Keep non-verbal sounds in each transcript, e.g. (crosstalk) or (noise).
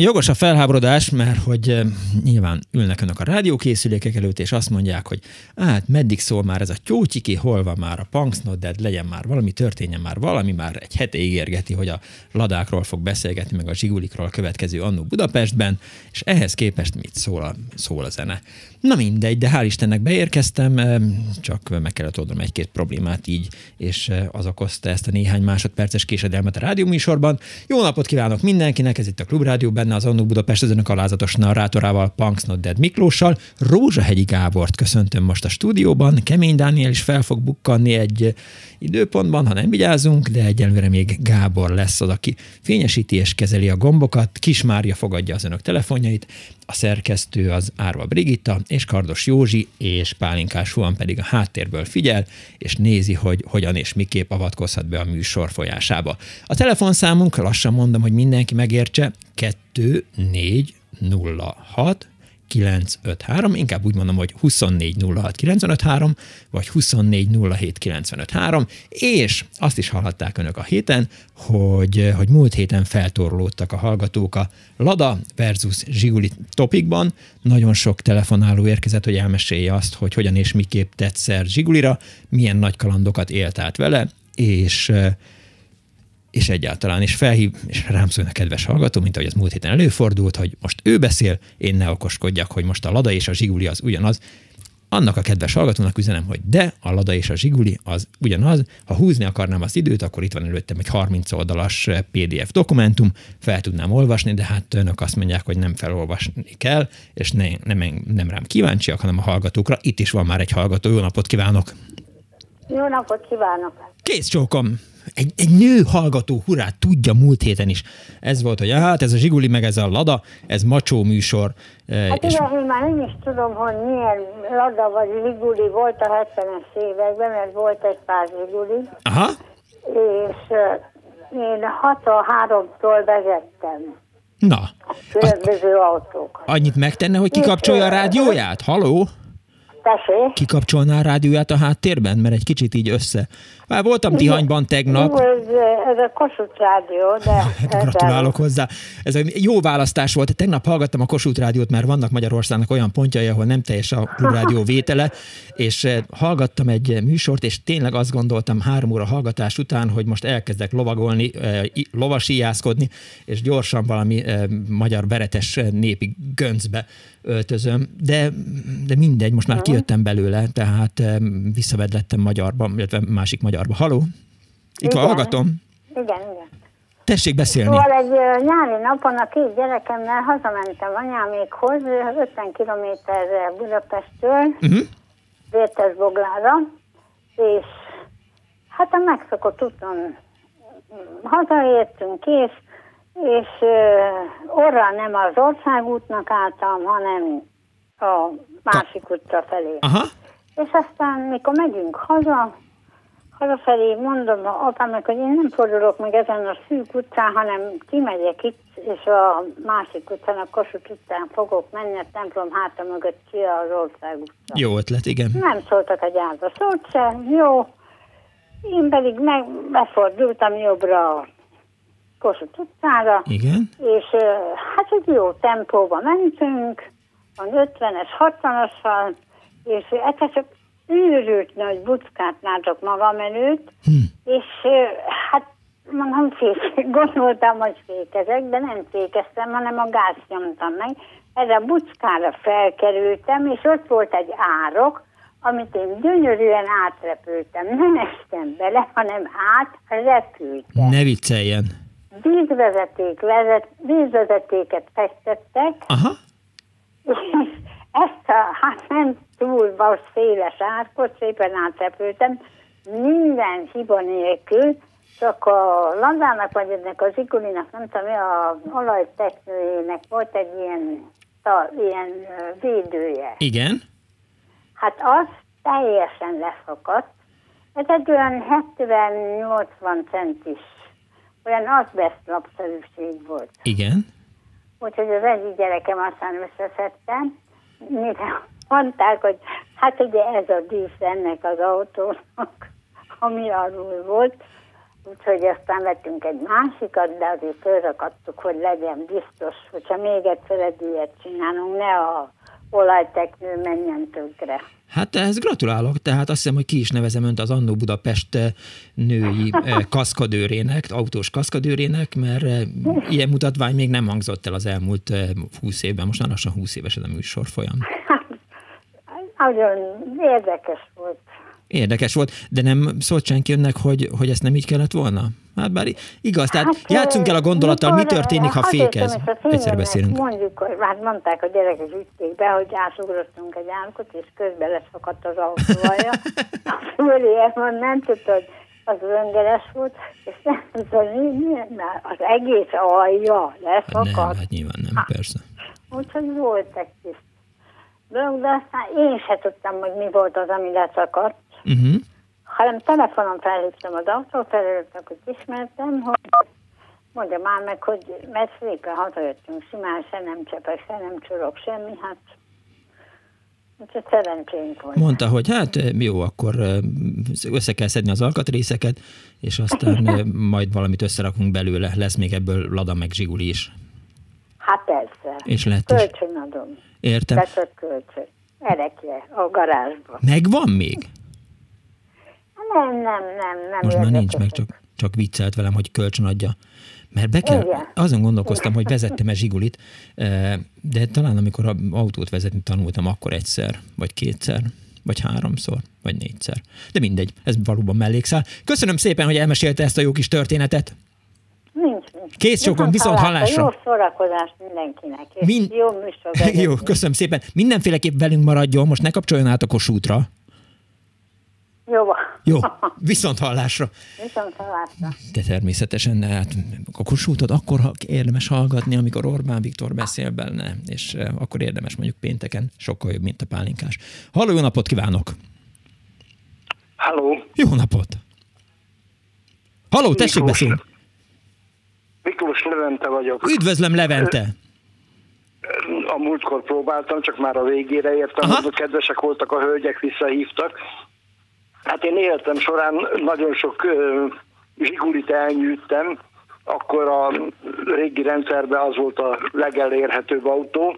Jogos a felháborodás, mert hogy eh, nyilván ülnek önök a rádiókészülékek előtt, és azt mondják, hogy hát meddig szól már ez a tyótyiki, hol van már a Punksnodded, legyen már valami, történjen már valami, már egy hete ígérgeti, hogy a ladákról fog beszélgetni, meg a zsigulikról a következő annó Budapestben, és ehhez képest mit szól a, szól a zene. Na mindegy, de hál' Istennek beérkeztem, eh, csak meg kellett oldanom egy-két problémát így, és eh, az okozta ezt a néhány másodperces késedelmet a rádióműsorban. Jó napot kívánok mindenkinek, ez itt a Klubrádió, benne az Annó Budapest az önök alázatos narrátorával, Punks Not Dead Miklóssal. Rózsahegyi Gábort köszöntöm most a stúdióban, Kemény Dániel is fel fog bukkanni egy időpontban, ha nem vigyázunk, de egyelőre még Gábor lesz az, aki fényesíti és kezeli a gombokat, Kis Mária fogadja az önök telefonjait, a szerkesztő az Árva Brigitta, és Kardos Józsi, és Pálinkás Huan pedig a háttérből figyel, és nézi, hogy hogyan és miképp avatkozhat be a műsor folyásába. A telefonszámunk, lassan mondom, hogy mindenki megértse, 2 4 0 6 953, inkább úgy mondom, hogy 2406953, vagy 2407953, és azt is hallhatták önök a héten, hogy, hogy múlt héten feltorlódtak a hallgatók a Lada versus Zsiguli topikban. Nagyon sok telefonáló érkezett, hogy elmesélje azt, hogy hogyan és miképp tetszett Zsigulira, milyen nagy kalandokat élt át vele, és és egyáltalán, és felhív, és rám szólna kedves hallgató, mint ahogy az múlt héten előfordult, hogy most ő beszél, én ne okoskodjak, hogy most a Lada és a Zsiguli az ugyanaz. Annak a kedves hallgatónak üzenem, hogy de, a Lada és a Zsiguli az ugyanaz. Ha húzni akarnám az időt, akkor itt van előttem egy 30 oldalas PDF dokumentum, fel tudnám olvasni, de hát önök azt mondják, hogy nem felolvasni kell, és ne, nem, nem rám kíváncsiak, hanem a hallgatókra. Itt is van már egy hallgató. Jó napot kívánok! Jó napot kívánok! Kész csókom! Egy, egy nő hallgató, hurrá, tudja múlt héten is. Ez volt, hogy hát ez a Zsiguli, meg ez a Lada, ez macsó műsor. Eh, hát és... igen, én már nem is tudom, hogy milyen Lada vagy Zsiguli volt a 70-es években, mert volt egy pár Zsiguli. Aha. És uh, én 63-tól vezettem. Na. Különböző autók. Annyit megtenne, hogy kikapcsolja a rádióját? Haló? Tessék? Kikapcsolná a rádióját a háttérben? Mert egy kicsit így össze már voltam Tihanyban tegnap. ez, ez a Kossuth Rádió, de... (laughs) Gratulálok hozzá. Ez egy jó választás volt. Tegnap hallgattam a Kossuth Rádiót, mert vannak Magyarországnak olyan pontjai, ahol nem teljes a klubrádió (laughs) vétele, és eh, hallgattam egy műsort, és tényleg azt gondoltam három óra hallgatás után, hogy most elkezdek lovagolni, eh, lovasíjászkodni, és gyorsan valami eh, magyar beretes népi göncbe öltözöm, de, de mindegy, most már kijöttem belőle, tehát visszavedlettem magyarban, illetve másik magyar magyarba. Haló? Itt igen. hallgatom. Igen, igen. Tessék beszélni. Szóval egy nyári napon a két gyerekemmel hazamentem anyámékhoz, 50 kilométerre Budapesttől, uh-huh. Vértesboglára, és hát a megszokott úton hazaértünk, és, és orra nem az országútnak álltam, hanem a másik utca felé. Aha. És aztán, mikor megyünk haza, Hazafelé mondom a apámnak, hogy én nem fordulok meg ezen a szűk utcán, hanem kimegyek itt, és a másik utcán, a Kossuth utcán fogok menni, a templom háta mögött ki az ország utca. Jó ötlet, igen. Nem szóltak a gyárba, szólt se, jó. Én pedig meg befordultam jobbra Kossuth utcára, Igen. és hát egy jó tempóban mentünk, a 50-es, 60-assal, és egyszer csak őrült nagy buckát látok magam előtt, Hm. és hát mondom, fék, (laughs) gondoltam, hogy fékezek, de nem fékeztem, hanem a gáz nyomtam meg. Erre a buckára felkerültem, és ott volt egy árok, amit én gyönyörűen átrepültem. Nem estem bele, hanem átrepültem. Ne vicceljen. Vízvezeték, vezet, vízvezetéket festettek, Aha. és ezt a, hát nem túl vas, széles árkot szépen átrepültem, minden hiba nélkül, csak a Landának vagy ennek az Ikulinak, nem tudom, a olajteknőjének volt egy ilyen, ta, ilyen védője. Igen. Hát az teljesen leszakadt. Ez egy olyan 70-80 centis, olyan azbest lapszerűség volt. Igen. Úgyhogy az egyik gyerekem aztán összeszedtem, mire mondták, hogy hát ugye ez a dísz ennek az autónak, ami arról volt, úgyhogy aztán vettünk egy másikat, de azért fölrakadtuk, hogy legyen biztos, hogyha még egyszer egy ilyet csinálunk, ne a olajteknő menjen tönkre. Hát ehhez gratulálok, tehát azt hiszem, hogy ki is nevezem önt az Annó Budapest eh, női eh, kaszkadőrének, autós kaszkadőrének, mert eh, ilyen mutatvány még nem hangzott el az elmúlt eh, 20 évben, most már lassan 20 éves ez a műsor folyam. Hát, nagyon érdekes volt. Érdekes volt, de nem szólt senki önnek, hogy, hogy ezt nem így kellett volna? Hát bár igaz, tehát hát, játszunk el a gondolattal, mi mikor, történik, ha fékez. Egyszer beszélünk. Mondjuk, hogy hát mondták a gyerekek ütték be, hogy átugrottunk egy árkot, és közben leszakadt az autója. a (laughs) fölé elmond, nem tudta, hogy az röngeres volt, és nem mi, mi, már az egész alja Nem, leszakadt. hát nyilván nem, persze. Úgyhogy volt egy kis dolog, de aztán én se tudtam, hogy mi volt az, ami leszakadt Uh-huh. hanem telefonon felhívtam az autófelelőtnek, hogy ismertem, hogy mondja már meg, hogy mert szépen hazajöttünk, simán se nem csepek, se nem csorog, semmi, hát úgyhogy szerencsénk volt. Mondta, hogy hát eh, jó, akkor eh, össze kell szedni az alkatrészeket, és aztán eh, (laughs) majd valamit összerakunk belőle. Lesz még ebből Lada meg Zsiguli is. Hát persze. És lett is. Kölcsönadom. Értem. Tetszett kölcsön. Erekje, a garázsba. Megvan még? Nem, nem, nem, nem Most már nincs meg, csak, csak viccelt velem, hogy kölcsön adja. Mert be kell, Igen. azon gondolkoztam, hogy vezettem-e Zsigulit, eh, de talán amikor a autót vezetni tanultam, akkor egyszer, vagy kétszer, vagy háromszor, vagy négyszer. De mindegy, ez valóban mellékszál. Köszönöm szépen, hogy elmesélte ezt a jó kis történetet. Nincs, nincs. Kész sokan, viszont hallásra. Jó szórakozást mindenkinek, Min- jó műsor. (laughs) Jó, köszönöm szépen. Mindenféleképp velünk maradjon, most ne kapcsoljon át a Kossuthra. Jó. Jó, (laughs) viszont hallásra. Viszont hallásra. De természetesen hát a Kossuthot akkor érdemes hallgatni, amikor Orbán Viktor beszél benne, és eh, akkor érdemes mondjuk pénteken, sokkal jobb, mint a pálinkás. Halló, jó napot kívánok! Halló, Jó napot! Halló, tessék beszélni! Miklós Levente vagyok. Üdvözlöm, Levente! A múltkor próbáltam, csak már a végére értem, Aha. hogy kedvesek voltak a hölgyek, visszahívtak. Hát én életem során nagyon sok zsigulit elnyűjtem, akkor a régi rendszerben az volt a legelérhetőbb autó,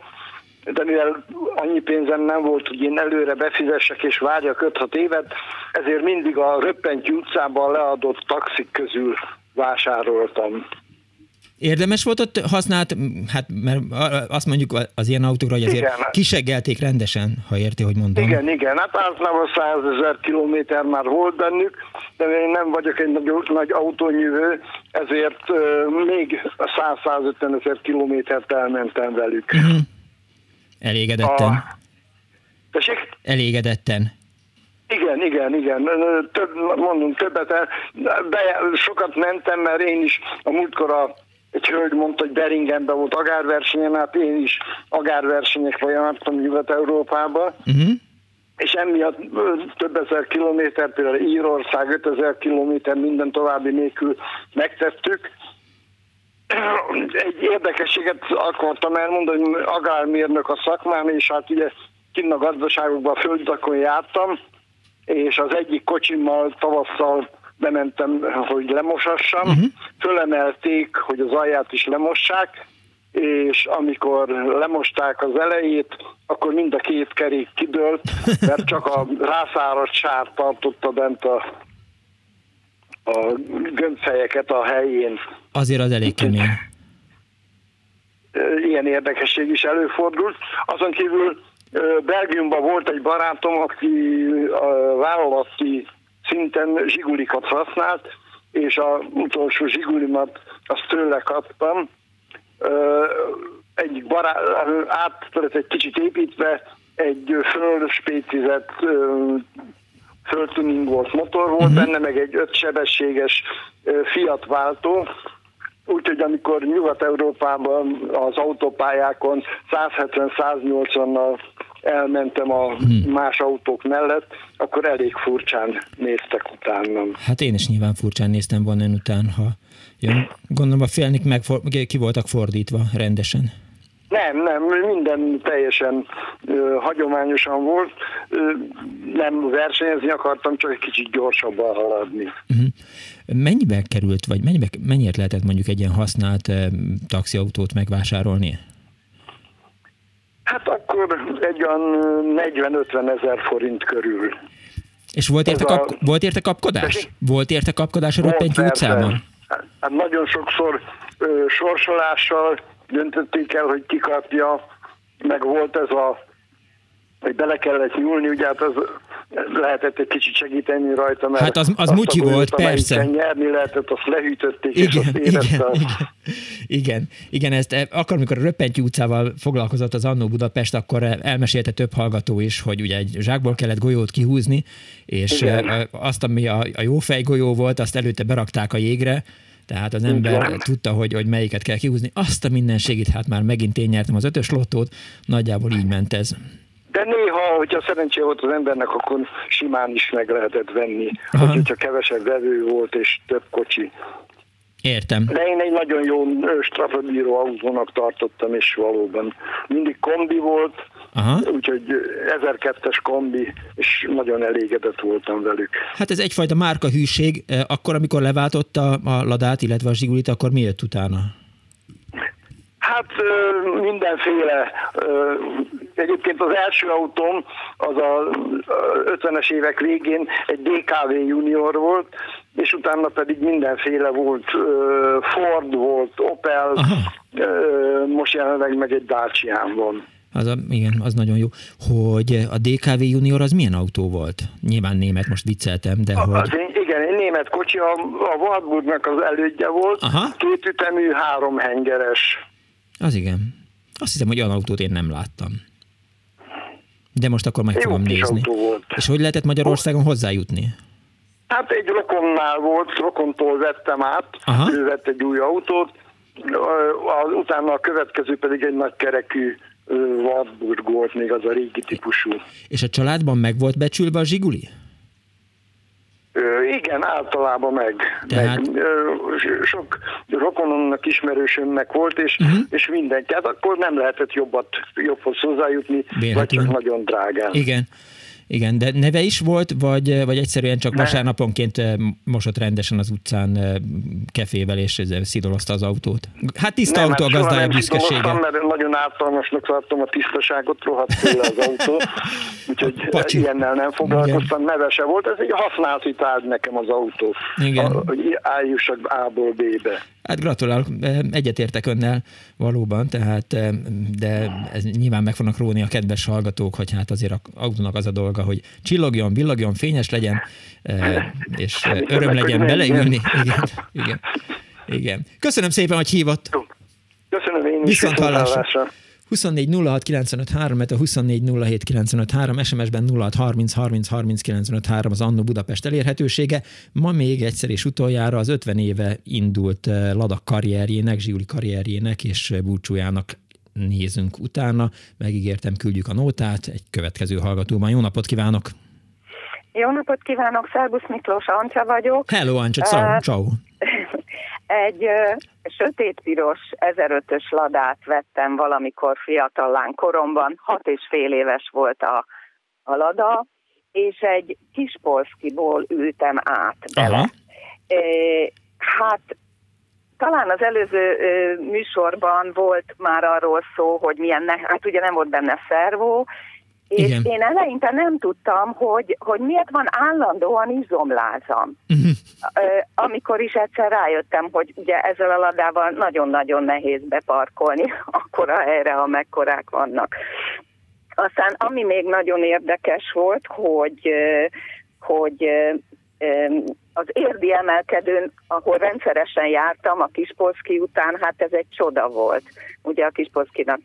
de mivel annyi pénzem nem volt, hogy én előre befizessek és várjak 5-6 évet, ezért mindig a Röppentyű utcában leadott taxik közül vásároltam. Érdemes volt ott használt, hát mert azt mondjuk az ilyen autókra, hogy azért Igen. kiseggelték rendesen, ha érti, hogy mondom. Igen, igen, hát általában 100 ezer kilométer már volt bennük, de én nem vagyok egy nagy, nagy autónyűvő, ezért ö, még 100-150 ezer kilométert elmentem velük. Mhm. Elégedetten. A- Tessék? Elégedetten. Igen, igen, igen. Több, mondom, többet el, be, sokat mentem, mert én is a múltkor a egy hölgy mondta, hogy Beringenben volt agárversenyen, hát én is agárversenyekre jártam Nyugat-Európába, Uh-huh. és emiatt több ezer kilométer, például Írország 5000 kilométer minden további nélkül megtettük. Egy érdekességet akartam elmondani, hogy agármérnök a szakmám, és hát ugye kinn a gazdaságokban a földakon jártam, és az egyik kocsimmal tavasszal bementem, hogy lemosassam, uh-huh. fölemelték, hogy az alját is lemossák, és amikor lemosták az elejét, akkor mind a két kerék kidőlt, mert csak a rászáradt sár tartotta bent a, a gömbfejeket a helyén. Azért az elég kemény. Ilyen érdekesség is előfordult. Azon kívül Belgiumban volt egy barátom, aki a vállalati szinten zsigulikat használt, és a utolsó zsigulimat azt tőle kaptam. Egy barát, át egy kicsit építve, egy fölspécizett föltuningolt motor volt uh-huh. benne, meg egy ötsebességes Fiat váltó, Úgyhogy amikor Nyugat-Európában az autópályákon 170-180-nal elmentem a hmm. más autók mellett, akkor elég furcsán néztek utánam. Hát én is nyilván furcsán néztem volna ön után, ha jön. Gondolom a félnik meg ki voltak fordítva rendesen. Nem, nem, minden teljesen ö, hagyományosan volt. Ö, nem versenyezni akartam, csak egy kicsit gyorsabban haladni. Uh-huh. Mennyibe került, vagy mennyibe, mennyiért lehetett mondjuk egy ilyen használt ö, taxiautót megvásárolni? Hát akkor egy olyan 40-50 ezer forint körül. És volt érte, kap, a... volt érte kapkodás? Volt érte kapkodás a Röppentyű utcában? Hát nagyon sokszor ö, sorsolással döntötték el, hogy kikapja, meg volt ez a hogy bele kellett nyúlni, ugye hát az lehetett egy kicsit segíteni rajta, mert hát az, az mucsi volt, persze. nyerni lehetett, azt lehűtötték, igen, és azt igen, a... igen, igen, igen, ezt eh, akkor, amikor a Röppentyű utcával foglalkozott az Annó Budapest, akkor elmesélte több hallgató is, hogy ugye egy zsákból kellett golyót kihúzni, és igen. Eh, azt, ami a, a jó fejgolyó volt, azt előtte berakták a jégre, tehát az ember Igen. tudta, hogy, hogy melyiket kell kihúzni. Azt a mindenségét, hát már megint én nyertem az ötös lottót, nagyjából így ment ez. De néha, hogyha szerencsé volt az embernek, akkor simán is meg lehetett venni, Aha. hogyha kevesebb vevő volt és több kocsi. Értem. De én egy nagyon jó strafabíró autónak tartottam, és valóban mindig kombi volt, Aha. úgyhogy 1002-es kombi, és nagyon elégedett voltam velük. Hát ez egyfajta márkahűség. Akkor, amikor leváltotta a Ladát, illetve a Zsigulit, akkor mi jött utána? Hát mindenféle. Egyébként az első autóm az a 50-es évek végén egy DKV junior volt, és utána pedig mindenféle volt. Ford volt, Opel, Aha. most jelenleg meg egy Dacia van. Az a, igen, az nagyon jó. Hogy a DKV Junior az milyen autó volt? Nyilván német, most vicceltem, de a, hogy... Az én, igen, egy német kocsi, a, a Wartburgnak az elődje volt, Aha. kétütemű, három hengeres. Az igen. Azt hiszem, hogy olyan autót én nem láttam. De most akkor meg fogom nézni. Volt. És hogy lehetett Magyarországon hozzájutni? Hát egy rokonnál volt, rokontól vettem át, Aha. ő vett egy új autót, utána a következő pedig egy nagy kerekű Wartburg volt még az a régi típusú. És a családban meg volt becsülve a zsiguli? Ö, igen, általában meg. Tehát... meg ö, sok rokonomnak, ismerősömnek volt, és, uh-huh. és mindenki. Hát akkor nem lehetett jobbat, jobbhoz hozzájutni, Bérhetően. vagy csak nagyon drágán. Igen. Igen, de neve is volt, vagy, vagy egyszerűen csak ne. vasárnaponként eh, mosott rendesen az utcán eh, kefével, és szidolozta az autót? Hát tiszta nem, autó hát a gazdája büszkesége. mert nagyon ártalmasnak tartom a tisztaságot, rohadt tőle az autó, (laughs) úgyhogy Pacsi. ilyennel nem foglalkoztam, neve se volt. Ez egy használati tárgy nekem az autó, Igen. A, hogy álljussak A-ból B-be. Hát gratulálok, egyetértek önnel valóban, tehát, de ez nyilván meg fognak róni a kedves hallgatók, hogy hát azért a autónak az a dolga, hogy csillogjon, villogjon, fényes legyen, és öröm legyen beleülni. Igen, igen, igen. Köszönöm szépen, hogy hívott. Köszönöm én is. Viszont hallásra. 24 06 95 3, a 24 07 95 3, SMS-ben 06 30 30 30 95 3 az Annó Budapest elérhetősége. Ma még egyszer és utoljára az 50 éve indult eh, Ladak karrierjének, Zsiuli karrierjének és búcsújának nézünk utána. Megígértem, küldjük a nótát, egy következő hallgatóban. Jó napot kívánok! Jó napot kívánok, Szerbusz Miklós, Ancsa vagyok. Hello, Ancsa, uh, ciao. (laughs) Egy uh, sötétpiros 1005-ös ladát vettem valamikor fiatal koromban, hat és fél éves volt a, a lada, és egy kis polszkiból ültem át bele. Aha. Hát talán az előző műsorban volt már arról szó, hogy milyen, ne, hát ugye nem volt benne szervó, és Igen. én eleinte nem tudtam, hogy, hogy miért van állandóan izomlázam. Uh-huh. Amikor is egyszer rájöttem, hogy ugye ezzel a ladával nagyon-nagyon nehéz beparkolni, (laughs) akkora helyre, amekkorák vannak. Aztán ami még nagyon érdekes volt, hogy, hogy az érdi emelkedőn, ahol rendszeresen jártam a Kispolszki után, hát ez egy csoda volt. Ugye a Kispolszkinak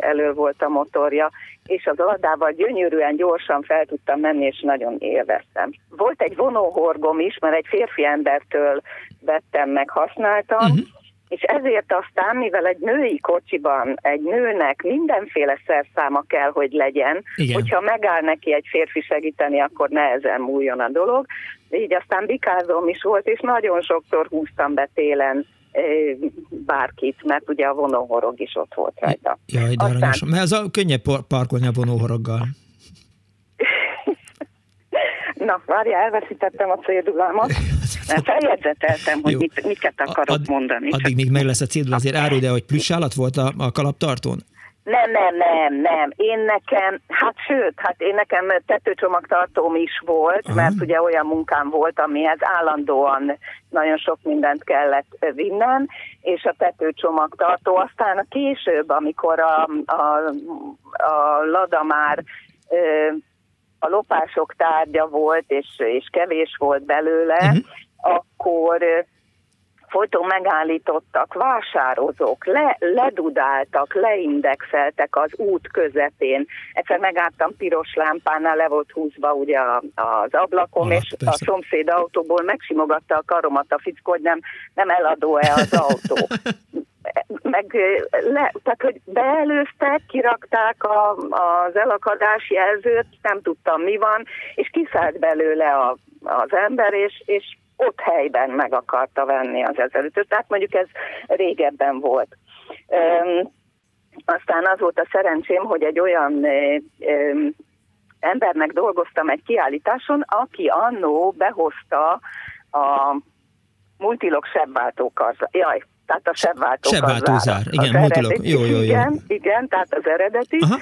elő volt a motorja, és az aladával gyönyörűen gyorsan fel tudtam menni, és nagyon élveztem. Volt egy vonóhorgom is, mert egy férfi embertől vettem meg, használtam, uh-huh és ezért aztán, mivel egy női kocsiban egy nőnek mindenféle szerszáma kell, hogy legyen, Igen. hogyha megáll neki egy férfi segíteni, akkor nehezen múljon a dolog. Így aztán bikázom is volt, és nagyon sokszor húztam be télen bárkit, mert ugye a vonóhorog is ott volt rajta. Jaj, de Aztán... Mert az a könnyebb parkolni a vonóhoroggal. Na, várja, elveszítettem a cédulámat, (laughs) feljegyzeteltem, hogy mit, miket akarok Ad, mondani. Addig még meg lesz a cédula, azért árulj, de hogy plusz állat volt a, a kalaptartón? Nem, nem, nem, nem. Én nekem, hát sőt, hát én nekem tetőcsomagtartóm is volt, Aha. mert ugye olyan munkám volt, amihez állandóan nagyon sok mindent kellett vinnem, és a tetőcsomagtartó aztán a később, amikor a, a, a Lada már a lopások tárgya volt, és, és kevés volt belőle, uh-huh. akkor folyton megállítottak vásározók, le, ledudáltak, leindexeltek az út közepén. Egyszer megálltam piros lámpánál, le volt húzva ugye az ablakom, ah, és persze. a szomszéd autóból megsimogatta a karomat a fickó, hogy nem, nem eladó-e az autó. (laughs) meg le, tehát, hogy beelőztek, kirakták a, az elakadás jelzőt, nem tudtam mi van, és kiszállt belőle a, az ember, és, és ott helyben meg akarta venni az ezelőttöt. Tehát mondjuk ez régebben volt. Um, aztán az volt a szerencsém, hogy egy olyan um, embernek dolgoztam egy kiállításon, aki annó behozta a multilog sebváltókat. Jaj, tehát a sebváltó Sebváltózár, igen, multilog. Jó, jó, jó. Igen, igen, tehát az eredeti. Aha.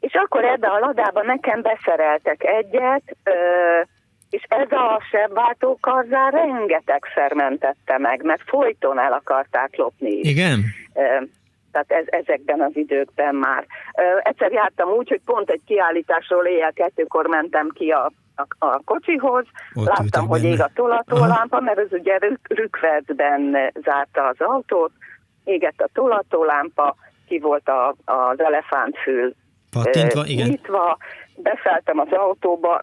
És akkor ebbe a ladába nekem beszereltek egyet, ö, és ez a sebváltókarzár rengetegszer mentette meg, mert folyton el akarták lopni. Igen? Tehát ez, ezekben az időkben már. Egyszer jártam úgy, hogy pont egy kiállításról éjjel kettőkor mentem ki a, a, a kocsihoz, Ott láttam, hogy ég a tolatólámpa, mert ez ugye rük, rükvercben zárta az autót, égett a tolatólámpa, ki volt a, az elefántfül Pattintva, igen. nyitva, beszálltam az autóba,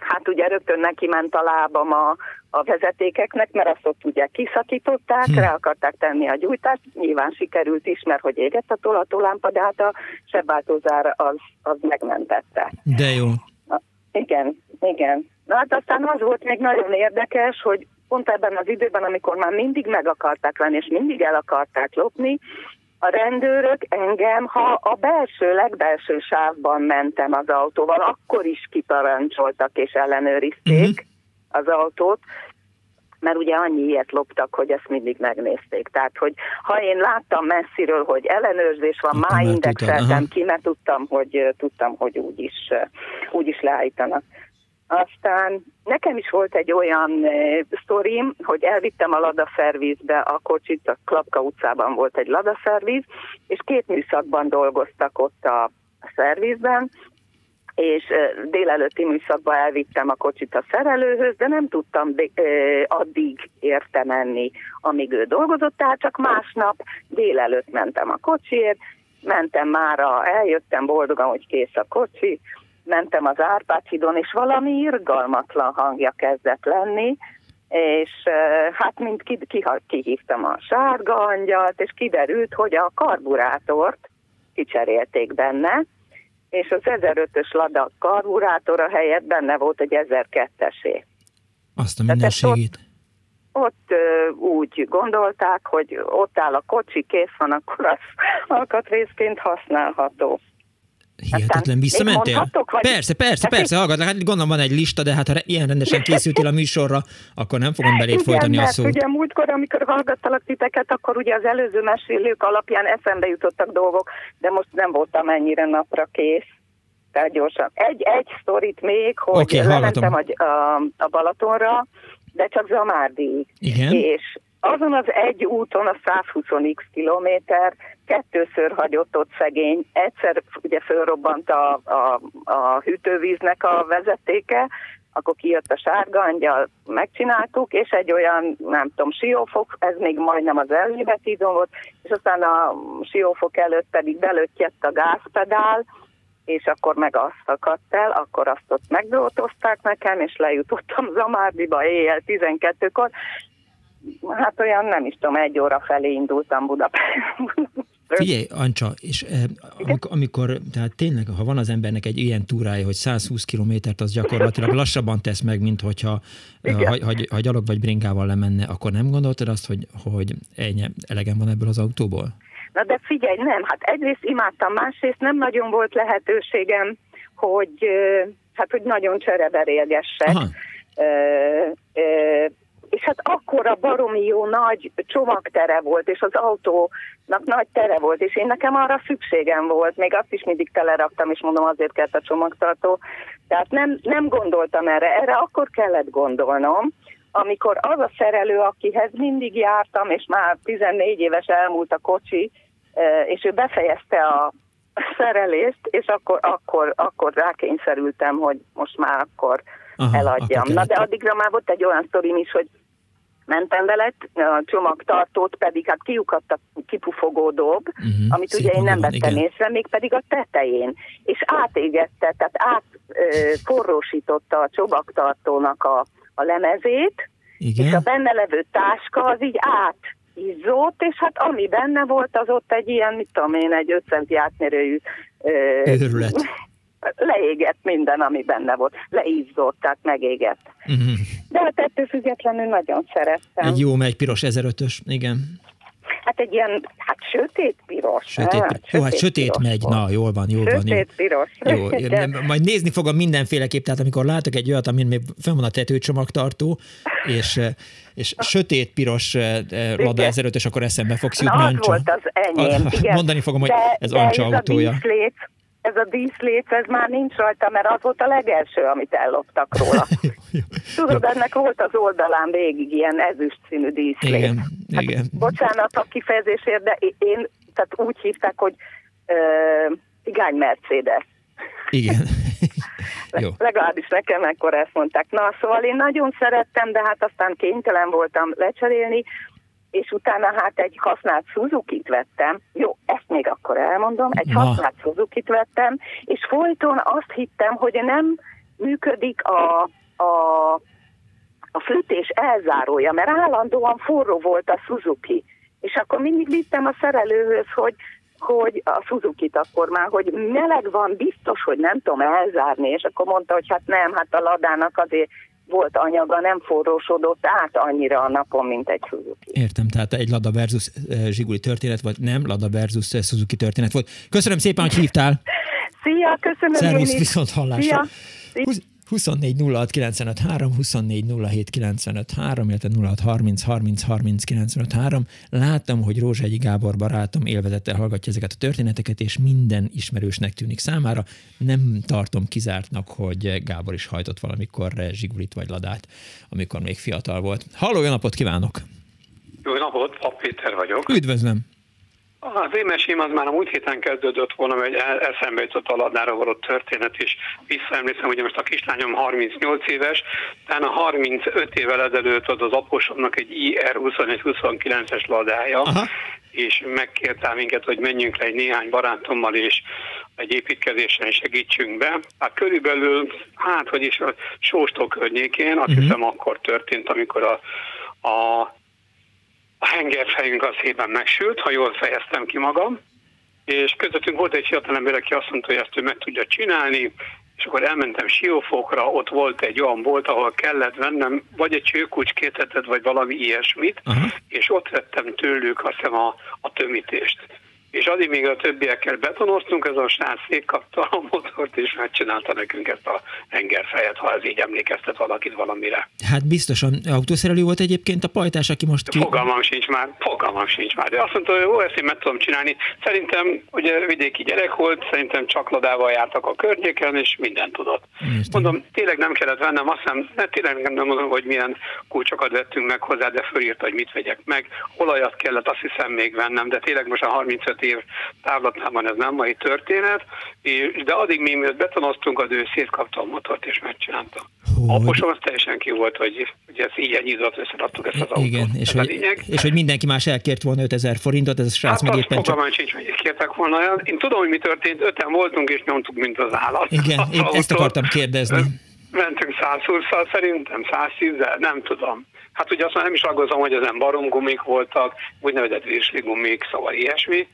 hát ugye rögtön neki ment a lábam a, a vezetékeknek, mert azt ott ugye kiszakították, hm. rá akarták tenni a gyújtást, nyilván sikerült is, mert hogy égett a tolatólámpa, de hát a sebváltózár az, az megmentette. De jó. Igen, igen. Na hát aztán az volt még nagyon érdekes, hogy pont ebben az időben, amikor már mindig meg akarták venni, és mindig el akarták lopni, a rendőrök engem, ha a belső, legbelső sávban mentem az autóval, akkor is kiparancsoltak és ellenőrizték uh-huh. az autót, mert ugye annyi ilyet loptak, hogy ezt mindig megnézték. Tehát, hogy ha én láttam messziről, hogy ellenőrzés van, már indexeltem ki, mert tudtam, hogy, tudtam, hogy úgyis, úgyis leállítanak. Aztán nekem is volt egy olyan e, sztorim, hogy elvittem a Lada szervizbe a kocsit, a Klapka utcában volt egy Lada szerviz, és két műszakban dolgoztak ott a, a szervizben, és délelőtti műszakban elvittem a kocsit a szerelőhöz, de nem tudtam addig érte menni, amíg ő dolgozott, tehát csak másnap délelőtt mentem a kocsiért, mentem már, eljöttem boldogan, hogy kész a kocsi, mentem az Árpád hídon, és valami irgalmatlan hangja kezdett lenni, és hát mint ki, ki, kihívtam a sárga angyalt, és kiderült, hogy a karburátort kicserélték benne, és az 1005-ös Lada karburátora helyett benne volt egy 1002-esé. Azt a mindenségét. Ott, ott úgy gondolták, hogy ott áll a kocsi, kész van, akkor az (laughs) alkatrészként használható. Hihetetlen visszamentél? mondhatok, vagy- Persze, persze, Hát persze, hallgatlak, hát gondolom van egy lista, de hát ha ilyen rendesen készültél a műsorra, akkor nem fogom Igen, folytani a mert szót. ugye múltkor, amikor hallgattalak titeket, akkor ugye az előző mesélők alapján eszembe jutottak dolgok, de most nem voltam ennyire napra kész. Tehát gyorsan. Egy, egy sztorit még, hogy okay, lementem a, a, a Balatonra, de csak Zamárdig. Igen? És azon az egy úton, a 120x kilométer, kettőször hagyott ott szegény. Egyszer ugye fölrobbant a, a, a hűtővíznek a vezetéke, akkor kijött a sárga angyal, megcsináltuk, és egy olyan, nem tudom, siófok, ez még majdnem az elmébetidon volt, és aztán a siófok előtt pedig belöttyett a gázpedál, és akkor meg azt szakadt el, akkor azt ott megdrótozták nekem, és lejutottam Zamárdiba éjjel 12-kor. Hát olyan nem is tudom, egy óra felé indultam Budapestről. (laughs) Figyelj, Ancsa, és eh, amikor, tehát tényleg, ha van az embernek egy ilyen túrája, hogy 120 kilométert, az gyakorlatilag (laughs) lassabban tesz meg, mint hogyha eh, Igen. ha, ha, ha gyalog vagy bringával lemenne, akkor nem gondoltad azt, hogy, hogy ennyi, elegem van ebből az autóból? Na de figyelj, nem, hát egyrészt imádtam, másrészt nem nagyon volt lehetőségem, hogy, ö, hát, hogy nagyon csereberélgessek. Aha. Ö, ö, és hát akkora baromi jó nagy csomagtere volt, és az autónak nagy tere volt, és én nekem arra szükségem volt, még azt is mindig teleraktam, és mondom, azért kellett a csomagtartó. Tehát nem, nem gondoltam erre, erre akkor kellett gondolnom, amikor az a szerelő, akihez mindig jártam, és már 14 éves elmúlt a kocsi, és ő befejezte a szerelést, és akkor, akkor, akkor rákényszerültem, hogy most már akkor Aha, eladjam. akkor Na de addigra már volt egy olyan sztorim is, hogy mentem vele, a csomagtartót pedig hát kiukadt a kipufogó dob, Mhm, amit ugye én nem vettem igen. észre, még pedig a tetején, és átégette, tehát átforrósította a csomagtartónak a, a lemezét, és a Igen? benne levő táska az így átizzott, és hát ami benne volt, az ott egy ilyen, mit tudom én, egy 5 centi átmérőjű ö, Őrület. Leégett minden, ami benne volt. Leizzott, tehát megégett. Mhm. De hát ettől függetlenül nagyon szerettem. Egy jó megy piros 1005-ös, igen. Hát egy ilyen, hát sötét piros. Sötét, hát, jó, hát sötét piros megy, na, jól van, jól van. Jó. Sötét piros. Jó, De- majd nézni fogom mindenféleképp, tehát amikor látok egy olyat, amin még fenn van a tetőcsomagtartó, és, eh, és sötét piros eh, eh, Lada Igen. 1005 akkor eszembe fogsz Na, jutni, az Ancsa. volt az enyém, A- igen. (laughs) Mondani fogom, hogy De- ez de Ancsa ez autója. A ez a díszlét, ez már nincs rajta, mert az volt a legelső, amit elloptak róla. (laughs) Tudod, ennek volt az oldalán végig ilyen ezüst színű díszlét. Igen, igen. Bocsánat a kifejezésért, de én, tehát úgy hívták, hogy ö, cigány Mercedes. Igen. (laughs) Jó. Legalábbis nekem ekkor ezt mondták. Na, szóval én nagyon szerettem, de hát aztán kénytelen voltam lecserélni, és utána hát egy használt Suzuki-t vettem. Jó, ezt még akkor elmondom. Egy Na. használt Suzuki-t vettem, és folyton azt hittem, hogy nem működik a, a, a fűtés elzárója, mert állandóan forró volt a Suzuki. És akkor mindig vittem a szerelőhöz, hogy hogy a Suzuki-t akkor már, hogy meleg van, biztos, hogy nem tudom elzárni, és akkor mondta, hogy hát nem, hát a ladának azért volt anyaga, nem forrósodott át annyira a napon, mint egy Suzuki. Értem, tehát egy Lada versus eh, Zsiguli történet volt, nem Lada versus eh, Suzuki történet volt. Köszönöm szépen, hogy hívtál. Szia, köszönöm Szervusz, én is. viszont hallásra. Szia. 24 06 95 3, 24 07 95 3, illetve 06 30 30 30 95 3. Láttam, hogy Rózsegyi Gábor barátom élvezettel hallgatja ezeket a történeteket, és minden ismerősnek tűnik számára. Nem tartom kizártnak, hogy Gábor is hajtott valamikor Zsigulit vagy Ladát, amikor még fiatal volt. Halló, jó napot kívánok! Jó napot, Pap Péter vagyok. Üdvözlöm! Az én mesém az már a múlt héten kezdődött volna, hogy eszembe jutott a ladnára való történet, és visszaemlékszem, hogy most a kislányom 38 éves, utána 35 évvel ezelőtt az az aposomnak egy IR 21-29-es ladája, Aha. és megkértál minket, hogy menjünk le egy néhány barátommal, és egy építkezésen segítsünk be. Hát körülbelül, hát hogy is a Sóstó környékén, azt Mhm. hiszem akkor történt, amikor a, a a hengerfejünk az szépen megsült, ha jól fejeztem ki magam, és közöttünk volt egy fiatalember, aki azt mondta, hogy ezt ő meg tudja csinálni, és akkor elmentem Siófokra, ott volt egy olyan bolt, ahol kellett vennem vagy egy csőkulcs kétetet, vagy valami ilyesmit, Aha. és ott vettem tőlük azt hiszem a, a tömítést. És addig még a többiekkel betonoztunk, ez a srác szétkapta a motort, és megcsinálta nekünk ezt a hengerfejet, ha ez így emlékeztet valakit valamire. Hát biztosan autószerelő volt egyébként a pajtás, aki most... Ki... Fogalmam sincs már, fogalmam sincs már. De azt mondta, hogy jó, ezt én meg tudom csinálni. Szerintem, ugye vidéki gyerek volt, szerintem csak lodával jártak a környéken, és mindent tudott. Értem. Mondom, tényleg nem kellett vennem, azt hiszem, ne, tényleg nem mondom, hogy milyen kulcsokat vettünk meg hozzá, de fölírta, hogy mit vegyek meg. Olajat kellett azt hiszem még vennem, de tényleg most a 35 év távlatában ez nem mai történet, de addig mi miatt betonoztunk, az ő szétkapta a motort és megcsinálta. Hogy... Aposom az teljesen ki volt, hogy, hogy ez ilyen nyitott, összeadtuk ezt az Igen, autót. és, hogy, és hogy mindenki más elkért volna 5000 forintot, ez a srác hát meg éppen csak... sincs, hogy kértek volna. Én tudom, hogy mi történt, öten voltunk, és nyomtuk, mint az állat. Igen, én ezt akartam kérdezni. Mentünk 120-szal szerintem, 110 nem tudom. Hát ugye azt már nem is aggózom, hogy ezen baromgumik voltak, úgynevezett virsligumik, szóval ilyesmi.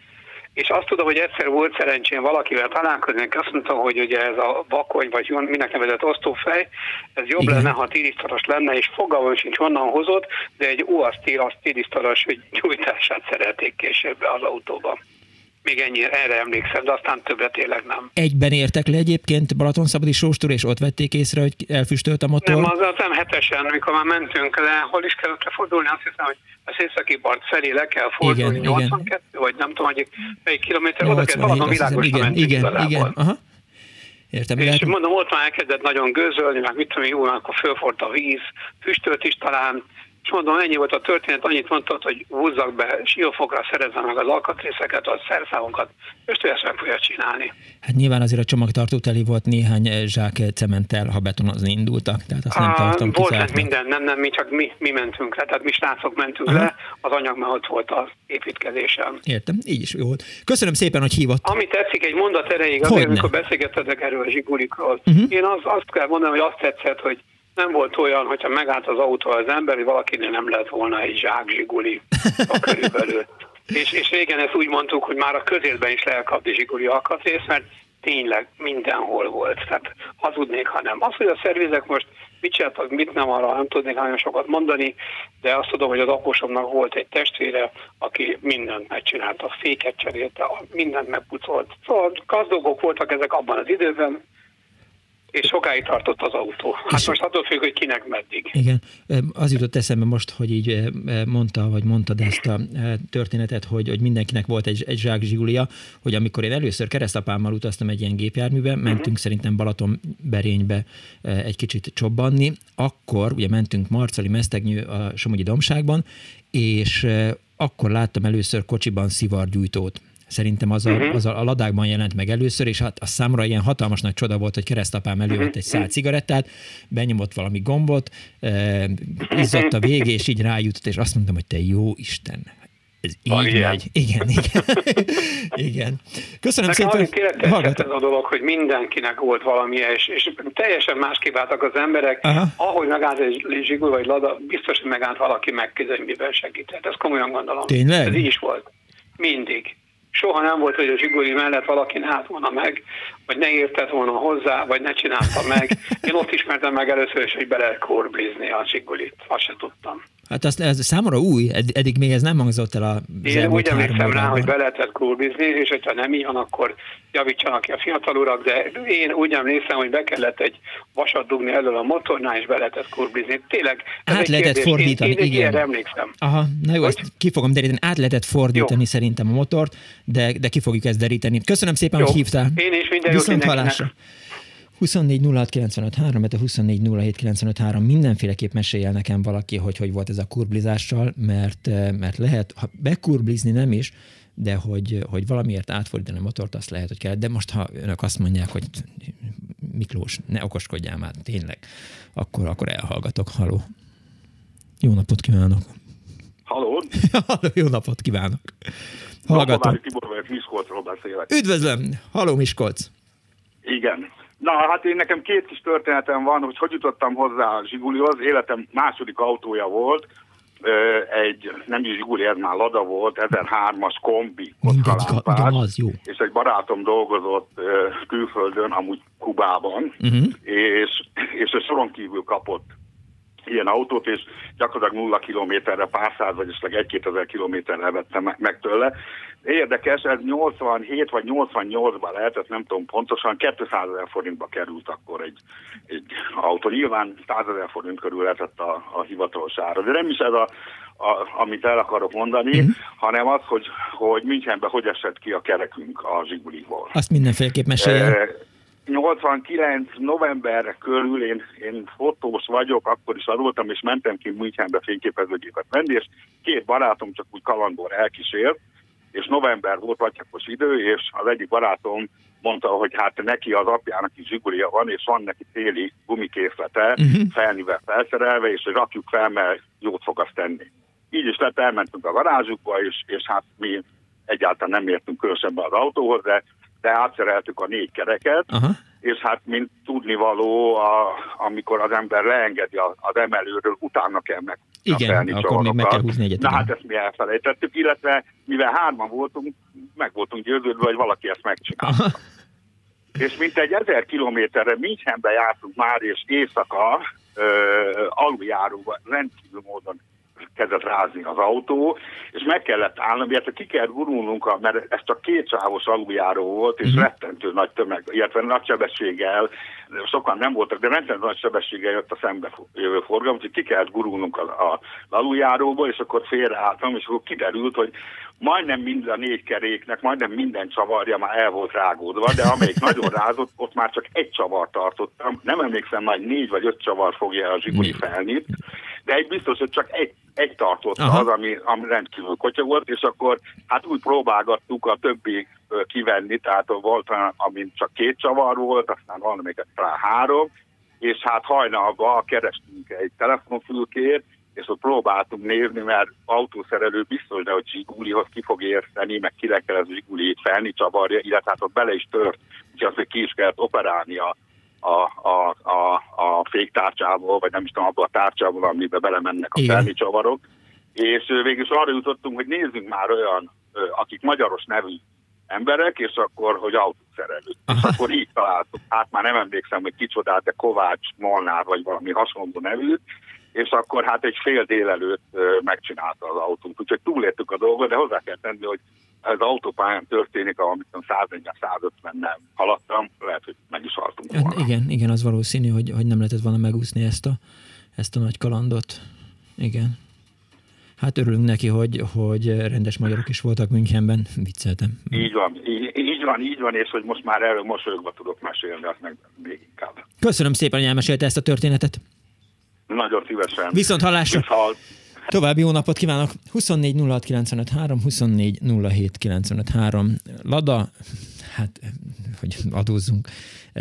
És azt tudom, hogy egyszer volt szerencsém valakivel találkozni, azt mondta, hogy ugye ez a vakony, vagy minek nevezett osztófej, ez jobb Igen. lenne, ha tirisztaros lenne, és fogalmam sincs honnan hozott, de egy UASZ az tirisztaros gyújtását szerették később az autóban. Még ennyi, erre emlékszem, de aztán többet tényleg nem. Egyben értek le egyébként Balatonszabadi sóstúr, és ott vették észre, hogy elfüstölt a motor? Nem, az, az nem hetesen, amikor már mentünk le, hol is kellett fordulni, azt hiszem, hogy az északi part felé le kell fordulni, igen, 82, igen. vagy nem tudom, hogy melyik kilométer, oda kell valamon világos igen, igen, igen, aha. Értem, és lehet... mondom, ott már elkezdett nagyon gőzölni, meg mit tudom, jó, akkor fölfort a víz, füstölt is talán, és mondom, ennyi volt a történet, annyit mondtad, hogy húzzak be siófokra, szerezzen meg az alkatrészeket, a szerszámokat, és ő ezt meg fogja csinálni. Hát nyilván azért a csomagtartó teli volt néhány eh, zsák cementtel, ha betonozni indultak, tehát azt nem tartom Volt ez minden, nem, nem, mi csak mi, mi mentünk le, tehát mi srácok mentünk Aha. le, az anyag már ott volt az építkezésen. Értem, így is jó volt. Köszönöm szépen, hogy hívott. Ami tetszik egy mondat erejéig, azért, amikor beszélgettetek erről a zsigulikról, uh-huh. én az, azt kell mondani, hogy azt tetszett, hogy nem volt olyan, hogyha megállt az autó az ember, hogy valakinél nem lett volna egy zsák zsiguli a körülbelül. (laughs) és, és régen ezt úgy mondtuk, hogy már a közérben is lehet kapni zsiguli alkatrészt, mert tényleg mindenhol volt. Tehát hazudnék, ha nem. Az, hogy a szervizek most mit csináltak, mit nem, arra nem tudnék nagyon sokat mondani, de azt tudom, hogy az aposomnak volt egy testvére, aki mindent megcsinálta, féket cserélte, mindent megpucolt. Szóval gazdagok voltak ezek abban az időben, és sokáig tartott az autó. Hát és most attól függ, hogy kinek meddig. Igen, az jutott eszembe most, hogy így mondta, vagy mondtad ezt a történetet, hogy, hogy mindenkinek volt egy, egy zsák zsigulia, hogy amikor én először keresztapámmal utaztam egy ilyen gépjárműbe, uh-huh. mentünk szerintem Balatonberénybe egy kicsit csobbanni, akkor ugye mentünk Marcali Mesztegnyő a Somogyi Domságban, és akkor láttam először kocsiban szivargyújtót Szerintem az a, uh-huh. az a, a ladákban jelent meg először, és hát a számra ilyen hatalmas nagy csoda volt, hogy keresztapám elővett uh-huh. egy szál cigarettát, benyomott valami gombot, eh, izzott a végé, és így rájutott, és azt mondtam, hogy te jó Isten, ez így ilyen. megy. Igen, igen. (laughs) igen. Köszönöm Nekem szépen. Hallgatom. ez a dolog, hogy mindenkinek volt valami, és, és teljesen másképp álltak az emberek. Aha. Ahogy megállt egy zsigul vagy lada, biztos, hogy megállt valaki megküzdeni, miben segített. Ezt komolyan gondolom. Tényleg? Ez így is volt. Mindig soha nem volt, hogy a zsiguli mellett valaki állt volna meg, vagy ne értett volna hozzá, vagy ne csinálta meg. Én ott ismertem meg először is, hogy bele korblizni a zsigulit. Azt se tudtam. Hát azt, ez számomra új, eddig még ez nem hangzott el a Én úgy emlékszem rá, hogy be lehetett kurbizni, és hogyha nem így van, akkor javítsanak ki a fiatal urak, de én úgy emlékszem, hogy be kellett egy vasat dugni elől a motornál, és be lehetett kurbizni. Tényleg, ez át lehetett kérdés. fordítani, én, én igen. emlékszem. Aha, na jó, hogy? ezt ki fogom deríteni. Át lehetett fordítani jó. szerintem a motort, de, de ki fogjuk ezt deríteni. Köszönöm szépen, jó. hogy hívtál. Én is minden Viszont jót 24 06 24 mindenféleképp mesélj el nekem valaki, hogy hogy volt ez a kurblizással, mert, eh, mert lehet, ha bekurblizni nem is, de hogy, hogy valamiért átfordítani a motort, azt lehet, hogy kell. De most, ha önök azt mondják, hogy Miklós, ne okoskodjál már, tényleg, akkor, akkor elhallgatok. Haló. Jó napot kívánok. Haló. (laughs) Haló, jó napot kívánok. Hallgatom. Tibor vagyok, Miskolcról beszélek. Üdvözlöm. Haló, Miskolc. Igen. Na, hát én nekem két kis történetem van, hogy hogy jutottam hozzá a Zsigulihoz. Életem második autója volt, egy, nem is Zsiguli, ez már Lada volt, 1003-as kombi kockalámpás, és egy barátom dolgozott külföldön, amúgy Kubában, uh-huh. és, és a soron kívül kapott ilyen autót, és gyakorlatilag nulla kilométerre, pár száz, vagy esetleg egy-két ezer kilométerre vettem meg tőle. Érdekes, ez 87 vagy 88-ban lehetett, nem tudom pontosan, 200 ezer forintba került akkor egy, egy autó. Nyilván 100 ezer forint körül lehetett a, a hivatalos ára. De nem is ez a, a, amit el akarok mondani, mm-hmm. hanem az, hogy, hogy Münchenben hogy esett ki a kerekünk a Zsiguliból. Azt mindenféleképp meséljen. 89 november körül én, én fotós vagyok, akkor is adultam, és mentem ki Münchenbe fényképezőgépet venni, és két barátom csak úgy kalandor elkísért, és november volt vatyakos idő, és az egyik barátom mondta, hogy hát neki az apjának is zsigulia van, és van neki téli gumikészlete, uh-huh. felnivel felszerelve, és rakjuk fel, mert jót fog azt tenni. Így is lett, elmentünk a garázsukba, és, és hát mi egyáltalán nem értünk különösebben az autóhoz, de de átszereltük a négy kereket, Aha. és hát mint tudnivaló, a, amikor az ember leengedi az emelőről, utána kell meg igen, akkor még meg kell húzni egyet. Na hát ezt mi elfelejtettük, illetve mivel hárman voltunk, meg voltunk győződve, hogy valaki ezt megcsinálta. És mint egy ezer kilométerre Münchenbe jártunk már, és éjszaka aluljáróban rendkívül módon kezdett rázni az autó, és meg kellett állnom, illetve ki kell gurulnunk, mert ez csak két sávos aluljáró volt, és mm. rettentő nagy tömeg, illetve nagy sebességgel, sokan nem voltak, de rettentő nagy sebességgel jött a szembe jövő forgalom, úgyhogy ki kellett gurulnunk a, a, aluljáróba, és akkor félreálltam, és akkor kiderült, hogy majdnem mind a négy keréknek, majdnem minden csavarja már el volt rágódva, de amelyik (laughs) nagyon rázott, ott már csak egy csavar tartottam. Nem emlékszem, majd négy vagy öt csavar fogja a zsiguli felnit, de egy biztos, hogy csak egy, egy tartott Aha. az, ami, ami rendkívül volt, és akkor hát úgy próbálgattuk a többi kivenni, tehát volt, amin csak két csavar volt, aztán valamiket rá három, és hát hajnalban kerestünk egy telefonfülkét, és ott próbáltunk nézni, mert autószerelő biztos, de hogy Zsigulihoz ki fog érteni, meg kire kell az Zsigulit felni csavarja, illetve hát ott bele is tört, úgyhogy azt, hogy ki is kellett operálni a, a, a, a, féktárcsából, vagy nem is tudom, abból a tárcsából, amiben belemennek a felni csavarok. És végül is arra jutottunk, hogy nézzünk már olyan, akik magyaros nevű emberek, és akkor, hogy autószerelő. És akkor így találtuk. Hát már nem emlékszem, hogy kicsodát, de Kovács, Molnár, vagy valami hasonló nevűt, és akkor hát egy fél délelőtt megcsinálta az autót. Úgyhogy túléltük a dolgot, de hozzá kell tenni, hogy ez autópályán történik, amit 140-150-nel haladtam, lehet, hogy meg is haltunk volna. Hát igen, igen, az valószínű, hogy, hogy nem lehetett volna megúszni ezt a, ezt a nagy kalandot. Igen. Hát örülünk neki, hogy, hogy rendes magyarok is voltak Münchenben, vicceltem. Így van, így, így van, így van, és hogy most már erről mosolyogva tudok mesélni, azt meg még inkább. Köszönöm szépen, hogy elmesélte ezt a történetet. Nagyon szívesen. Viszont hallásra. Viszont. További jó napot kívánok! 24 06 24 Lada, hát, hogy adózzunk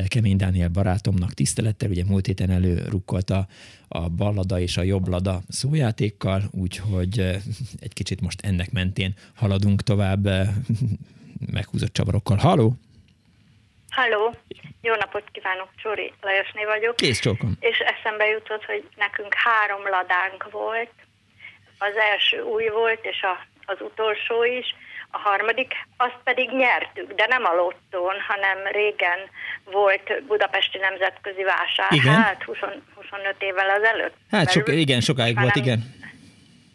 Kemény Dániel barátomnak tisztelettel, ugye múlt héten előrukkolta a ballada és a jobb lada szójátékkal, úgyhogy egy kicsit most ennek mentén haladunk tovább meghúzott csavarokkal. Haló! Halló, jó napot kívánok, Csori Lajosné vagyok. Kész csókom. És eszembe jutott, hogy nekünk három ladánk volt, az első új volt, és a, az utolsó is, a harmadik, azt pedig nyertük, de nem a lottón, hanem régen volt Budapesti Nemzetközi Vásár, igen? hát 20, 25 évvel ezelőtt. Hát sok, igen, sokáig volt, igen.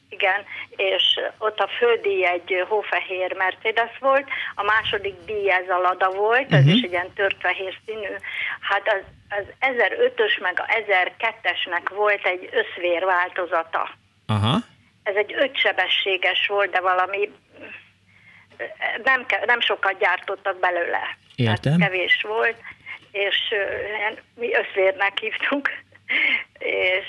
Igen, és ott a fődíj egy hófehér Mercedes volt, a második díj ez a Lada volt, uh-huh. ez mhm. is egy ilyen törtfehér színű. Hát az, az 1005-ös meg a 1002-esnek volt egy összvér változata. Aha ez egy ötsebességes volt, de valami nem, nem sokat gyártottak belőle. Értem. Hát kevés volt, és mi összvérnek hívtuk és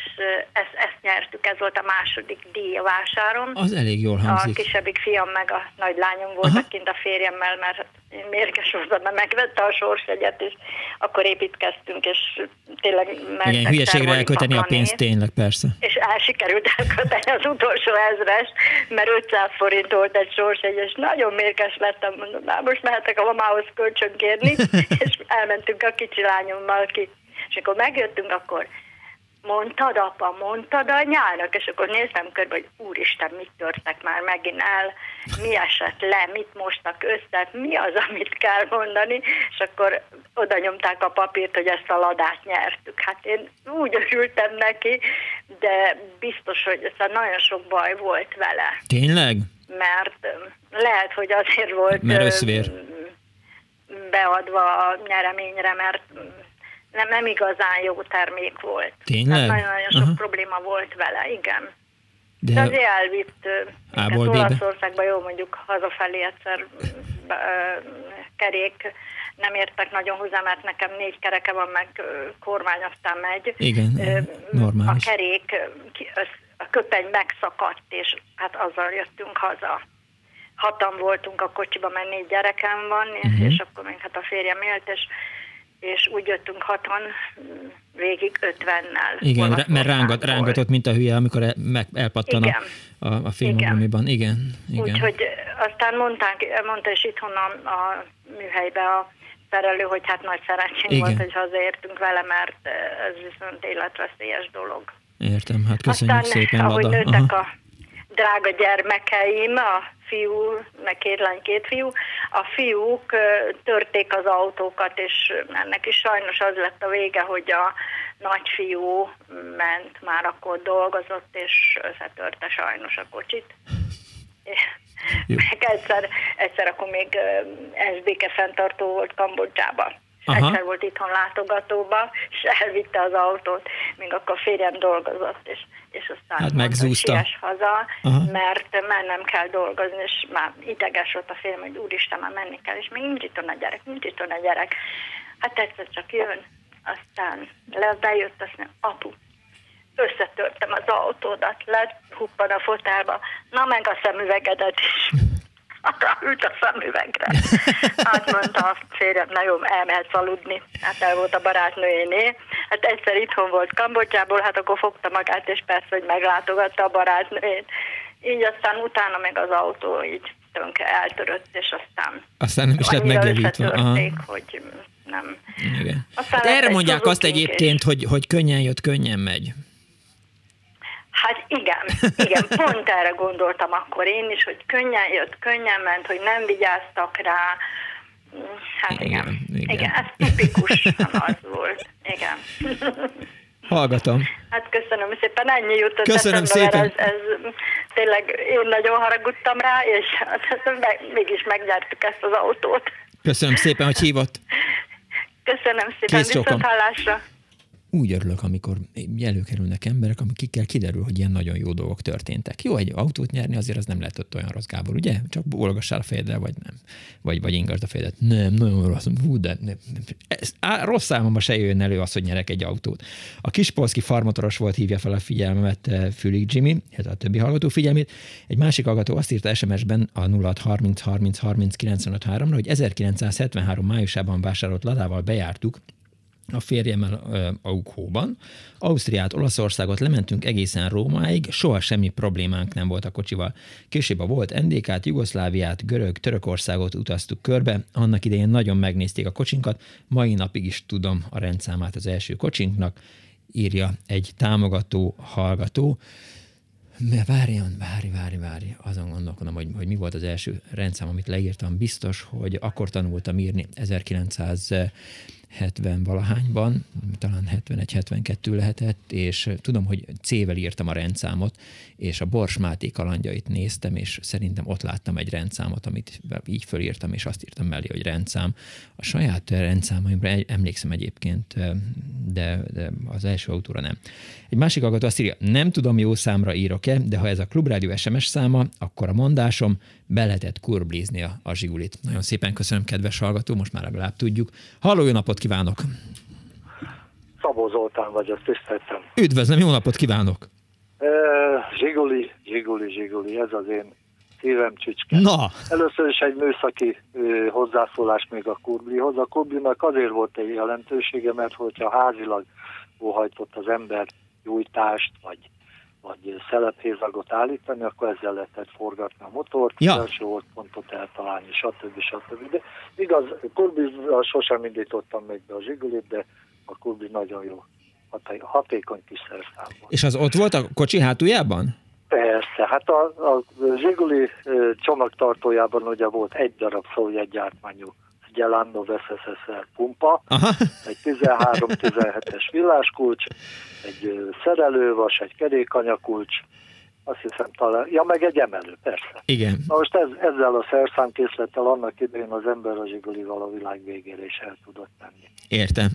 ezt, ezt nyertük, ez volt a második díj a vásáron. Az elég jól hangzik. A kisebbik fiam meg a nagy lányom voltak kint a férjemmel, mert én mérges voltam, mert megvette a sorsjegyet, és akkor építkeztünk, és tényleg meg Igen, hülyeségre elköteni a pénzt, tényleg, persze. És el sikerült elköteni az utolsó ezres, mert 500 forint volt egy sorsjegy, és nagyon mérges lettem, mondom, na most mehetek a mamához kölcsönkérni, (laughs) és elmentünk a kicsi lányommal ki. És akkor megjöttünk, akkor mondtad apa, mondtad anyának, és akkor néztem körbe, hogy úristen, mit törtek már megint el, mi esett le, mit mostak össze, mi az, amit kell mondani, és akkor oda nyomták a papírt, hogy ezt a ladát nyertük. Hát én úgy örültem neki, de biztos, hogy aztán nagyon sok baj volt vele. Tényleg? Mert lehet, hogy azért volt mert összvér. beadva a nyereményre, mert nem, nem igazán jó termék volt. Tényleg? Nagyon-nagyon sok Aha. probléma volt vele, igen. De, De azért elvitt minket Olaszországba, jó mondjuk hazafelé egyszer kerék nem értek nagyon hozzá, mert nekem négy kereke van, meg kormány aztán megy. Igen, normális. A kerék, a köpeny megszakadt, és hát azzal jöttünk haza. Hatan voltunk a kocsiban, mert négy gyerekem van, uh-huh. és akkor még hát a férjem élt, és és úgy jöttünk hatan végig ötvennel. Igen, mert rángat, rángatott, mint a hülye, amikor el, meg, elpattan igen. a, a, a. Igen. igen. igen. Úgyhogy aztán mondták, mondta is itthon a, a műhelybe a szerelő, hogy hát nagy szerencsénk Igen. volt, hogy hazaértünk vele, mert ez viszont életveszélyes dolog. Értem, hát köszönjük Aztán, szépen, ahogy Lada. nőttek Aha. a drága gyermekeim, a fiú, meg két lány, két fiú, a fiúk törték az autókat, és ennek is sajnos az lett a vége, hogy a nagyfiú ment, már akkor dolgozott, és összetörte sajnos a kocsit. Meg egyszer, egyszer akkor még SDK fenntartó volt Kambodzsába. Aha. Egyszer volt itthon látogatóba, és elvitte az autót, még akkor férjem dolgozott, és, és aztán hát megzúzta. Mondta, haza, Aha. mert mennem kell dolgozni, és már ideges volt a férjem, hogy úristen, már menni kell, és még nincs itt a gyerek, nincs itt a gyerek. Hát egyszer csak jön, aztán le, bejött, azt mondja, apu, összetörtem az autódat, lehuppan a fotálba, na meg a szemüvegedet is. (laughs) ült a szemüvegre. Hát mondta a férjem, nagyon elmehetsz aludni. Hát el volt a barátnőjéné. Hát egyszer itthon volt Kambodzsából, hát akkor fogta magát, és persze, hogy meglátogatta a barátnőjét. Így aztán utána meg az autó így tönke eltörött, és aztán... Aztán nem is lett megjavítva. hogy nem. Igen. Aztán hát erre mondják azt egyébként, hogy, hogy könnyen jött, könnyen megy. Hát igen, igen, (laughs) pont erre gondoltam akkor én is, hogy könnyen jött, könnyen ment, hogy nem vigyáztak rá. Hát igen, igen, igen. igen ez tipikusan az volt. Igen. (laughs) Hallgatom. Hát köszönöm szépen, ennyi jutott Köszönöm eszembe, szépen. Ez, ez, tényleg én nagyon haragudtam rá, és meg, mégis megnyertük ezt az autót. Köszönöm szépen, hogy hívott. Köszönöm szépen, viszont hallásra úgy örülök, amikor előkerülnek emberek, akikkel kiderül, hogy ilyen nagyon jó dolgok történtek. Jó, egy autót nyerni azért az nem lehet ott olyan rossz, Gábor, ugye? Csak bólogassál a fejedre, vagy nem. Vagy, vagy ingasd a fejedet. Nem, nagyon rossz. Hú, de nem. Ez, á, rossz számomra se jön elő az, hogy nyerek egy autót. A kispolszki farmotoros volt, hívja fel a figyelmemet eh, Fülig Jimmy, illetve a többi hallgató figyelmét. Egy másik hallgató azt írta SMS-ben a 0630 30 30 95 3 hogy 1973 májusában vásárolt ladával bejártuk a férjemmel Aukóban. Ausztriát, Olaszországot lementünk egészen Rómáig, soha semmi problémánk nem volt a kocsival. Később a volt NDK-t, Jugoszláviát, Görög, Törökországot utaztuk körbe, annak idején nagyon megnézték a kocsinkat, mai napig is tudom a rendszámát az első kocsinknak, írja egy támogató hallgató. Várjon, várj, várj, várj, azon gondolkodom, hogy, hogy mi volt az első rendszám, amit leírtam. Biztos, hogy akkor tanultam írni 1900 70 valahányban, talán 71-72 lehetett, és tudom, hogy C-vel írtam a rendszámot, és a Bors Máté kalandjait néztem, és szerintem ott láttam egy rendszámot, amit így fölírtam, és azt írtam mellé, hogy rendszám. A saját rendszámaimra emlékszem egyébként, de, de az első autóra nem. Egy másik hallgató azt írja, nem tudom, jó számra írok-e, de ha ez a Klubrádió SMS száma, akkor a mondásom be lehetett kurblizni a, a zsigulit. Nagyon szépen köszönöm, kedves hallgató, most már legalább tudjuk. Halló, jó napot kívánok! Szabó Zoltán vagyok, tiszteltem. Üdvözlöm, jó napot kívánok! Zsiguli, zsiguli, zsiguli, ez az én szívem csücske. Na. Először is egy műszaki ö, hozzászólás még a kurblihoz. A kurblinak azért volt egy jelentősége, mert hogyha házilag óhajtott az ember gyújtást, vagy, vagy szelephézagot állítani, akkor ezzel lehetett forgatni a motort, ja. első pontot eltalálni, stb. stb. De igaz, kurbizzal sosem indítottam még be a zsigulit, de a kurbi nagyon jó hatékony kis szerszám És az ott volt a kocsi hátuljában? Persze, hát a, a Zsiguli csomagtartójában ugye volt egy darab gyártmányú Gelando SSSR pumpa, Aha. egy 13-17-es villáskulcs, egy szerelővas, egy kerékanyakulcs, azt hiszem talán, ja meg egy emelő, persze. Igen. Na most ez, ezzel a szerszámkészlettel annak idején az ember a zsigulival a világ végére is el tudott menni. Értem.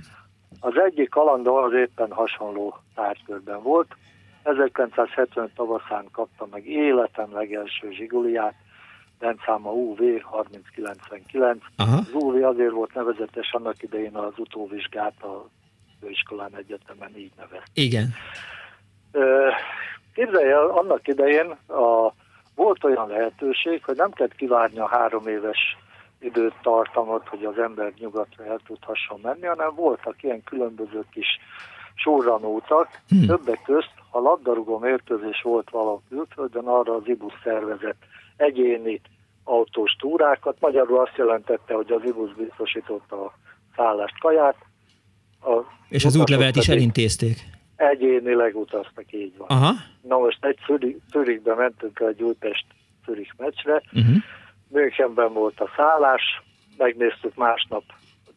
Az egyik kalandó az éppen hasonló tárgykörben volt. 1970 tavaszán kapta meg életem legelső zsiguliát, rendszáma UV 3099. Aha. Az UV azért volt nevezetes annak idején az utóvizsgát a főiskolán egyetemen így nevezte. Igen. Képzelj el, annak idején a, volt olyan lehetőség, hogy nem kellett kivárni a három éves időt tartamot, hogy az ember nyugatra el tudhasson menni, hanem voltak ilyen különböző kis sorranótak, hmm. többek közt, ha labdarúgó mérkőzés volt valahol külföldön, arra az IBUS szervezett egyéni autós túrákat. Magyarul azt jelentette, hogy az IBUS biztosította a szállást, kaját. A És az útlevelet is elintézték? Egyénileg utaztak, így van. Aha. Na most egy Zürichbe mentünk egy Újpest Zürich meccsre, uh-huh. Münchenben volt a szállás, megnéztük másnap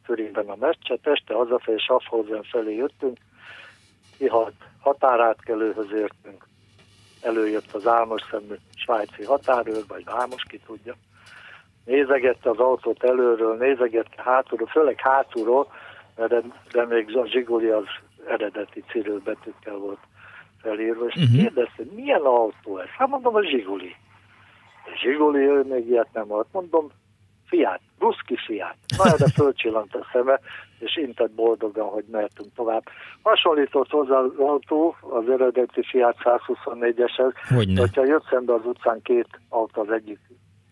Zürichben a meccset, este hazafelé Schaffhausen felé jöttünk, kihalt határátkelőhöz értünk, előjött az álmos szemű svájci határőr, vagy vámos, ki tudja. Nézegette az autót előről, nézegette hátulról, főleg hátulról, mert de, de még a Zsiguli az eredeti Cyril betűkkel volt felírva, és uh-huh. kérdezte, milyen autó ez? Hát mondom, a Zsiguli. A Zsiguli, ő még ilyet nem volt. Mondom, fiát, ruszki fiát. Na erre fölcsillant a szeme, és intett boldogan, hogy mehetünk tovább. Hasonlított hozzá az autó, az eredeti Fiat 124-eshez, hogyha jött szembe az utcán két autó, az egyik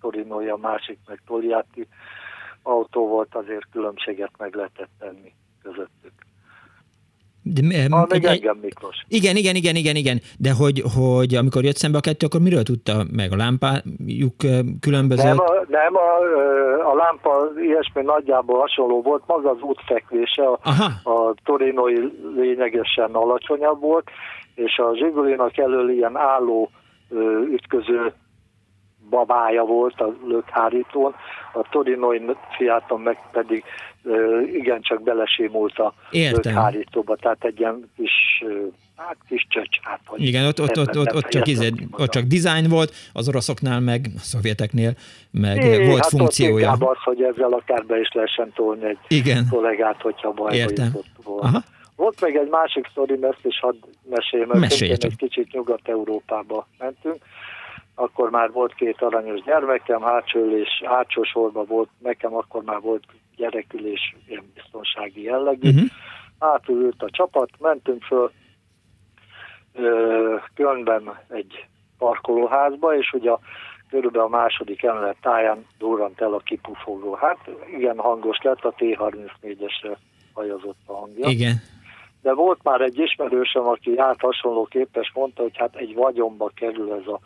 Torinója, a másik meg Toliati autó volt, azért különbséget meg lehetett tenni közöttük. De, ah, még egy, engem, Miklós. Igen, igen, igen, igen, igen. De hogy, hogy amikor jött szembe a kettő, akkor miről tudta meg? A lámpájuk különböző? Nem, a, nem a, a lámpa ilyesmi nagyjából hasonló volt, maga az útfekvése, a, a torinoi lényegesen alacsonyabb volt, és a Zsigulinak elől ilyen álló ütköző babája volt a lökhárítón, a Torinoi fiáton meg pedig igencsak belesémult a lökhárítóba, tehát egy ilyen kis, hát kis csöcsát. Igen, ott, ott, ott, ott, ott, csak izé, ott csak design volt, az oroszoknál meg, a szovjeteknél meg é, volt hát funkciója. Hát az, hogy ezzel akár be is lehessen tolni egy Igen. kollégát, hogyha bajba Értem. jutott volna. Aha. Volt még egy másik sztori, ezt is hadd meséljem, mert egy kicsit Nyugat-Európába mentünk, akkor már volt két aranyos gyermekem, hátsó és hátsó sorban volt, nekem akkor már volt gyerekülés ilyen biztonsági jellegű. Uh-huh. Átült a csapat, mentünk föl Kölnben egy parkolóházba, és ugye körülbelül a második emelet táján durrant el a kipufogó. Hát igen, hangos lett, a T-34-esre hajazott a hangja. Igen. De volt már egy ismerősöm, aki járt hasonló képes, mondta, hogy hát egy vagyonba kerül ez a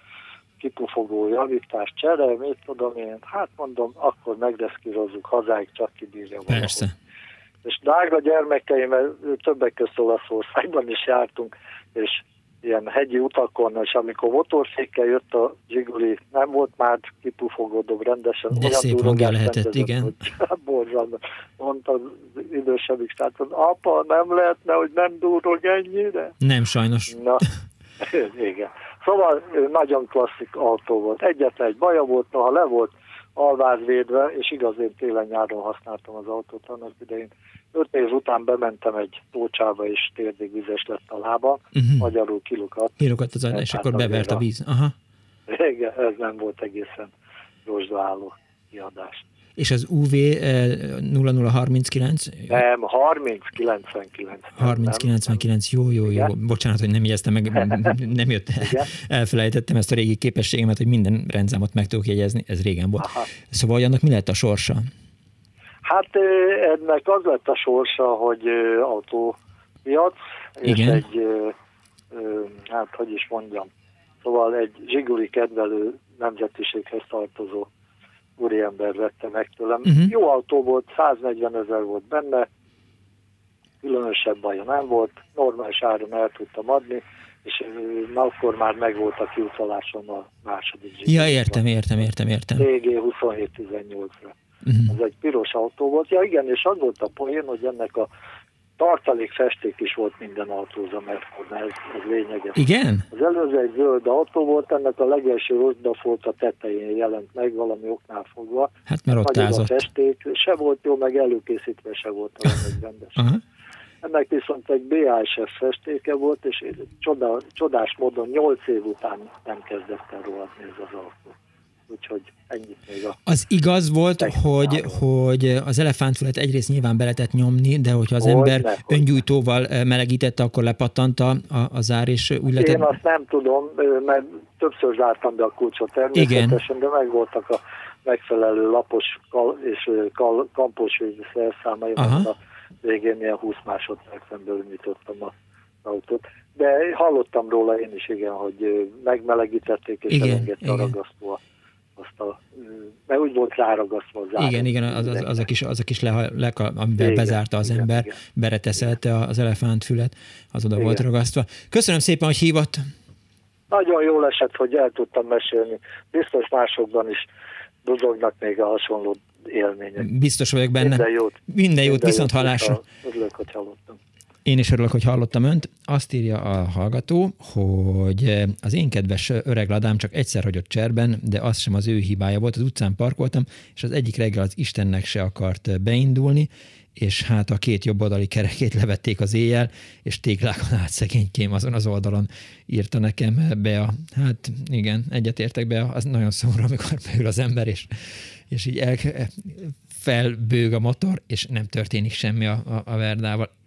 kipufogó javítás, csere, mit tudom én, hát mondom, akkor megdeszkírozzuk hazáig, csak kibírja valahogy. Persze. És drága gyermekeim, többek között Olaszországban is jártunk, és ilyen hegyi utakon, és amikor motorszékkel jött a Zsiguli, nem volt már kipufogó dob rendesen. De szép hangja lehetett, igen. Hogy, (laughs) borzalmas. Mondta az idősebbik tehát apa, nem lehetne, hogy nem durog ennyire? Nem, sajnos. Na, (laughs) igen. Szóval nagyon klasszik autó volt. Egyetlen egy baja volt, noha le volt alvázvédve, és igaz, én télen-nyáron használtam az autót annak idején. Öt év után bementem egy tócsába, és térdig vizes lett a lába, uh-huh. magyarul kilukat. Kilukat az és akkor bevert a víz. Aha. Igen, ez nem volt egészen rozsdáló kiadás. És az UV 0039? Nem, 3099. 3099, jó, jó, jó. Igen? Bocsánat, hogy nem jegyeztem meg, (laughs) nem jött, Igen? elfelejtettem ezt a régi képességemet, hogy minden rendszámot meg tudok jegyezni, ez régen volt. Aha. Szóval annak mi lett a sorsa? Hát ennek az lett a sorsa, hogy autópiac, és Igen? egy, hát hogy is mondjam, szóval egy zsiguli kedvelő nemzetiséghez tartozó úriember vette meg tőlem. Uh-huh. Jó autó volt, 140 ezer volt benne, különösebb baja nem volt, normális áron el tudtam adni, és na, akkor már megvolt a kiutalásom a második zsír. Ja, értem, értem, értem, értem. DG 27-18-ra. Uh-huh. Ez egy piros autó volt. Ja igen, és az volt a poén, hogy ennek a tartalék festék is volt minden autóza, mert ez, ez lényeges. Igen? Az előző egy zöld autó volt, ennek a legelső rozsdafolt a tetején jelent meg, valami oknál fogva. Hát mert ott A festék se volt jó, meg előkészítve se volt a (laughs) rendes. Uh-huh. Ennek viszont egy BASF festéke volt, és csoda, csodás módon 8 év után nem kezdett el rohadni ez az autó úgyhogy ennyit még a... Az igaz volt, hogy, hogy az elefántfület egyrészt nyilván be lehetett nyomni, de hogyha az hogy ember ne, öngyújtóval eh, melegítette, akkor lepattant a, a zár, és úgy lehetett... Én azt nem tudom, mert többször zártam be a kulcsot természetesen, Igen. de meg voltak a megfelelő lapos és kal, kampos szerszámai, mert a végén ilyen 20 másodpercen belül nyitottam a autót. De hallottam róla én is, igen, hogy megmelegítették és elengedte a ragasztó azt a, mert úgy volt ráragasztva az Igen, igen, az, az, az, a kis, az a kis le, le, amivel igen, bezárta az igen, ember, igen. bereteszelte az elefántfület, az oda igen. volt ragasztva. Köszönöm szépen, hogy hívott. Nagyon jól esett, hogy el tudtam mesélni. Biztos másokban is dudognak még a hasonló élmények. Biztos vagyok benne. Minden jót. Minden jót, Minden viszont jót, hallásra. Örülök, hogy hallottam. Én is örülök, hogy hallottam önt. Azt írja a hallgató, hogy az én kedves öreg ladám csak egyszer hagyott cserben, de az sem az ő hibája volt. Az utcán parkoltam, és az egyik reggel az Istennek se akart beindulni, és hát a két jobb oldali kerekét (laughs) levették az éjjel, és téglákon át szegénykém azon az oldalon írta nekem be a, hát igen, egyetértek be, az nagyon szomorú, amikor (laughs) beül az ember, és, és így el, felbőg a motor, és nem történik semmi a, a, a verdával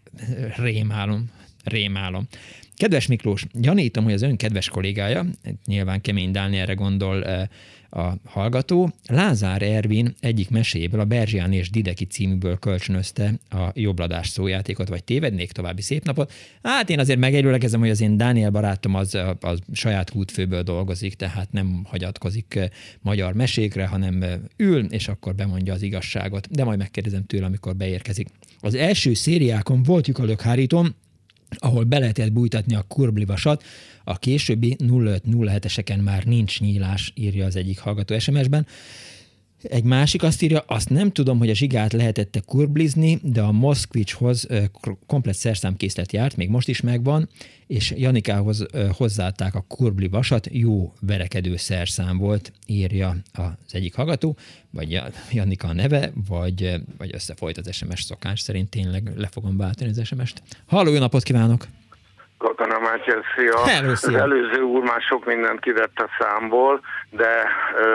rémálom, rémálom. Kedves Miklós, gyanítom, hogy az ön kedves kollégája, nyilván Kemény Dánielre gondol eh, a hallgató, Lázár Ervin egyik meséből, a Berzsián és Dideki címűből kölcsönözte a jobbladás szójátékot, vagy tévednék további szép napot. Hát én azért megerőlegezem, hogy az én Dániel barátom az a, a saját útfőből dolgozik, tehát nem hagyatkozik eh, magyar mesékre, hanem eh, ül, és akkor bemondja az igazságot. De majd megkérdezem tőle, amikor beérkezik. Az első szériákon volt lyukalökhárítón, ahol be lehetett bújtatni a kurblivasat, a későbbi 0507-eseken már nincs nyílás, írja az egyik hallgató SMS-ben. Egy másik azt írja, azt nem tudom, hogy a zsigát lehetette kurblizni, de a Moszkvicshoz komplet szerszámkészlet járt, még most is megvan, és Janikához hozzáadták a kurbli vasat, jó verekedő szerszám volt, írja az egyik hallgató, vagy Janika a neve, vagy, vagy összefolyt az SMS szokás szerint, tényleg le fogom váltani az SMS-t. Halló, jó napot kívánok! Katona Mátyás, szia. Hello, szia! Az előző úr már sok mindent kivett a számból, de ö,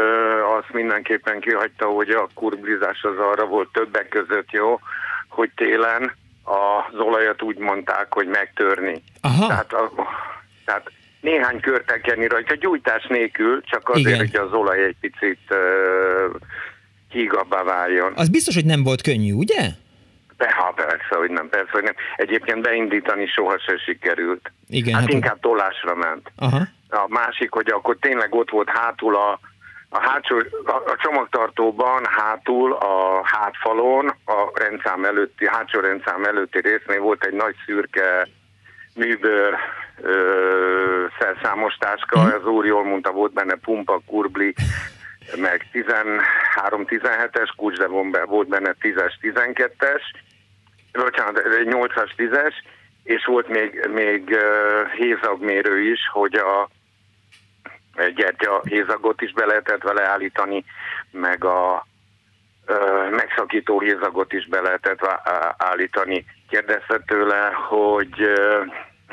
azt mindenképpen kihagyta, hogy a kurblizás az arra volt többek között jó, hogy télen az olajat úgy mondták, hogy megtörni. Aha. Tehát, a, tehát néhány kört tekerni rajta, gyújtás nélkül, csak azért, Igen. hogy az olaj egy picit uh, hígabbá váljon. Az biztos, hogy nem volt könnyű, ugye? De, ha persze, hogy nem, persze, hogy nem. Egyébként beindítani soha se sikerült. Igen, hát, hát inkább tolásra ment. Aha. A másik, hogy akkor tényleg ott volt hátul a, a, hátsó, a, a csomagtartóban hátul a hátfalon, a rendszám előtti, hátsó rendszám előtti résznél volt egy nagy szürke műbőr ö, szerszámos táska, az úr jól mondta, volt benne pumpa, kurbli, meg 13-17-es kulcs, de volt benne 10-es, 12-es, bocsánat, 8-as, 10-es, és volt még, még hézagmérő is, hogy a gyertya hézagot is be lehetett vele állítani, meg a megszakító hézagot is be lehetett állítani. Kérdezte tőle, hogy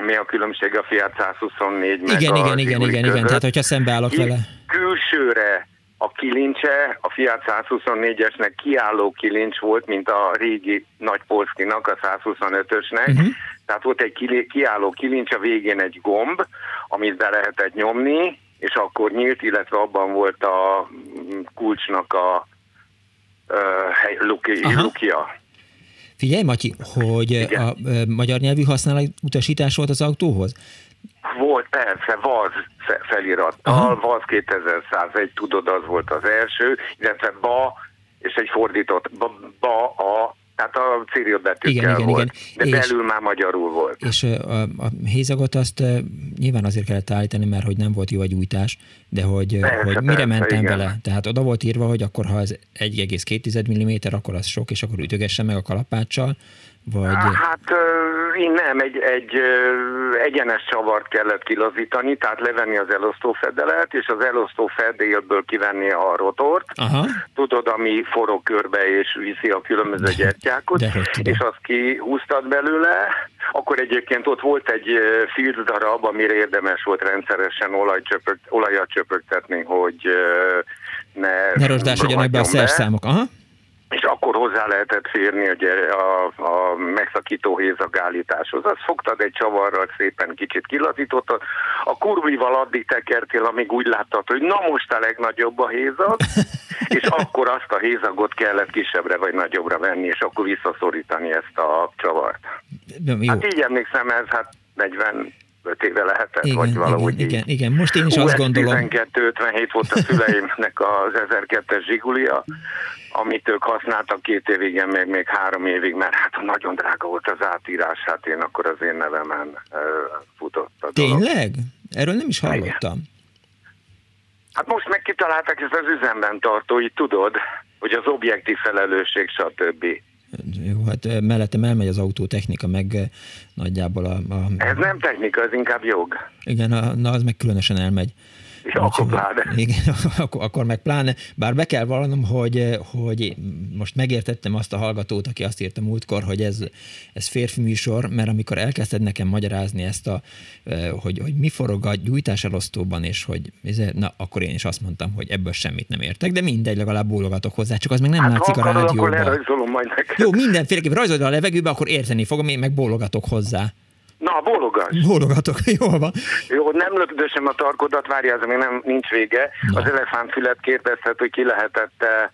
mi a különbség a Fiat 124 meg igen, a igen, igen, igen, igen, tehát hogyha szembeállok vele. Külsőre a kilincse, a Fiat 124-esnek kiálló kilincs volt, mint a régi nagy Polszkinak, a 125-ösnek. Uh-huh. Tehát volt egy kiálló kilincs, a végén egy gomb, amit be lehetett nyomni, és akkor nyílt, illetve abban volt a kulcsnak a uh, luki, lukia. Figyelj, Matyi, hogy Igen. a, a magyar nyelvű használat utasítás volt az autóhoz? Volt, persze, VAZ felirattal, VAZ 2101, tudod, az volt az első, illetve BA, és egy fordított BA, a, tehát a Cyril betűkkel igen, igen, volt, igen. de És- belül már magyarul volt. És a, a hézagot azt nyilván azért kellett állítani, mert hogy nem volt jó a gyújtás, de hogy, Persze, hogy mire persze, mentem igen. vele. Tehát oda volt írva, hogy akkor ha ez 1,2 mm, akkor az sok, és akkor ütögesse meg a kalapáccsal, vagy... Hát én nem, egy, egy egyenes csavart kellett kilazítani, tehát levenni az elosztófedelet, és az elosztó fedélből kivenni a rotort, Aha, tudod, ami forog körbe és viszi a különböző gyertyákot, és azt kihúztad belőle, akkor egyébként ott volt egy filt darab, amire érdemes volt rendszeresen olajcsöpög, olajat csöpögtetni, hogy ne, ne rozsdásodjanak be a szerszámok. Aha, és akkor hozzá lehetett férni ugye, a, a megszakító hézagállításhoz. Azt fogtad egy csavarral, szépen kicsit kilazítottad, a kurvival addig tekertél, amíg úgy láttad, hogy na most a legnagyobb a hézag, (laughs) és akkor azt a hézagot kellett kisebbre vagy nagyobbra venni, és akkor visszaszorítani ezt a csavart. jó. Hát így emlékszem, ez hát 45 éve lehetett, Igen, vagy valahogy igen, így. igen, igen. Most én is azt gondolom, 12-57 volt a szüleimnek az 1002-es Zsigulia, amit ők használtak két évig, még, még három évig, mert hát nagyon drága volt az átírás, hát én akkor az én nevemen uh, futott a dolog. tényleg? Erről nem is hallottam. Hát most meg kitalálták ezt az üzemben tartói, tudod, hogy az objektív felelősség, stb. Jó, hát mellettem elmegy az autótechnika, meg nagyjából a... a Ez nem technika, ez inkább jog. igen, a, na az meg különösen elmegy. És akkor pláne. Igen, (laughs) akkor, akkor meg pláne. Bár be kell vallanom, hogy, hogy most megértettem azt a hallgatót, aki azt írta múltkor, hogy ez, ez férfi műsor, mert amikor elkezdted nekem magyarázni ezt, a, eh, hogy, hogy mi forog a gyújtás elosztóban, és hogy na, akkor én is azt mondtam, hogy ebből semmit nem értek, de mindegy, legalább bólogatok hozzá, csak az meg nem Hát látszik a akarod, akkor rádióban. lerajzolom majd neked. Jó, mindenféleképpen rajzold le a levegőbe, akkor érteni fogom, én meg bólogatok hozzá. Na, bólogass. Bólogatok, (laughs) jól van. Jó, nem lökdösem a tarkodat, várja, ez még nem, nincs vége. Na. Az elefántfület kérdezhet, hogy ki lehetett -e,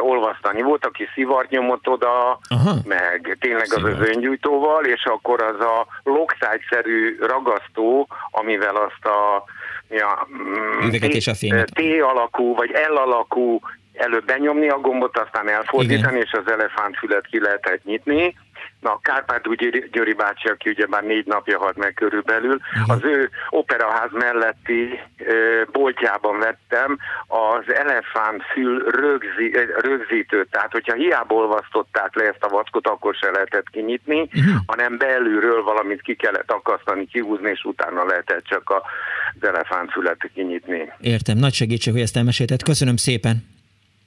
olvasztani. Volt, aki szivart nyomott oda, Aha. meg tényleg az Szivart. az öngyújtóval, és akkor az a lokszájszerű ragasztó, amivel azt a, mi a mm, Üveget és a fémet. T alakú, vagy L alakú előbb benyomni a gombot, aztán elfordítani, és az elefántfület ki lehetett nyitni. Na, Kárpát Gyuri, Gyuri bácsi, aki ugye már négy napja halt meg körülbelül, az ő operaház melletti ö, boltjában vettem az elefántfül rögzi, ö, rögzítőt. Tehát, hogyha hiába olvasztották le ezt a vackot, akkor se lehetett kinyitni, Mhm. hanem belülről valamit ki kellett akasztani, kihúzni, és utána lehetett csak az elefántfület kinyitni. Értem, nagy segítség, hogy ezt elmesélted. Köszönöm szépen.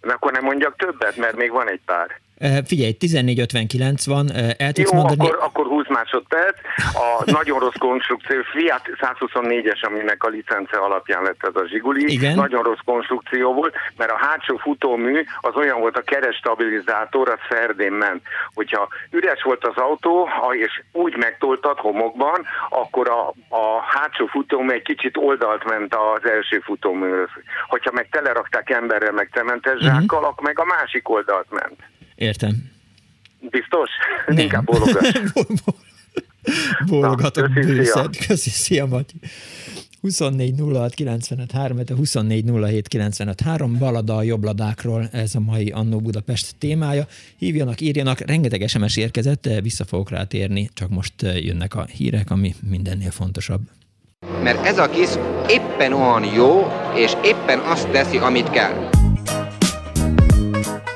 Na, akkor nem mondjak többet, mert még van egy pár. Figyelj, 14.59 van, el tudsz Jó, mondani? akkor, akkor 20 másodperc. A (laughs) nagyon rossz konstrukció, Fiat 124-es, aminek a licence alapján lett ez a Zsiguli. Igen. Nagyon rossz konstrukció volt, mert a hátsó futómű az olyan volt, a kerestabilizátor, az ferdén ment. Hogyha üres volt az autó, és úgy megtoltad homokban, akkor a, a hátsó futómű egy kicsit oldalt ment az első futóműhöz. Hogyha meg telerakták emberrel, meg cementes Mhm. zsákkal, akkor meg a másik oldalt ment. Értem. Biztos? Nem. Inkább bólogass. (laughs) Bólogatok bőszed. Köszi, szia Matyi. 24 06 95 3, 24 07 95 3, Balada a jobbladákról, ez a mai Annó Budapest témája. Hívjanak, írjanak, rengeteg SMS érkezett, vissza fogok rá térni, csak most eh, jönnek a hírek, ami mindennél fontosabb. Mert ez a kis éppen olyan jó, és éppen azt teszi, amit kell.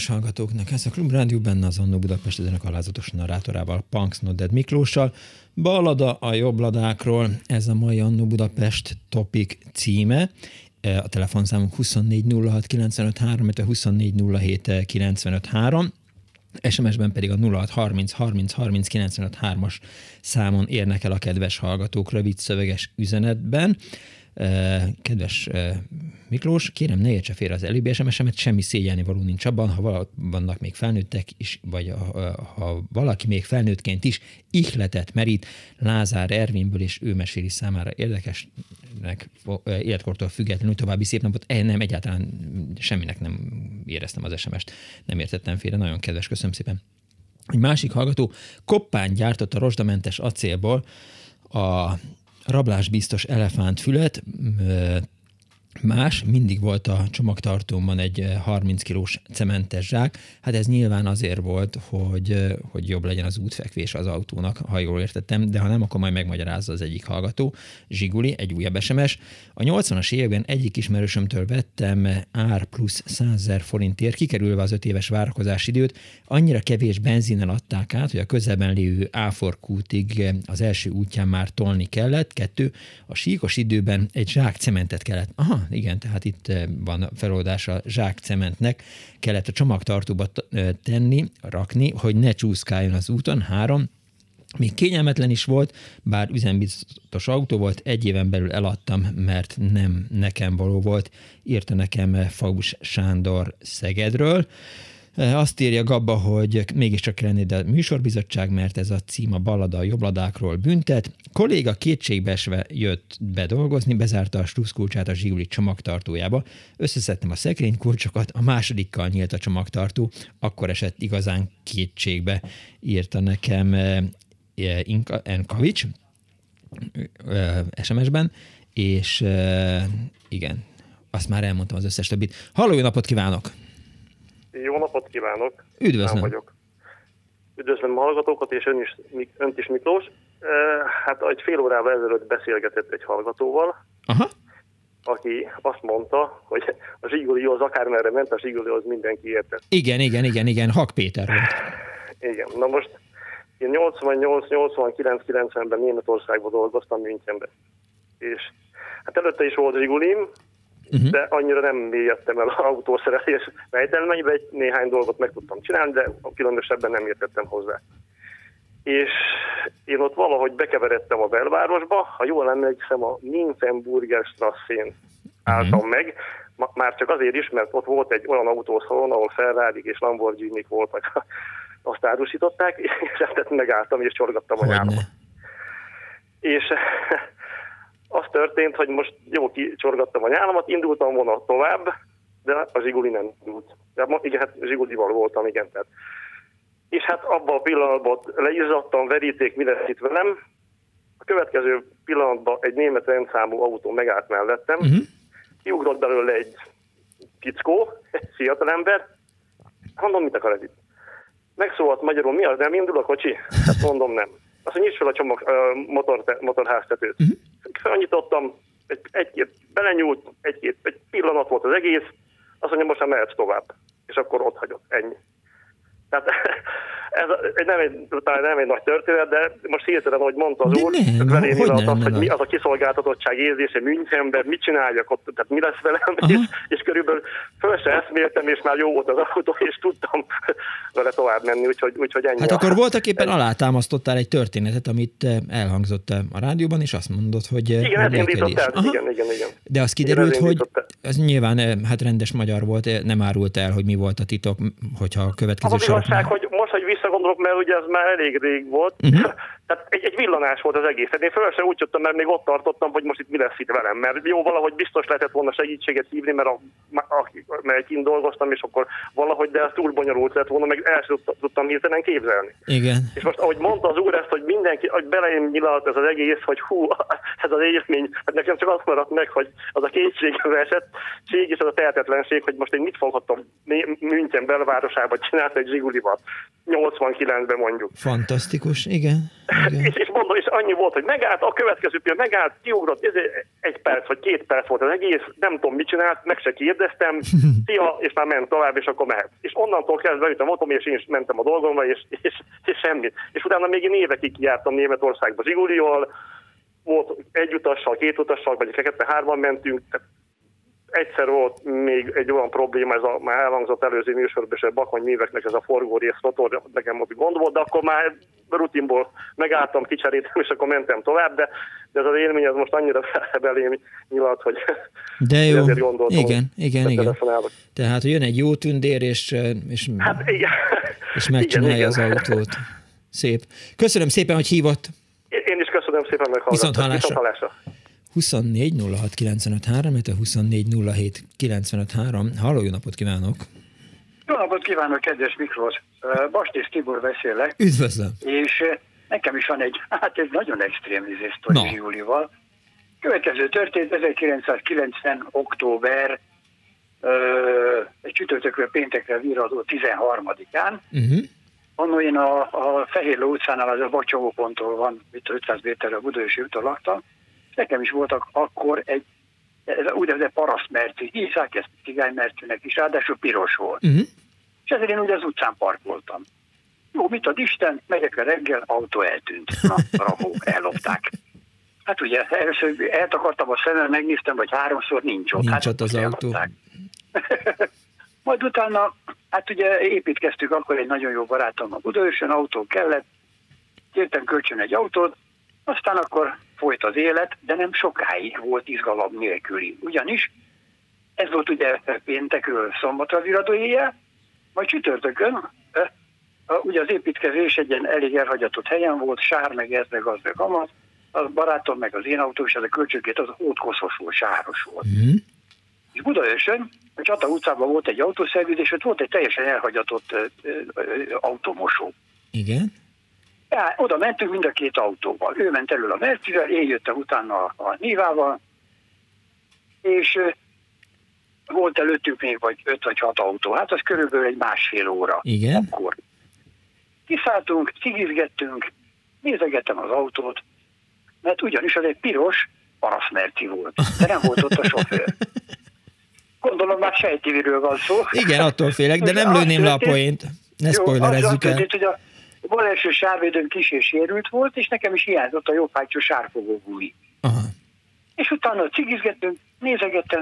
Kedves hallgatóknak! Ez a Klub Rádió benne az Annó Budapest ezenek alázatos narrátorával, Punks Nodded Miklóssal. Ballada a jobbladákról, ez a mai Annó Budapest topik címe. E, A telefonszámunk 24 06 95 3, 24 07 95 3. SMS-ben pedig a 0630 30 30 95 3-as számon érnek el a kedves hallgatók rövid szöveges üzenetben. Kedves Miklós, kérem ne értse félre az előbbi SMS-emet, semmi szégyelni való nincs abban, ha vannak még felnőttek is, vagy ha valaki még felnőttként is ihletet merít Lázár Ervinből, és ő meséli számára érdekesnek, életkortól függetlenül további szép napot. Nem, egyáltalán semminek nem éreztem az SMS-t, nem értettem félre, nagyon kedves, köszönöm szépen. Egy másik hallgató koppán gyártott a rozsdamentes acélból a rablásbiztos elefántfület, Más, mindig volt a csomagtartómban egy 30 kilós cementes zsák. Hát ez nyilván azért volt, hogy, hogy jobb legyen az útfekvés az autónak, ha jól értettem, de ha nem, akkor majd megmagyarázza az egyik hallgató. Zsiguli, egy újabb SMS. A 80-as években egyik ismerősömtől vettem ár plusz 100 ezer forintért, kikerülve az öt éves várakozás időt. Annyira kevés benzinnel adták át, hogy a közelben lévő Áforkútig az első útján már tolni kellett. Kettő, a síkos időben egy zsák cementet kellett. Aha, igen, tehát itt eh, van feloldás a zsák cementnek, kellett a csomagtartóba eh, tenni, rakni, hogy ne csúszkáljon az úton. Három, még kényelmetlen is volt, bár üzembiztos autó volt, egy éven belül eladtam, mert nem nekem való volt, írta nekem Faus Sándor Szegedről. Azt írja Gabba, hogy mégiscsak kell lenni, a műsorbizottság, mert ez a cím a ballada a jobbladákról büntet. Kolléga kétségbeesve jött bedolgozni, bezárta a sluszkulcsát a zsiguli csomagtartójába, összeszedtem a szekrénykulcsokat, a másodikkal nyílt a csomagtartó, akkor esett igazán kétségbe, írta nekem Inka, Enkavics SMS-ben, és igen, azt már elmondtam az összes többit. Halló, jó napot kívánok! Jó napot kívánok! Üdvözlöm! Én vagyok. Üdvözlöm a hallgatókat, és ön is, önt is Miklós. Hát egy fél órával ezelőtt beszélgetett egy hallgatóval, Aha. aki azt mondta, hogy a zsiguli az akármerre ment, a zsiguli az mindenki értett. Igen, igen, igen, igen, Hak Péter volt. Igen, na most én 88-89-90-ben Németországban dolgoztam Münchenben. És hát előtte is volt zsigulim, uh-huh. de annyira nem mélyedtem el az autószerelés rejtelmeibe, egy néhány dolgot meg tudtam csinálni, de különösebben nem értettem hozzá. És én ott valahogy bekeveredtem a belvárosba, ha jól emlékszem, a Nyinfenburger strasszén álltam uh-huh. meg, már csak azért is, mert ott volt egy olyan autószalon, ahol Ferrari és Lamborghini voltak, (laughs) azt árusították, és hát megálltam és csorgattam a nyálamat. És az történt, hogy most jó kicsorgattam a nyálamat, indultam volna tovább, de a zsiguli nem indult. De igen, hát zsigulival voltam, igen. Tehát. És hát abban a pillanatban leizzadtam, veríték, mi lesz itt velem. A következő pillanatban egy német rendszámú autó megállt mellettem, uh-huh. kiugrott belőle egy kickó, egy fiatalember. Mondom, mit akar ez itt? Megszólalt magyarul, mi az, nem indul a kocsi? Hát mondom, nem. Azt mondja, nyisd fel a csomag, uh, motor, motorháztetőt. Uh-huh. Felnyitottam, egy, egy-két belenyúlt, egy-két egy pillanat volt az egész, azt mondja, most már mehetsz tovább. És akkor ott hagyott, ennyi. Tehát ez nem egy, talán nem egy nagy történet, de most hirtelen, ahogy mondta az úr, velén hogy, az, az, hogy mi az a kiszolgáltatottság érzése Münchenben, mit csináljak ott, tehát mi lesz velem, és, és körülbelül föl se eszméltem, és már jó volt az autó, és tudtam vele tovább menni, úgyhogy, úgyhogy ennyi. Hát akkor voltak éppen alátámasztottál egy történetet, amit eh, elhangzott a rádióban, és azt mondod, hogy... Eh, igen, ez indított el, igen, igen, igen. De az kiderült, igen, hogy ez nyilván eh, hát rendes magyar volt, nem árult el, hogy mi volt a titok, hogyha a következő az igazság, hogy most, hogy visszagondolok, mert ugye ez már elég rég volt, uh-huh. (laughs) tehát egy, egy villanás volt az egész. Hát én föl sem úgy jöttem, mert még ott tartottam, hogy most itt mi lesz itt velem, mert jó, valahogy biztos lehetett volna segítséget hívni, mert, a, a, mert kint dolgoztam, és akkor valahogy, de ez túl bonyolult lett volna, meg el sem tudtam hirtelen képzelni. Igen. És most, ahogy mondta az úr ezt, hogy mindenki, hogy belején nyilalt ez az egész, hogy hú, (laughs) ez az élmény, hát nekem csak azt maradt meg, hogy az a kétségbe esett, és az a tehetetlenség, hogy most én mit foghattam München belvárosába csinálni egy zsigulival. 89-ben mondjuk. Fantasztikus, igen. És, és mondom, és annyi volt, hogy megállt, a következő pillanat megállt, kiugrott, ez egy perc vagy két perc volt az egész, nem tudom mit csinált, meg se kérdeztem, (laughs) szia, és már ment tovább, és akkor mehet. És onnantól kezdve jöttem otthon, és én is mentem a dolgomba, és, és, és semmit. És utána még én évekig jártam Németországba Zsigulival, volt egy utassal, két utassal, vagy fekete hárman mentünk, tehát egyszer volt még egy olyan probléma, ez a, már elhangzott előző műsorban, és a bakony műveknek ez a forgó rész rotor, nekem ott gond volt, de akkor már rutinból megálltam, kicseréltem, és akkor mentem tovább, de, de ez az élmény az most annyira belém nyilat, hogy de jó, ezért gondoltam, igen, igen, igen. Tehát jön egy jó tündér, és, és, hát, igen. és megcsinálja igen, az igen. autót. Szép. Köszönöm szépen, hogy hívott. Én is köszönöm szépen, hogy Viszont hallásra. Viszont hallásra. 24 06 95 3, 24 07 95 3. Halló, jó napot kívánok! Jó napot kívánok, kedves Miklós! Bastis Tibor beszélek. Üdvözlöm! És nekem is van egy, (laughs) hát egy nagyon extrém izésztori no. Júlival. Következő történt 1990. október egy csütörtökről péntekre viradó 13-án. Uh-huh. Onnan én a, a Fehér utcánál, az a Bacsogó van, itt 500 méterre a Budaörsi úton laktam, Nekem is voltak akkor egy ez úgynevezett parasztmertű, hívják ezt cigánymertűnek is, ráadásul piros volt. Uh-huh. És ezért én ugye az utcán parkoltam. Jó, mit ad Isten, megyek a reggel, autó eltűnt. Na, ramó, ellopták. Hát ugye először eltakartam a szemem, megnéztem, vagy háromszor nincs ott. Nincs hát, ott az autó. (laughs) Majd utána, hát ugye építkeztük akkor egy nagyon jó barátom a Budaörsön, autó kellett, kértem kölcsön egy autót, aztán akkor folyt az élet, de nem sokáig volt izgalom nélküli. Ugyanis ez volt ugye péntekről szombatra viradó éjjel, majd csütörtökön, ugye az építkezés egy ilyen elég elhagyatott helyen volt, sár, meg ez, meg az, meg amaz, a barátom, meg az én autó, és ez a kölcsönkét az ótkoszos volt, sáros volt. Mm. És Budaörsön, a Csata utcában volt egy autószerviz, és ott volt egy teljesen elhagyatott automosó. Igen. Ja, oda mentünk mind a két autóval. Ő ment elől a Mercivel, én jöttem utána a, a Nívával, és volt előttünk még vagy öt vagy hat autó. Hát az körülbelül egy másfél óra. Igen. Akkor. Kiszálltunk, cigizgettünk, nézegettem az autót, mert ugyanis az egy piros paraszmerci volt, de nem volt ott a sofőr. Gondolom már sejtiviről van szó. Igen, attól félek, de nem lőném le a poént. Ne spoilerezzük el. Történt, hogy a bal első sávvédőn kis és sérült volt, és nekem is hiányzott a jobb hátsó sárfogó gúj. És utána cigizgettünk, nézegettem,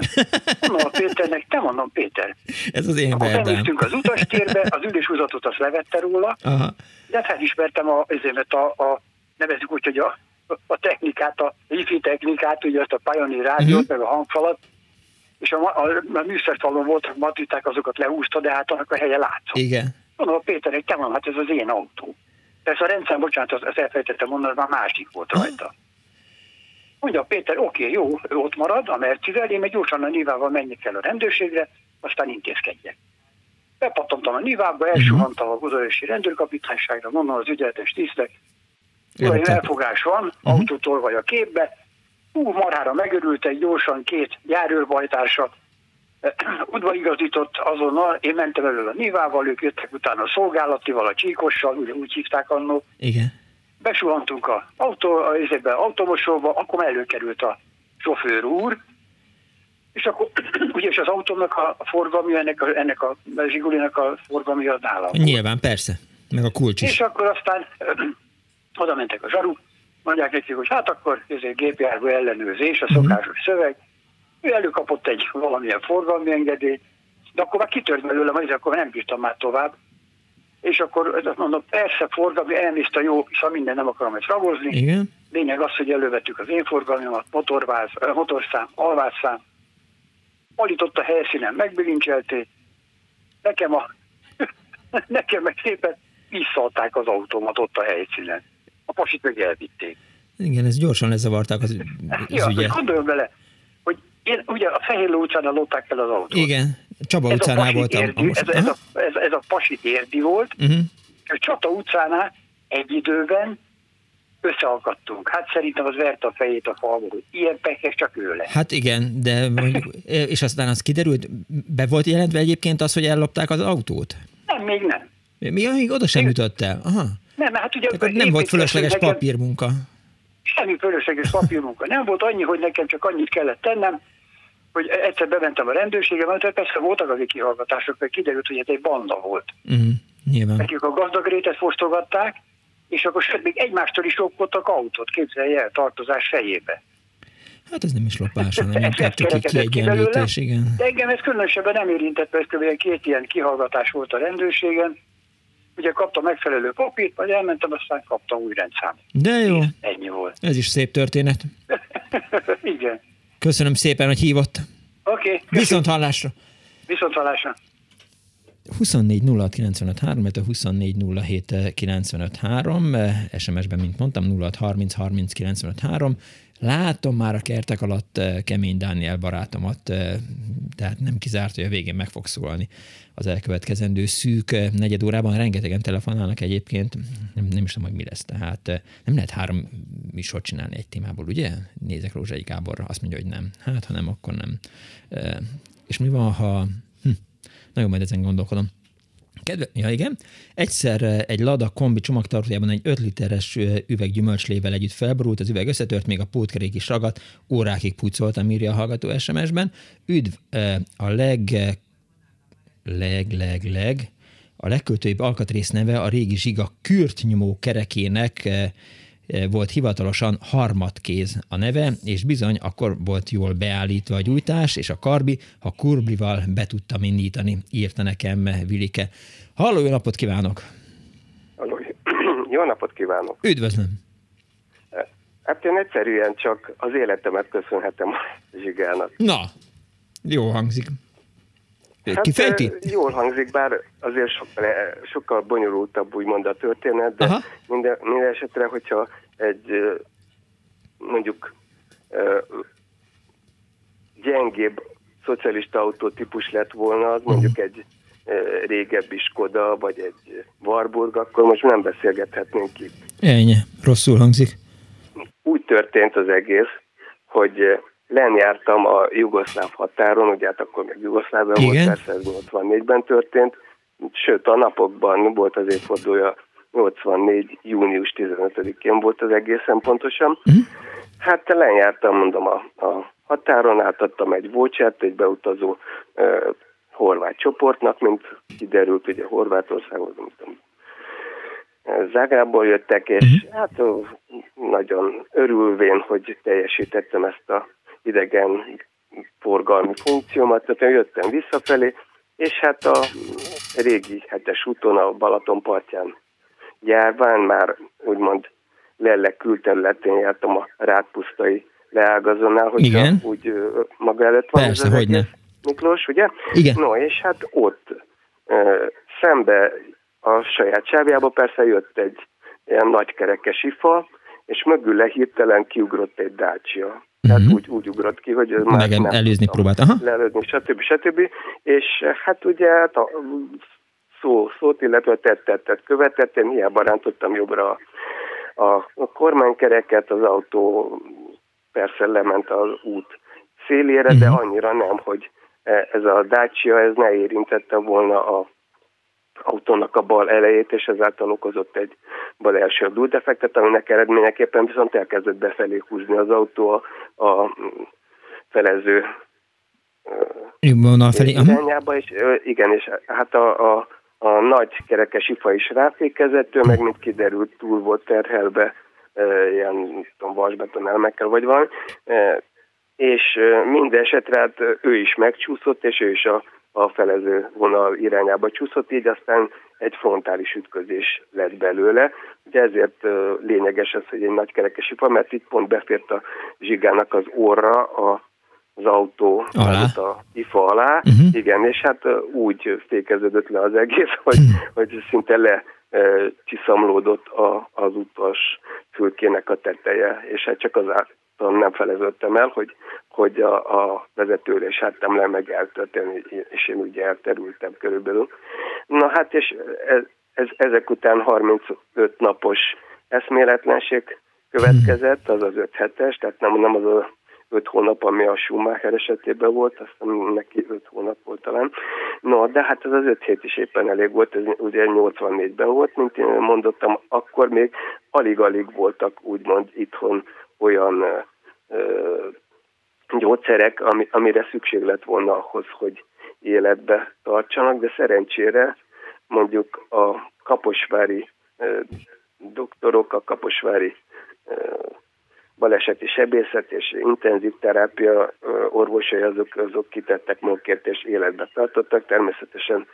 mondom a Péternek, te mondom Péter. Ez az én Akkor az utastérbe, az ülésúzatot azt levette róla, Aha. de felismertem a, ezért a, a nevezzük úgy, hogy a, a technikát, a wifi technikát, ugye azt a Pioneer rádiót, uh-huh. meg a hangfalat, és a, a, a műszerfalon voltak matiták, azokat lehúzta, de hát annak a helye látszott. Igen. Mondom a Péternek, te van, hát ez az én autó. Persze a rendszer, bocsánat, az, az elfelejtettem mondani, már másik volt rajta. Mondja Péter, oké, okay, jó, ő ott marad a Mercivel, én meg gyorsan a Nivával menjek el a rendőrségre, aztán intézkedjek. Bepattantam a Nivába, elsuhantam a Budaörsi rendőrkapitányságra, mondom az ügyeletes tisztek, Uraim, elfogás van, uh-huh. autótól vagy a képbe. Ú, marhára megörültek gyorsan két járőrbajtársat, udvarigazított azonnal, én mentem elő a Nivával, ők jöttek utána a szolgálatival, a csíkossal, ugye úgy hívták annó. Igen. Besuhantunk a autó, a részében automosóba, akkor előkerült a sofőr úr, és akkor (clears throat) ugye az autónak a forgalmi, ennek a, ennek a Zsigulinak a forgalmi az nálam. Nyilván, persze, meg a kulcs is. És akkor aztán (clears throat) oda mentek a zsaruk, mondják nekik, hogy hát akkor ez egy gépjárgó ellenőrzés, a szokásos uh-huh. szöveg, ő előkapott egy valamilyen forgalmi engedélyt, de akkor már kitört belőle, majd akkor nem bírtam már tovább. És akkor mondom, persze forgalmi, elnézte jó, és ha minden nem akarom ezt ragozni. Igen. Lényeg az, hogy elővettük az én forgalmimat, motorváz, motorszám, alvásszám. Alított a helyszínen, megbilincselték. Nekem a (laughs) nekem meg szépen visszalták az autómat a helyszínen. A pasit meg elvitték. Igen, ez gyorsan lezavarták az, az ja, ügyet. Gondoljon bele, én ugye a Fehér utcán lopták el az autót. Igen, Csaba utcánál voltam. Érdi, most, ez, ez, a, ez, ez a Pasi érdi volt, uh-huh. és Csata utcánál egy időben összeakadtunk. Hát szerintem az vert a fejét a falból, hogy ilyen pekes csak ő lesz. Hát igen, de mondjuk, (laughs) és aztán az kiderült, be volt jelentve egyébként az, hogy ellopták az autót? Nem, még nem. Mi, még oda sem jutott el? Aha. Nem, hát ugye... Tehát nem volt fölösleges nekem, papírmunka. Semmi fölösleges papírmunka. Nem volt annyi, hogy nekem csak annyit kellett tennem, hogy egyszer bementem a rendőrségbe, mert persze voltak az kihallgatások, mert kiderült, hogy ez egy banda volt. Uh-huh. Nyilván. Nekik a gazdag rétet fosztogatták, és akkor sőt, még egymástól is lopkodtak autót, képzelje el, tartozás fejébe. Hát ez nem is lopás, hanem inkább csak egy kiegyenlítés, igen. De engem ez különösebben nem érintett, mert kb. két ilyen kihallgatás volt a rendőrségen. Ugye kaptam megfelelő papírt, majd elmentem, aztán kaptam új rendszámot. De jó. Ennyi volt. Ez is szép történet. (laughs) igen. Köszönöm szépen, hogy hívott. Oké. Okay, Viszont hallásra. Viszont hallásra. 24 06 95 3, 24 07 95 3, SMS-ben, mint mondtam, 06 30 30 95 3. Látom már a kertek alatt eh, kemény Dániel barátomat, eh, tehát nem kizárt, hogy a végén meg fog szólni az elkövetkezendő szűk eh, negyed órában. Rengetegen telefonálnak egyébként, nem, nem is tudom, hogy mi lesz. Tehát nem lehet három műsort csinálni egy témából, ugye? Nézek Rózsai Gáborra, azt mondja, hogy nem. Hát, ha nem, akkor nem. És mi van, ha... Hm, nagyon majd ezen gondolkodom. Kedve, ja igen, egyszer eh, egy Lada kombi csomagtartójában egy 5 literes eh, üveg gyümölcslével együtt felborult, az üveg összetört, még a pótkerék is ragadt, órákig pucoltam, írja a hallgató SMS-ben. Üdv eh, a leg, leg, leg, leg, a legköltőibb alkatrész neve a régi zsiga kürtnyomó kerekének volt hivatalosan harmadkéz a neve, és bizony akkor volt jól beállítva a gyújtás, és a karbi, ha kurblival be tudtam indítani, írta nekem Vilike. Halló, jó napot kívánok! Halló, (clears throat) jó napot kívánok! Üdvözlöm! Hát én egyszerűen csak az életemet köszönhetem a zsigának. Na, jó hangzik. Hát, Kifejti? Jól hangzik, bár azért sokkal, sokkal bonyolultabb úgymond a történet, de minden, minden esetre, hogyha egy mondjuk gyengébb szocialista autótípus lett volna, az mondjuk mhm. egy régebbi Skoda, vagy egy Warburg, akkor most nem beszélgethetnénk itt. Ennyi, rosszul hangzik. Úgy történt az egész, hogy len jártam a jugoszláv határon, ugye hát akkor még Jugoszlávban volt, persze ez 84-ben történt, sőt a napokban volt az évfordulója 84. június 15-én volt az egészen pontosan. Uh-huh. Hát lenyártam, mondom, a, a határon, átadtam egy vouchert, egy beutazó uh, horvát csoportnak, mint kiderült, ugye Horvátországhoz, nem tudom, Zágrából jöttek, és uh-huh. hát uh, nagyon örülvén, hogy teljesítettem ezt a idegen forgalmi funkciómat, tehát jöttem visszafelé, és hát a régi hetes úton a Balaton partján járván már úgymond lellek külterületén jártam a rátpusztai leágazónál, hogy Igen. úgy maga előtt van. Persze, hogy ne. Miklós, ugye? Igen. No, és hát ott uh, szembe a saját sávjába persze jött egy ilyen nagykerekes ifa, és mögül hirtelen kiugrott egy dácsia. Tehát uh-huh. úgy, úgy ugrott ki, hogy már Meg nem előzni próbált. Aha. Lelőzni, stb. stb. És hát ugye hát a szó, szót, illetve tettet követett, én hiába rántottam jobbra a, a kormánykereket, az autó persze lement az út szélére, uh-huh. de mhm. annyira nem, hogy ez a Dacia, ez ne érintette volna a autónak a bal elejét, és ezáltal okozott egy bal első defektet, aminek eredményeképpen viszont elkezdett befelé húzni az autó a, a felező vonal felé. irányába, és igen, és hát a, a, a nagy kerekes ifa is ráfékezett, ő meg, mint kiderült, túl volt terhelve ilyen tudom, vasbeton elmekkel, vagy valami, és minden esetre hát ő is megcsúszott, és ő is a a felező vonal irányába csúszott, így aztán egy frontális ütközés lett belőle. Ugye ezért lényeges ez, hogy egy nagy kerekes ifa, mert itt pont befért a zsigának az orra a az autó alá. a ifa alá, uh-huh. igen, és hát úgy fékeződött le az egész, (laughs) hogy, uh-huh. hogy szinte le csiszamlódott a, az utas fülkének a teteje, és hát csak az nem feleződtem el, hogy, hogy a, a vezetőülés háttam le meg eltörténni, és én ugye elterültem körülbelül. Na hát, és ez, ez, ezek után 35 napos eszméletlenség következett, az az 5 hetes, tehát nem, nem az a 5 hónap, ami a Schumacher esetében volt, azt hiszem neki 5 hónap volt talán. No, de hát ez az 5 hét is éppen elég volt, ez ugye 84-ben volt, mint én mondottam, akkor még alig-alig voltak úgymond itthon olyan gyógyszerek, ami, amire szükség lett volna ahhoz, hogy életbe tartsanak, de szerencsére mondjuk a kaposvári doktorok, a kaposvári baleseti sebészet és intenzív terápia orvosai azok, azok kitettek munkért és életbe tartottak, természetesen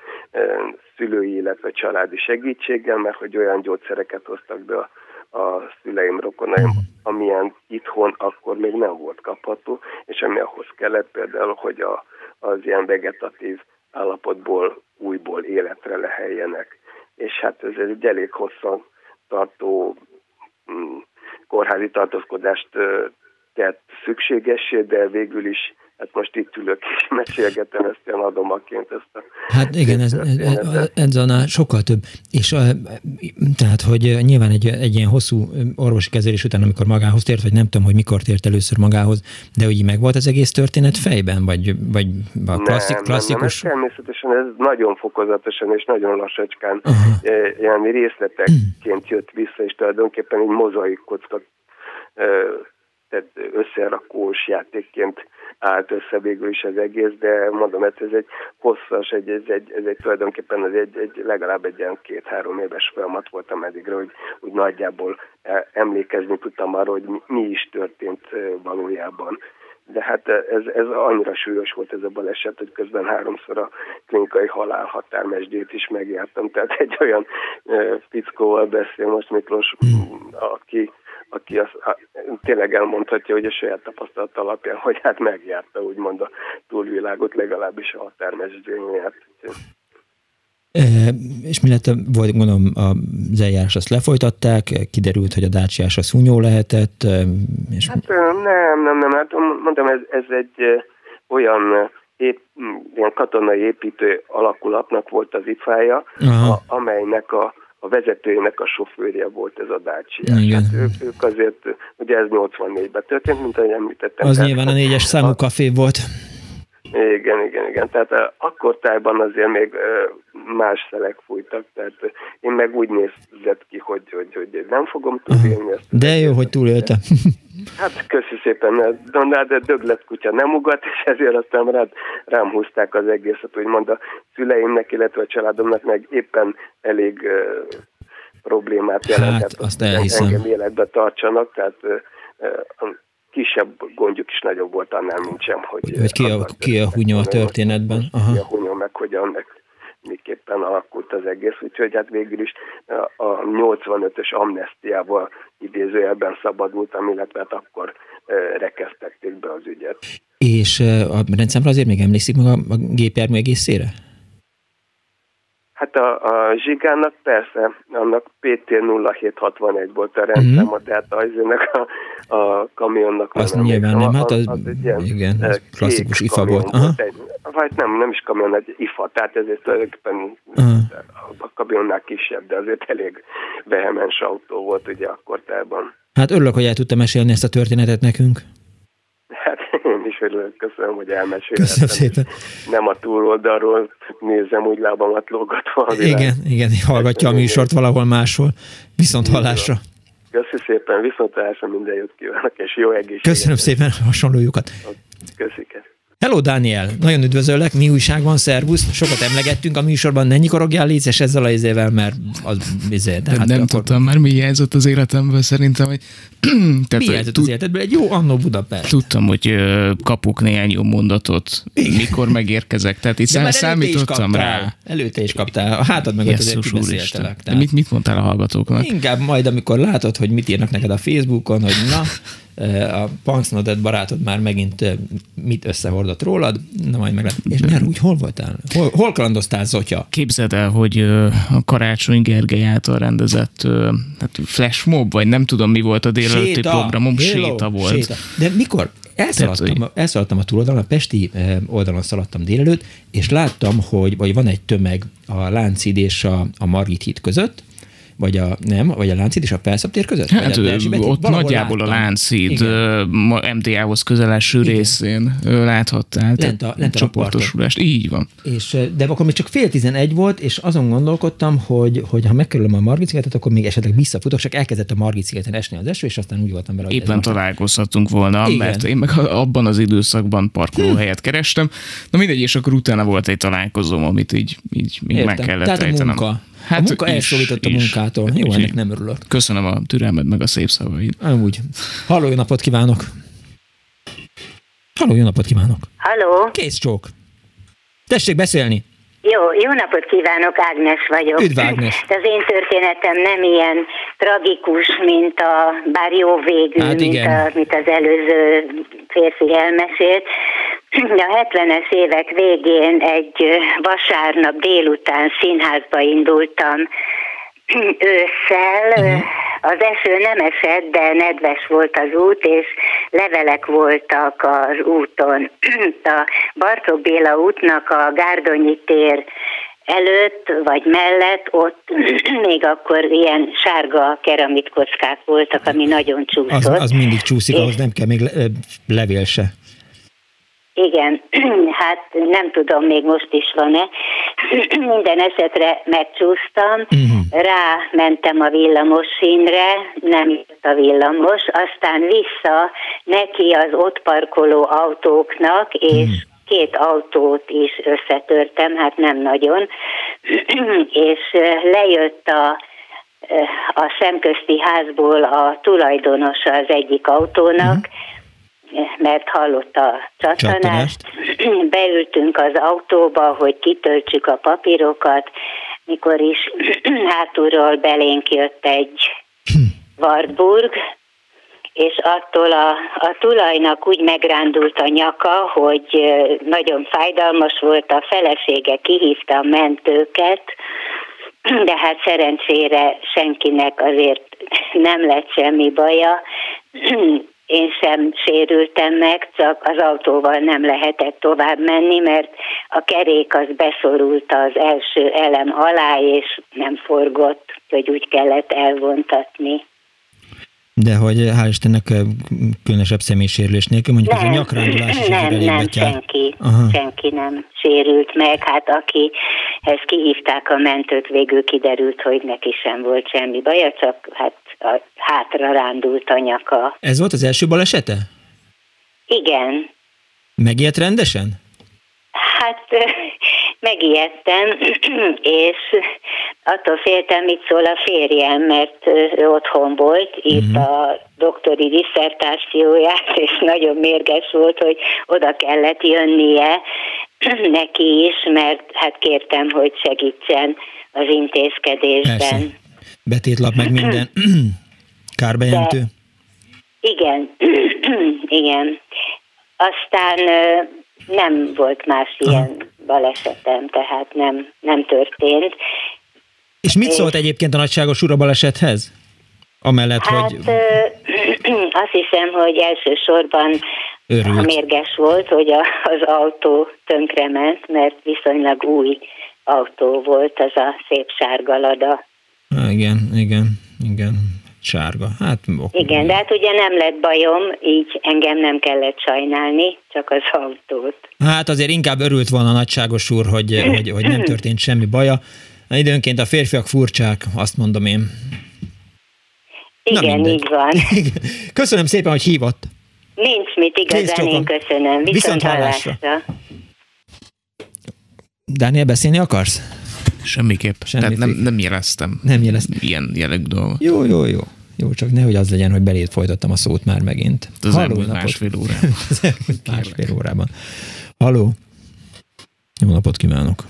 szülői, illetve családi segítséggel, mert hogy olyan gyógyszereket hoztak be a, a szüleim, rokonaim, amilyen itthon akkor még nem volt kapható, és ami ahhoz kellett például, hogy a, az ilyen vegetatív állapotból újból életre leheljenek. És hát ez egy elég hosszan tartó mm, kórházi tartózkodást tett szükségessé, de végül is Hát most itt ülök és mesélgetem ezt ilyen adomaként. Ezt a hát igen, ez, ez, ez annál sokkal több. És a, tehát, hogy nyilván egy, egy ilyen hosszú orvosi kezelés után, amikor magához tért, vagy nem tudom, hogy mikor tért először magához, de hogy meg volt az egész történet fejben, vagy, vagy a klasszik, nem, klasszikus? Nem, nem, természetesen ez nagyon fokozatosan és nagyon lassacskán uh-huh. ilyen részletekként jött vissza, és tulajdonképpen egy mozaik kocka tehát összerakós játékként állt össze végül is az egész, de mondom, ez, ez egy hosszas, egy, ez, egy, ez egy tulajdonképpen ez egy, egy legalább egy ilyen két-három éves folyamat volt ameddigre, hogy úgy nagyjából e, emlékezni tudtam arra, hogy mi, mi is történt e, valójában. De hát ez, ez annyira súlyos volt ez a baleset, hogy közben háromszor a klinikai halál határmesdjét is megjártam. Tehát egy olyan e, fickóval beszél most Miklós, aki aki azt, tényleg elmondhatja, hogy a saját tapasztalat alapján, hogy hát megjárta úgymond a túlvilágot, legalábbis a határmezőjén E, és mi lett, volt, gondolom, az eljárás azt lefolytatták, kiderült, hogy a Dácsiás a szúnyó lehetett. És... Hát nem, nem, nem, hát mondom, ez, ez egy olyan épp, ilyen katonai építő alakulatnak volt az ifája, a, amelynek a a vezetőjének a sofőrje volt ez a Dacia. Hát ők, ők azért, ugye ez 84-ben történt, mint ahogy említettem. Az nyilván a négyes számú a, kafé volt. Igen, igen, igen. Tehát akkor tájban azért még más szelek fújtak, tehát én meg úgy nézett ki, hogy, hogy, hogy nem fogom túlélni ezt. De jó, hogy túlélte. (laughs) Hát köszi szépen, de, de döglett kutya nem ugat, és ezért aztán rád, rám húzták az egészet, úgymond a szüleimnek, illetve a családomnak meg éppen elég uh, problémát jelentett. Hát, azt elhiszem. Engem életbe tartsanak, tehát uh, kisebb gondjuk is nagyobb volt annál, mint sem, hogy... Hogy, ki, a, ki a hunyó a történetben. Aha. Ki a hunyó, meg hogyan, meg miképpen alakult az egész, úgyhogy hát végül is a 85-ös amnestiával idézőjelben szabadultam, illetve hát akkor rekesztették be az ügyet. És a rendszámra azért még emlékszik meg a, a gépjármű egészére? Hát a, a Zsigának persze, annak PT0761 volt a rendszáma, uh-huh. tehát az a, a kamionnak Azt nyilván nem, hát az, az, az egy ilyen igen, az klasszikus IFA volt. Aha. volt egy, vagy nem, nem is kamion, egy IFA, tehát ezért tulajdonképpen uh-huh. a kamionnál kisebb, de azért elég vehemens autó volt ugye akkortában. Hát örülök, hogy el tudtam mesélni ezt a történetet nekünk. Hát én is örülök, köszönöm, hogy elmeséltem. Köszönöm szépen. Nem a túloldalról nézem úgy lábamat lógatva. Igen, igen, hallgatja a műsort valahol máshol. Viszont hallásra. Köszönöm szépen, viszont hallásra minden jót kívánok, és jó egészséget. Köszönöm szépen hasonlójukat. Köszönöm. Hello, Dániel! Nagyon üdvözöllek, mi újság van, szervusz! Sokat emlegettünk a műsorban, ne nyikorogjál létsz, ezzel a izével, mert az izé, de hát nem akkor... tudtam már, mi hiányzott az életemből szerintem, hogy... (clears throat) Tehát, mi hiányzott az életedből? Egy jó annó Budapest. Tudtam, hogy uh, kapok néhány jó mondatot, mikor megérkezek, tehát itt szám, számítottam rá. Előtte is kaptál, a hátad meg azért kibeszéltelek. De mit, mit mondtál a hallgatóknak? Inkább majd, amikor látod, hogy mit írnak neked a Facebookon, hogy na, a Punksnodet barátod már megint mit összehordott rólad, na majd meg És nyár úgy hol voltál? Hol, hol kalandoztál, Zotya? Képzeld el, hogy a Karácsony Gergely által rendezett hát flash mob, vagy nem tudom mi volt a délelőtti séta, programom, Hello, séta volt. Séta. De mikor? Elszaladtam, elszaladtam a túloldalon, a Pesti oldalon szaladtam délelőtt, és láttam, hogy vagy van egy tömeg a Lánchíd és a, a Margit híd között, vagy a, nem, vagy a Lánchíd és a Felszabtér között? Hát vagy a ott nagyjából láttam. a Lánchíd MTA-hoz közeleső Igen. részén láthattál. Lent a, lent a csoportosulást. Így van. És, de akkor még csak fél tizenegy volt, és azon gondolkodtam, hogy, hogy ha megkerülöm a Margit szigetet, akkor még esetleg visszafutok, csak elkezdett a Margit szigeten esni az eső, és aztán úgy voltam vele, Éppen találkozhatunk volna, Igen. mert én meg abban az időszakban parkolóhelyet kerestem. Na mindegy, és akkor utána volt egy találkozóm, amit így, így még Értem. meg kellett Tehát a munka Hát a munka elszólított a munkától. Jó, ennek nem örülök. Köszönöm a türelmed meg a szép szavaid. Amúgy. Halló, jó napot kívánok! Halló, jó napot kívánok! Halló! Kész csók! Tessék beszélni! Jó, jó napot kívánok, Ágnes vagyok. Üdv Ágnes. Az én történetem nem ilyen tragikus, mint a, bár jó végű, hát mint, a, mint az előző férfi elmesélt. A 70-es évek végén egy vasárnap délután színházba indultam ősszel. Uh-huh. Az eső nem esett, de nedves volt az út, és levelek voltak az úton. (clears throat) A Bartók Béla útnak a Gárdonyi tér előtt vagy mellett ott (clears throat) még akkor ilyen sárga keramit voltak, ami nagyon csúszott. Az, az mindig csúszik, ahhoz nem kell még levél se. Igen, (clears throat) hát nem tudom, még most is van-e. (clears throat) Minden esetre megcsúsztam, uh-huh. rámentem a villamos színre, nem jött a villamos, aztán vissza neki az ott parkoló autóknak, és uh-huh két autót is összetörtem, hát nem nagyon, (clears throat) és lejött a, a szemközti házból a tulajdonosa az egyik autónak, uh-huh mert hallotta a csattanást. (clears throat) Beültünk az autóba, hogy kitöltsük a papírokat, mikor is (clears throat) hátulról belénk jött egy (clears throat) Wartburg, és attól a, a tulajnak úgy megrándult a nyaka, hogy nagyon fájdalmas volt, a felesége kihívta a mentőket, de hát szerencsére senkinek azért nem lett semmi baja, én sem sérültem meg, csak az autóval nem lehetett tovább menni, mert a kerék az beszorult az első elem alá, és nem forgott, hogy úgy kellett elvontatni. De hogy hál' Istennek különösebb személysérülés nélkül, mondjuk nem, az a nyakrándulás is nem, nem, senki, Aha. senki nem sérült meg. Hát aki ezt kihívták a mentőt, végül kiderült, hogy neki sem volt semmi baja, csak hát a hátra rándult a nyaka. Ez volt az első balesete? Igen. Megijedt rendesen? Hát megijedtem, (clears throat) és attól féltem, mit szól a férjem, mert ő otthon volt, itt uh-huh. a doktori diszertációját, és nagyon mérges volt, hogy oda kellett jönnie (clears throat) neki is, mert hát kértem, hogy segítsen az intézkedésben. Persze. Betétlap meg minden (clears throat) kárbejelentő? De, igen, (clears throat) igen. Aztán nem volt más ilyen balesetem, tehát nem, nem történt. És mit szólt egyébként a nagyságos ura balesethez? Amellett, hát, hogy... (clears throat) azt hiszem, hogy elsősorban Örült. mérges volt, hogy a, az autó tönkrement, mert viszonylag új autó volt, az a szép sárga lada. Há, igen, igen, igen sárga. Hát, ok. Igen, de hát ugye nem lett bajom, így engem nem kellett sajnálni, csak az autót. Hát azért inkább örült volna a nagyságos úr, hogy, (clears throat) hogy, hogy nem történt semmi baja. Időnként a férfiak furcsák, azt mondom én. Igen, így van. (laughs) Köszönöm szépen, hogy hívott. Nincs mit, igazán én köszönöm. Viszont, Viszont hallásra. Dániel, beszélni akarsz? Semmiképp. Semmit Tehát nem, nem jeleztem. Nem jeleztem. Ilyen jellegű dolgot. Jó, jó, jó. Jó, csak nehogy az legyen, hogy belét folytattam a szót már megint. Az Halló, elmúlt napot. másfél órában. (laughs) az elmúlt másfél órában. Halló. Jó napot kívánok.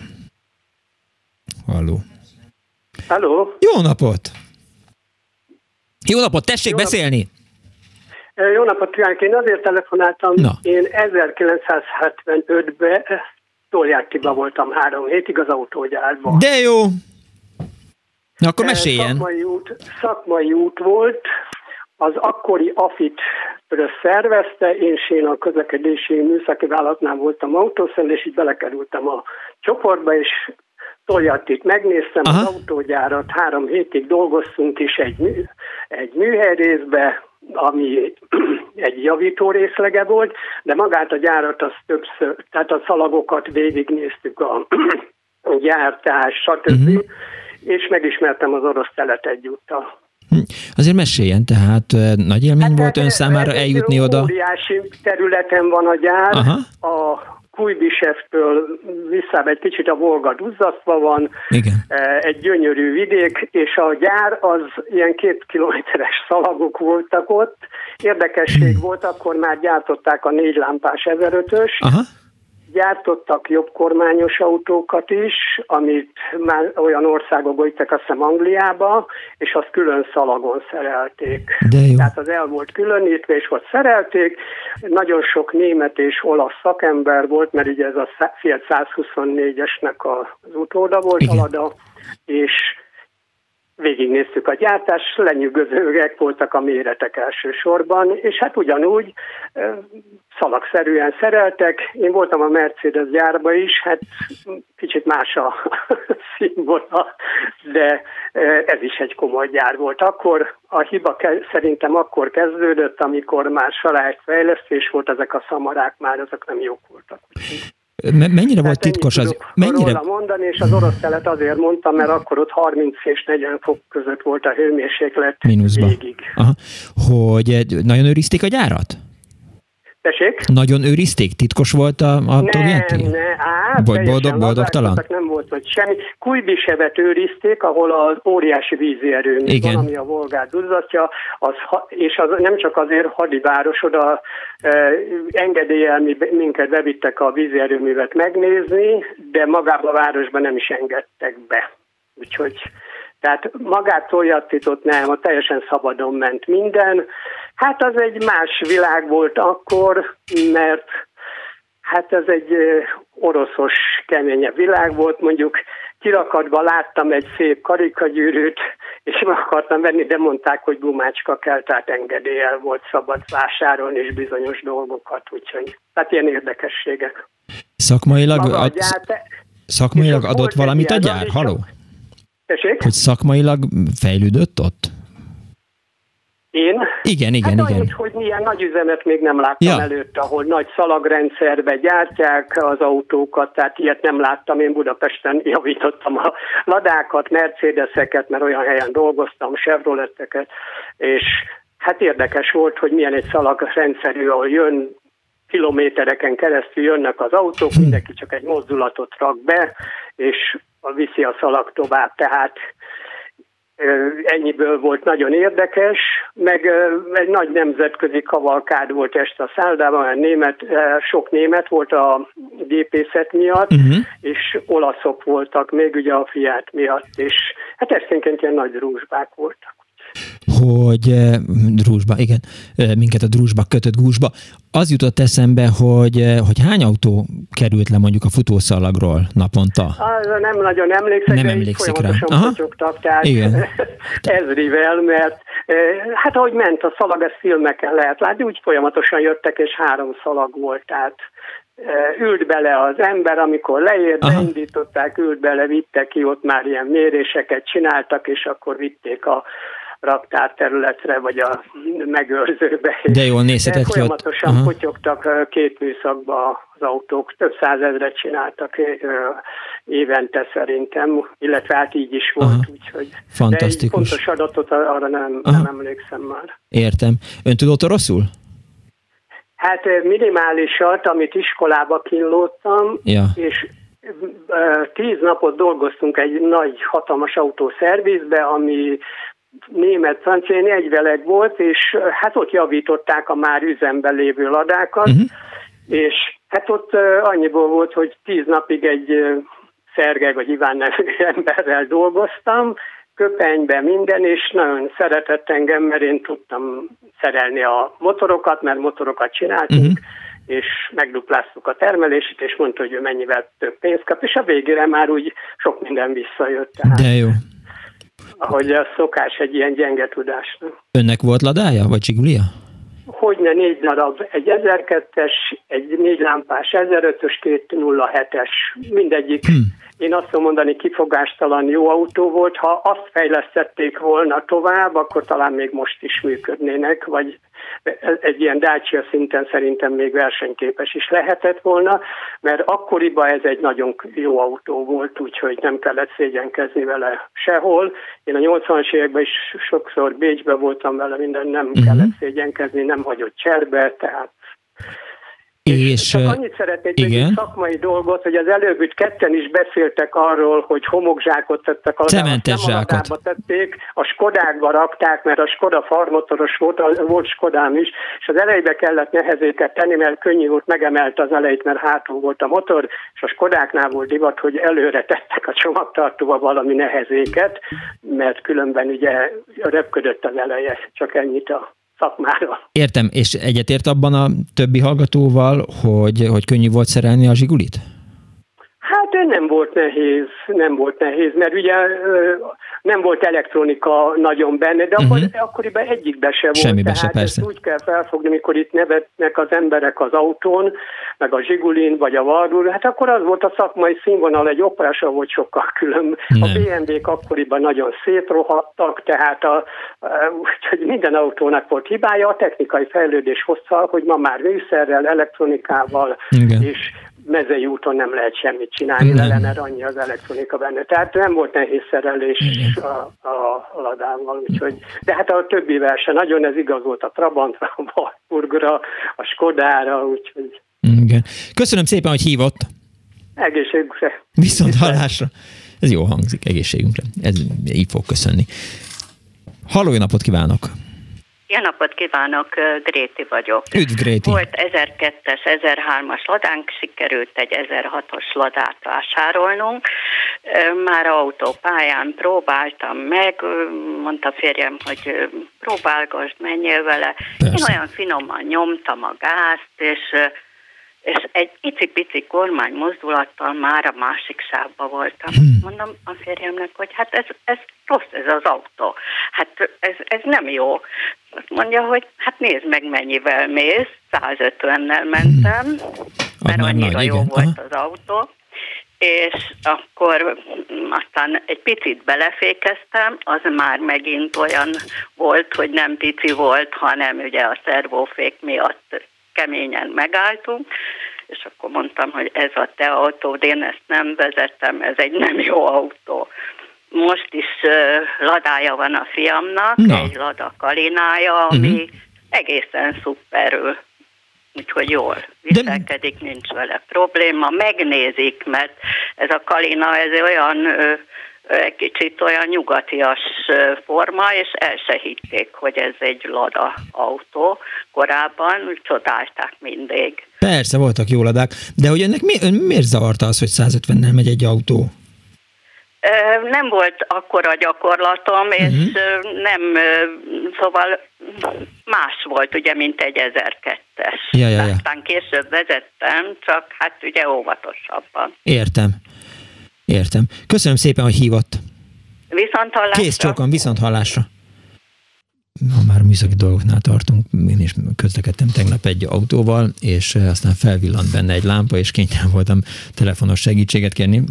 Halló. Halló. Jó napot. Jó napot, tessék Jó beszélni. Nap... Jó napot kívánok, én azért telefonáltam, Na. én 1975-ben Toljákiba voltam három hétig az autógyárban. De jó! Na akkor meséljen. Szakmai út, szakmai út volt, az akkori AFIT szervezte, én én a közlekedési műszaki vállalatnál voltam autószem, és így belekerültem a csoportba, és Toljattit megnéztem, Aha. az autógyárat, három hétig dolgoztunk is egy, mű, egy műhelyrészbe, ami egy javító részlege volt, de magát a gyárat az többször, tehát a szalagokat végignéztük a, (clears throat) a gyártás, stb. Uh-huh. és megismertem az orosz telet egyúttal. Hm. Azért meséljen, tehát nagy élmény hát volt ön számára eljutni oda? Óriási területen van a gyár, Aha. a Kujbisevtől vissza egy kicsit a Volga duzzasztva van, Igen. egy gyönyörű vidék, és a gyár az ilyen két kilométeres szalagok voltak ott. Érdekesség hmm. volt, akkor már gyártották a négy lámpás 1005-ös, Aha gyártottak jobb kormányos autókat is, amit már olyan országok jöttek, azt hiszem Angliába, és azt külön szalagon szerelték. De jó. Tehát az el volt különítve, és ott szerelték. Nagyon sok német és olasz szakember volt, mert ugye ez a Fiat 124-esnek az utóda volt, Igen. Alada, és végignéztük a gyártást, lenyűgözőek voltak a méretek elsősorban, és hát ugyanúgy szalagszerűen szereltek. Én voltam a Mercedes gyárba is, hát kicsit más a (laughs) színvonal, de ez is egy komoly gyár volt. Akkor a hiba szerintem akkor kezdődött, amikor már fejlesztés volt, ezek a szamarák már ezek nem jók voltak. Mennyire volt titkos az? Mennyire... Róla mondani, és az orosz telet azért mondtam, mert akkor ott 30 és 40 fok között volt a hőmérséklet Mínuszba. végig. Aha. Hogy nagyon őrizték a gyárat? Tessék? Nagyon őrizték? Titkos volt a, a Nem, ne, á, Vagy boldog, boldogtalan? Nem volt, hogy semmi. Kujbisevet őrizték, ahol az óriási vízi erőmű Igen. van, ami a Volgát duzzatja, az, és az nem csak azért hadiváros, oda eh, engedéllyel mi, minket bevittek a vízi erőművet megnézni, de magában a városban nem is engedtek be. Úgyhogy tehát magától jatított nem, a teljesen szabadon ment minden. Hát az egy más világ volt akkor, mert hát ez egy oroszos, keményebb világ volt, mondjuk kirakatban láttam egy szép karikagyűrűt, és meg akartam venni, de mondták, hogy gumácska kell, tehát engedéllyel volt szabad vásárolni és bizonyos dolgokat, úgyhogy hát ilyen érdekességek. Szakmailag, ad, szakmailag adott valamit a gyár? Haló? Tessék? Hogy szakmailag fejlődött ott? Én? Igen, igen, hát igen. Annyit, hogy milyen nagy üzemet még nem láttam ja. előtt, ahol nagy szalagrendszerbe gyártják az autókat, tehát ilyet nem láttam. Én Budapesten javítottam a ladákat, Mercedeseket, mert olyan helyen dolgoztam, Chevroleteket, és hát érdekes volt, hogy milyen egy szalagrendszerű, ahol jön kilométereken keresztül jönnek az autók, hm. mindenki csak egy mozdulatot rak be, és viszi a szalag tovább. Tehát ennyiből volt nagyon érdekes, meg egy nagy nemzetközi kavalkád volt este a szállodában, mert német, sok német volt a gépészet miatt, uh-huh. és olaszok voltak még ugye a Fiat miatt, és hát esténként ilyen nagy rúzsbák voltak hogy eh, drúzsba, igen, eh, minket a drúzsba kötött gúzsba. Az jutott eszembe, hogy, eh, hogy hány autó került le mondjuk a futószalagról naponta? Az nem nagyon emlékszek, nem emlékszik rá. Aha. Tehát igen. (laughs) ezrivel, mert hát ahogy ment a szalag, ezt filmeken lehet látni, úgy folyamatosan jöttek, és három szalag volt, tehát ült bele az ember, amikor leért, Aha. ült bele, vittek ki, ott már ilyen méréseket csináltak, és akkor vitték a raktárterületre, vagy a megőrzőbe. De jól nézhetett ki Folyamatosan ott. potyogtak két műszakba az autók, több százezret csináltak évente szerintem, illetve hát így is volt, Aha. úgyhogy Fantasztikus. De egy pontos adatot arra nem, nem emlékszem már. Értem. Ön tudott oroszul? Hát minimálisat, amit iskolába kínlódtam, ja. és tíz napot dolgoztunk egy nagy, hatalmas autószervizbe, ami német francia egyveleg volt, és hát ott javították a már üzemben lévő ladákat, uh-huh. és hát ott annyiból volt, hogy tíz napig egy Szergej vagy Iván nevű (laughs) emberrel dolgoztam, köpenyben minden, és nagyon szeretett engem, mert én tudtam szerelni a motorokat, mert motorokat csináltunk, uh-huh. és megdupláztuk a termelését, és mondta, hogy ő mennyivel több pénzt kap, és a végére már úgy sok minden visszajött. Tehát. De jó ahogy a szokás egy ilyen gyenge tudásnak. Önnek volt ladája, vagy csigulija? Hogyne négy darab, egy 1002-es, egy négy lámpás 1005-ös, két 07-es, mindegyik. Hmm én azt mondani, kifogástalan jó autó volt. Ha azt fejlesztették volna tovább, akkor talán még most is működnének, vagy egy ilyen Dacia szinten szerintem még versenyképes is lehetett volna, mert akkoriban ez egy nagyon jó autó volt, úgyhogy nem kellett szégyenkezni vele sehol. Én a 80-as években is sokszor Bécsbe voltam vele, minden nem uh-huh. kellett szégyenkezni, nem hagyott cserbe, tehát És, Csak annyit szeretnék igen. egy szakmai dolgot, hogy az előbb itt ketten is beszéltek arról, hogy homokzsákot tettek alá. Cementes zsákot. tették, a Skodákba rakták, mert a Skoda farmotoros volt, volt Skodám is, és az elejébe kellett nehezéket tenni, mert könnyű volt, megemelte az elejét, mert hátul volt a motor, és a Skodáknál volt divat, hogy előre tettek a csomagtartóba valami nehezéket, mert különben ugye röpködött az eleje, csak ennyit a szakmára. Értem, és egyetért abban a többi hallgatóval, hogy, hogy könnyű volt szerelni a zsigulit? Hát nem volt nehéz, nem volt nehéz, mert ugye nem volt elektronika nagyon benne, de uh-huh. akkor, akkoriban egyikbe se volt. Semmibe tehát se, persze. ezt úgy kell felfogni, mikor itt nevetnek az emberek az autón, meg a Zsigulin, vagy a Vardul, hát akkor az volt a szakmai színvonal, egy operása volt sokkal külön. Nem. A BMW-k akkoriban nagyon szétrohadtak, tehát a, a, hogy minden autónak volt hibája, a technikai fejlődés hozta, hogy ma már műszerrel, elektronikával Igen. és mezei úton nem lehet semmit csinálni nem. vele, mert annyi az elektronika benne. Tehát nem volt nehéz szerelés a, a ladával, úgyhogy, de hát a többi verse nagyon ez igaz volt a Trabantra, a Warburgra, a Skodára, úgyhogy... Igen. Köszönöm szépen, hogy hívott. Egészségünkre. Viszont hallásra. Ez jó hangzik, egészségünkre. Ez így fog köszönni. Halló, napot kívánok! Jó napot kívánok, Gréti vagyok. Üdv, Gréti. Volt 1002-es, 1003-as ladánk, sikerült egy 1006-os ladát vásárolnunk. Már autópályán próbáltam meg, mondta férjem, hogy próbálgasd, menjél vele. Persze. Én olyan finoman nyomtam a gázt, és és egy icipici kormány mozdulattal már a másik sávba voltam. Hmm. Mondom a férjemnek, hogy hát ez, ez rossz ez az autó. Hát ez, ez nem jó. Azt mondja, hogy hát nézd meg mennyivel mész, 150-nel mentem, hmm. mert annyira nagy, jó igen. volt az autó és akkor aztán egy picit belefékeztem, az már megint olyan volt, hogy nem pici volt, hanem ugye a szervófék miatt keményen megálltunk, és akkor mondtam, hogy ez a te autód, én ezt nem vezettem, ez egy nem jó autó. Most is uh, ladája van a fiamnak, Na. egy Lada Kalinája, ami uh-huh. egészen szuperül úgyhogy jól viselkedik, De... nincs vele probléma, megnézik, mert ez a Kalina, ez olyan egy kicsit olyan nyugatias forma, és el se hitték, hogy ez egy Lada autó korábban, úgy csodálták mindig. Persze, voltak jó ladák, de hogy ennek mi, ön miért zavarta az, hogy 150-nel megy egy autó? Nem volt akkora gyakorlatom, és uh-huh. nem, szóval más volt ugye, mint egy 1002-es. Ja, ja, ja. Aztán később vezettem, csak hát ugye óvatosabban. Értem. Értem. Köszönöm szépen, hogy hívott. Viszont hallásra. Kész csókon, viszont hallásra. Ha már műszaki dolgoknál tartunk, én is közlekedtem tegnap egy autóval, és aztán felvillant benne egy lámpa, és kénytelen voltam telefonos segítséget kérni.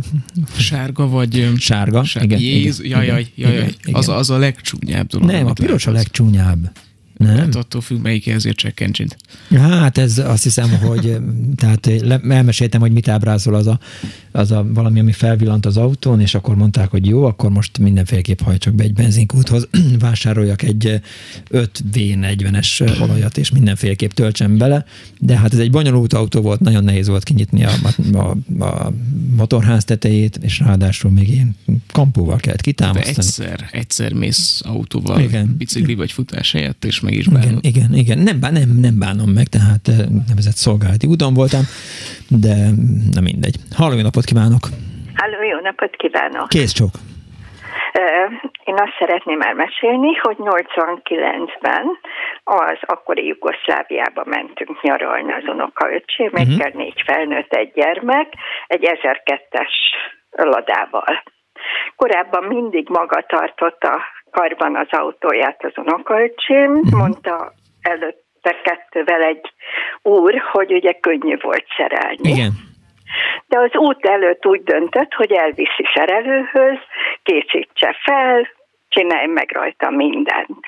Sárga vagy... Sárga, sárga. igen. Jéz, igen, jajaj, jajaj. Igen, az, az a legcsúnyább dolog. Nem, a piros a legcsúnyább. Nem? Hát attól függ, melyik ezért csekkencsint. Hát ez azt hiszem, hogy tehát elmeséltem, hogy mit ábrázol az a, az a valami, ami felvillant az autón, és akkor mondták, hogy jó, akkor most mindenféleképp hajtsak be egy benzinkúthoz, (clears throat) vásároljak egy 5V40-es olajat, és mindenféleképp töltsem bele, de hát ez egy bonyolult autó volt, nagyon nehéz volt kinyitni a, a, a motorház tetejét, és ráadásul még ilyen kampóval kellett kitámasztani. De egyszer, egyszer mész autóval, Igen. bicikli vagy futás helyett, és meg is bánod. Igen, igen, igen. Nem, nem, nem bánom meg, tehát nevezett szolgálati úton voltam, de nem mindegy. Halló, napot kívánok! Halló, jó napot kívánok! Kész csók! Én azt szeretném elmesélni, hogy 89-ben az akkori Jugoszláviába mentünk nyaralni az unokaöcsémekkel, uh-huh. Mhm. négy felnőtt, egy gyermek, egy 1002-es ladával. Korábban mindig maga tartotta karban az autóját az unokaöcsém, uh-huh. mondta előtte kettővel egy úr, hogy ugye könnyű volt szerelni. Igen. De az út előtt úgy döntött, hogy elviszi szerelőhöz, készítse fel, csinálj meg rajta mindent.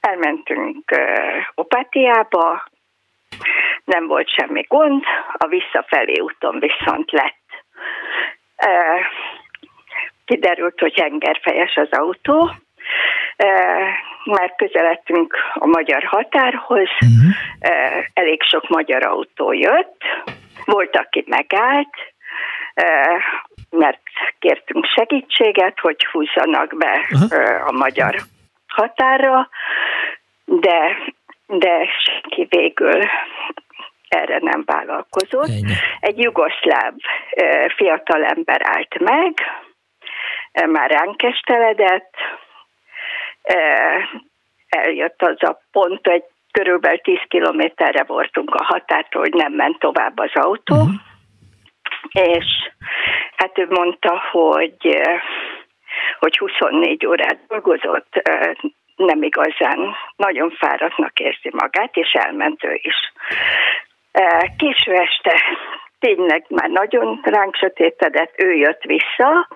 Elmentünk uh, Opátiába, nem volt semmi gond, a visszafelé úton viszont lett. Uh, kiderült, hogy hengerfejes az autó, Már közeledtünk a magyar határhoz, uh-huh. elég sok magyar autó jött, volt, aki megállt, mert kértünk segítséget, hogy húzzanak be uh-huh. a magyar határra, de, de senki végül erre nem vállalkozott. Ennyi. Egy jugoszláv fiatalember állt meg, már ránk esteledett, eljött az a pont, egy körülbelül 10 kilométerre voltunk a határtól, hogy nem ment tovább az autó, uh-huh. és hát ő mondta, hogy hogy 24 órát dolgozott, nem igazán, nagyon fáradtnak érzi magát, és elment ő is. Késő este tényleg már nagyon ránk sötétedett, ő jött vissza,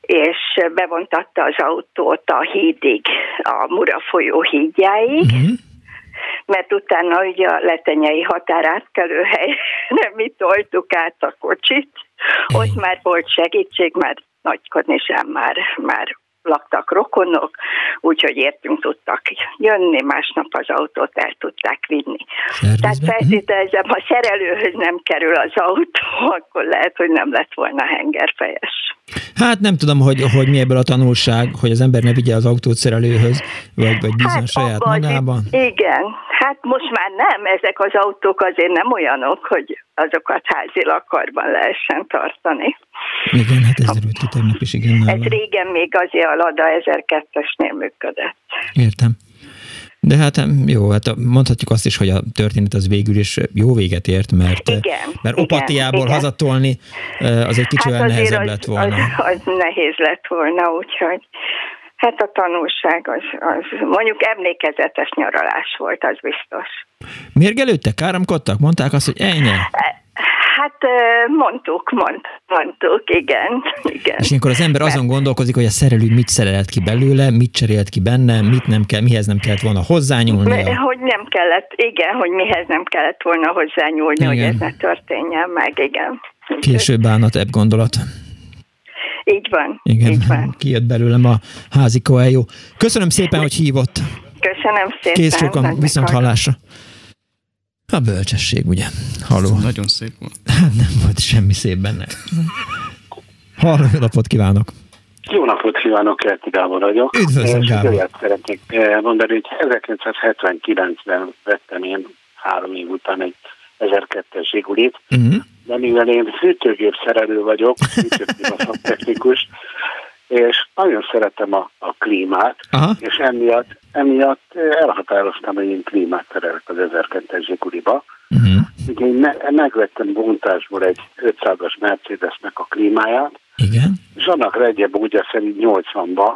és bevontatta az autót a hídig, a Mura folyó hídjáig, uh-huh. mert utána ugye a letenyei határátkelő helyre (laughs) mi toltuk át a kocsit, ott már volt segítség, mert Nagykanizsán már, már laktak rokonok, úgyhogy értünk tudtak jönni, másnap az autót el tudták vinni. Szervezbe? Tehát feltételezem, ha szerelőhöz nem kerül az autó, (laughs) akkor lehet, hogy nem lett volna hengerfejes. Hát nem tudom, hogy, hogy mi ebből a tanulság, hogy az ember ne vigye az autót szerelőhöz, vagy, vagy bizony hát saját magában. Igen, hát most már nem, ezek az autók azért nem olyanok, hogy azokat házilag karban lehessen tartani. Igen, hát ez derült ki tegnap is, igen. Ez régen még azért a Lada 1002-esnél működött. Értem. De hát jó, hát mondhatjuk azt is, hogy a történet az végül is jó véget ért, mert, igen, mert Opatiából igen. hazatolni az egy kicsivel hát nehezebb az, lett volna. Az, az nehéz lett volna, úgyhogy hát a tanulság az, az mondjuk emlékezetes nyaralás volt, az biztos. Mérgelődtek, káromkodtak? Mondták azt, hogy ennyi? Hát mondtuk, mond, mondtuk, igen, (laughs) igen. És ilyenkor az ember azon gondolkozik, hogy a szerelő mit szerelt ki belőle, mit cserélt ki benne, mit nem kell, mihez nem kellett volna hozzányúlni. Hogy nem kellett, igen, hogy mihez nem kellett volna hozzányúlni, igen. hogy ez ne történjen meg, igen. Később bánat ebb gondolat. Így van. Igen, így van. (laughs) kijött belőlem a házi koeljó. Köszönöm szépen, hogy hívott. Köszönöm szépen. Kész sokan, viszont hallásra. A bölcsesség, ugye? Haló. Nagyon szép volt. Hát nem volt semmi szép benne. Halló, jó napot kívánok! Jó napot kívánok, Kerti Gábor vagyok. Üdvözlöm, Gábor. Olyat szeretnék mondani, hogy 1979-ben vettem én három év után egy 1002-es Zsigulit, uh-huh. de mivel én fűtőgép szerelő vagyok, fűtőgép technikus, és nagyon szeretem a, a klímát, Aha. és emiatt, emiatt elhatároztam, hogy én klímát terelek az 1002-es Zsiguliba. Uh-huh. Ugye én me- megvettem bontásból egy 500-as Mercedesnek a klímáját, Igen. és annak reggelbe ugye szerint 80-ba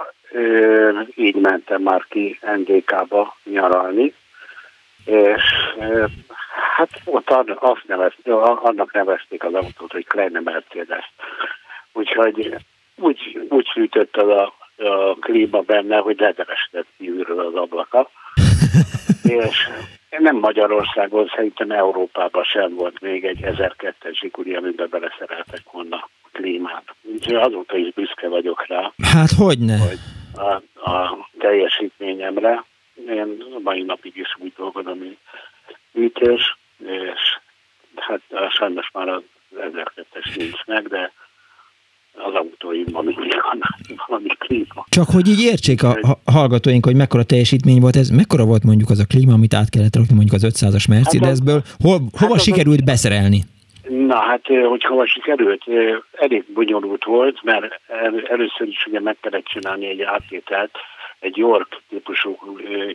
így mentem már ki NDK-ba nyaralni, és hát ott azt nevez, annak nevezték az autót, hogy Kleine Mercedes. Úgyhogy úgy, úgy fűtött az a, a klíma benne, hogy lederesített kívülről az ablaka. és nem Magyarországon, szerintem Európában sem volt még egy 1002-es zsikuri, amiben beleszereltek volna klímát. Úgyhogy azóta is büszke vagyok rá. Hát hogyne? Hogy a, a teljesítményemre. Én mai napig is úgy dolgozom, mint műtős, és hát sajnos már az 1002-es nincs meg, de az autóimban mindig valami klíma. Csak hogy így értsék a hallgatóink, hogy mekkora teljesítmény volt ez, mekkora volt mondjuk az a klíma, amit át kellett rakni mondjuk az 500-as Mercedesből, hol, hova hát sikerült az... beszerelni? Na hát, hogy hova sikerült, elég bonyolult volt, mert először is ugye meg kellett csinálni egy áttételt, egy York típusú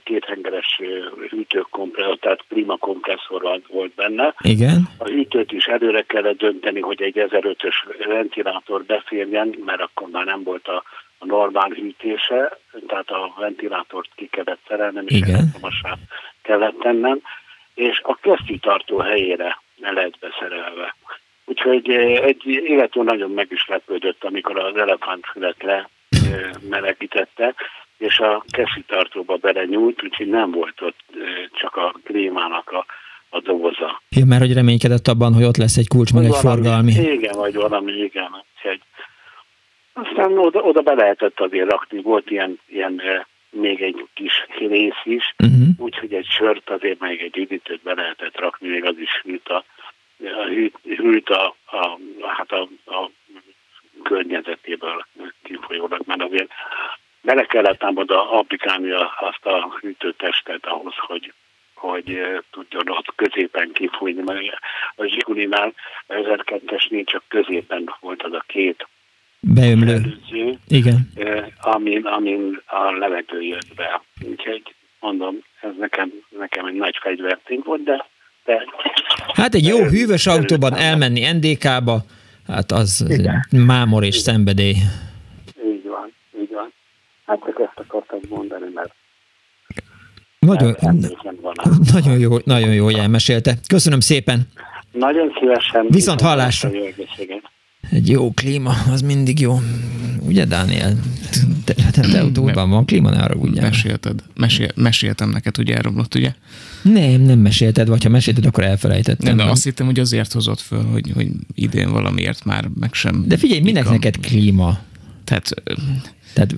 kéthengeres hűtőkompresszor, tehát kompresszor volt benne. Igen. A hűtőt is előre kellett dönteni, hogy egy 1005-ös ventilátor beférjen, mert akkor már nem volt a, a normál hűtése, tehát a ventilátort ki kellett szerelnem, és elektromosát kellett tennem, és a kesztyűtartó helyére ne lett beszerelve. Úgyhogy egy illető nagyon meg is lepődött, amikor az elefántfület le melegítette, és a keszitartóba belenyúlt, úgyhogy nem volt ott csak a klímának a, a doboza. Ja, mert hogy reménykedett abban, hogy ott lesz egy kulcs, meg egy forgalmi. Igen, vagy valami, igen. Úgyhogy Aztán oda, oda be lehetett azért rakni, volt ilyen, ilyen még egy kis rész is, uh-huh. úgyhogy egy sört azért még egy üdítőt be lehetett rakni, még az is hűlt a, hűlt, hűlt a, a, hát a, a környezetéből kifolyólag, mert azért bele kellett ám oda applikálni azt a hűtőtestet ahhoz, hogy hogy tudjon ott középen kifújni, mert a Zsigulinál 1002-esnél csak középen volt az a két beömlő, előző, Igen. Amin, amin a levegő jött be. Úgyhogy mondom, ez nekem, nekem egy nagy fegyvertény volt, de, de Hát egy jó hűvös autóban elmenni NDK-ba, hát az Igen. mámor és Igen. szenvedély. Így van, így van. Hát csak ezt akartam mondani, mert nagyon, (laughs) nagyon, jó, nagyon jó, hogy elmesélte. Köszönöm szépen. Nagyon szívesen. Viszont hallásra. Egy jó klíma, az mindig jó. Ugye, Dániel? Te, te, te autóban van klíma, ne arra ugye? Mesélted. Mesél, meséltem neked, hogy elromlott, ugye? Nem, nem mesélted, vagy ha mesélted, akkor elfelejtettem. Nem, de azt hittem, hogy azért hozott föl, hogy, hogy idén valamiért már meg sem... De figyelj, minek neked klíma? Tehát tehát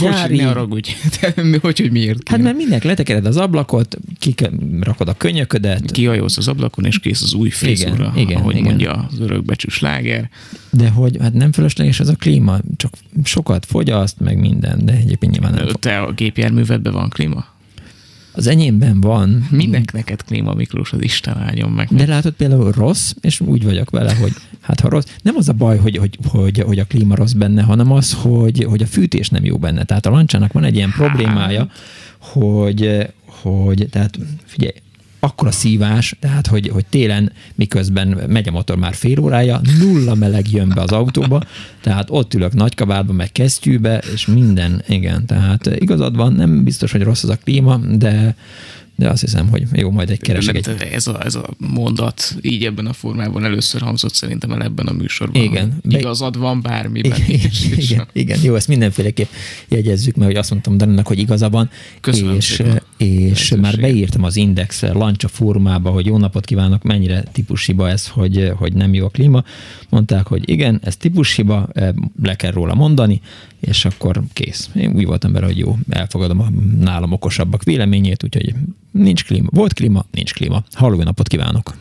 gyári... Hogy ne haragudj. (laughs) hogy, hogy miért? Hát mert mindenki letekered az ablakot, kirakod a könyöködet. Kihajolsz az ablakon, és kész az új frizura, igen, igen, ahogy igen. mondja az örökbecsű sláger. De hogy, hát nem fölösleges ez a klíma, csak sokat fogyaszt, meg minden, de egyébként nyilván nem. Te a gépjárművedben van klíma? Az enyémben van. Minek neked Klíma Miklós, az Isten áldjon meg. De látod például rossz, és úgy vagyok vele, hogy hát ha rossz, nem az a baj, hogy, hogy, hogy, hogy a klíma rossz benne, hanem az, hogy, hogy a fűtés nem jó benne. Tehát a lancsának van egy ilyen problémája, hogy, hogy tehát figyelj, akkor a szívás, tehát hogy, hogy télen miközben megy a motor már fél órája, nulla meleg jön be az autóba, tehát ott ülök nagykabátba, meg kesztyűbe, és minden, igen, tehát igazad van, nem biztos, hogy rossz az a klíma, de de azt hiszem, hogy jó, majd egy keresek. Egy... Ez, a, ez a mondat így ebben a formában először hangzott szerintem el ebben a műsorban. Igen. Igazad van bármiben. Igen, igen, igen, igen, jó, ezt mindenféleképp jegyezzük hogy azt mondtam Daninak, hogy igaza van. Köszönöm és, és már beírtam az Index lancsa formába, hogy jó napot kívánok, mennyire típushiba ez, hogy, hogy nem jó a klíma. Mondták, hogy igen, ez típushiba, le kell róla mondani, és akkor kész. Én úgy voltam vele, hogy jó, elfogadom a nálam okosabbak véleményét, úgyhogy nincs klíma. Volt klíma, nincs klíma. Halló, napot kívánok!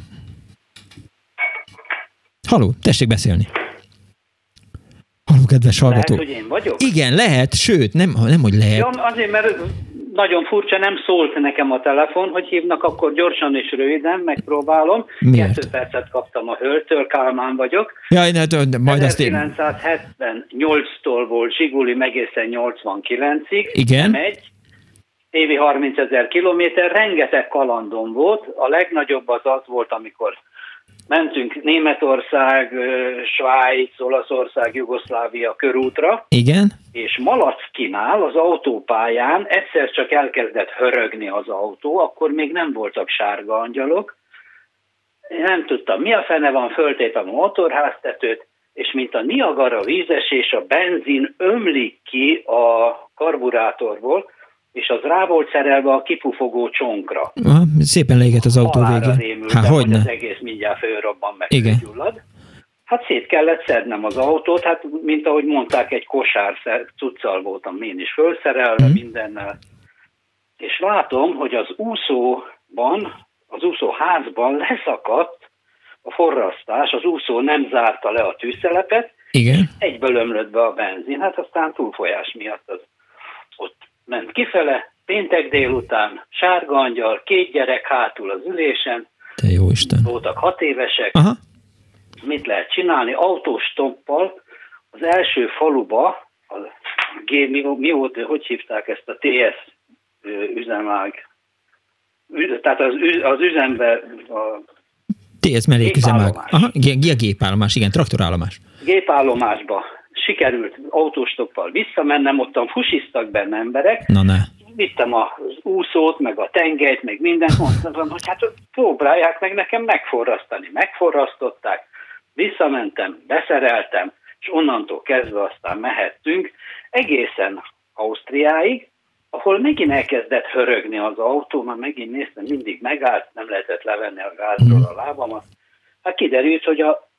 Halló, tessék beszélni! Halló, kedves hallgató! Lehet, hogy én vagyok? Igen, lehet, sőt, nem, nem hogy lehet. Ja, azért, mert nagyon furcsa, nem szólt nekem a telefon, hogy hívnak, akkor gyorsan és röviden megpróbálom. Miért? Kettő percet kaptam a hölgytől, Kálmán vagyok. Jaj, ne, de majd azt én... 1978-tól volt Zsiguli egészen 89-ig. Igen. Megy. Évi 30 ezer kilométer, rengeteg kalandom volt. A legnagyobb az az volt, amikor mentünk Németország, Svájc, Olaszország, Jugoszlávia körútra. Igen. És Malackinál az autópályán egyszer csak elkezdett hörögni az autó, akkor még nem voltak sárga angyalok. Én nem tudtam, mi a fene van, föltépem a motorháztetőt, és mint a Niagara vízesés, a benzin ömlik ki a karburátorból, és az rá volt szerelve a kipufogó csonkra. Aha, szépen leégett az autó végén. Hát hogy az egész mindjárt fölrobban meg Igen. Gyullad. Hát szét kellett szednem az autót, hát mint ahogy mondták, egy kosár cuccal voltam én is fölszerelve mm. mindennel. És látom, hogy az úszóban, az úszóházban leszakadt a forrasztás, az úszó nem zárta le a tűzszelepet, Igen. egyből ömlött be a benzin, hát aztán túlfolyás miatt az ment kifele, péntek délután, sárga angyal, két gyerek hátul az ülésen. Te jó Isten. Voltak hat évesek. Aha. Mit lehet csinálni? Autostoppal az első faluba, a G, mi, mi volt, hogy hívták ezt a TS üzemág, tehát az, az üzembe a TS melléküzemág. Aha, gépállomás, igen, traktorállomás. Gépállomásba sikerült autóstoppal visszamennem, ottan fusisztak benne emberek. Na ne. Vittem az úszót, meg a tengelyt, meg mindent, mondtam, hogy hát próbálják meg nekem megforrasztani. Megforrasztották, visszamentem, beszereltem, és onnantól kezdve aztán mehettünk egészen Ausztriáig, ahol megint elkezdett hörögni az autó, már megint néztem, mindig megállt, nem lehetett levenni a gázról a lábamat. Hát kiderült, hogy a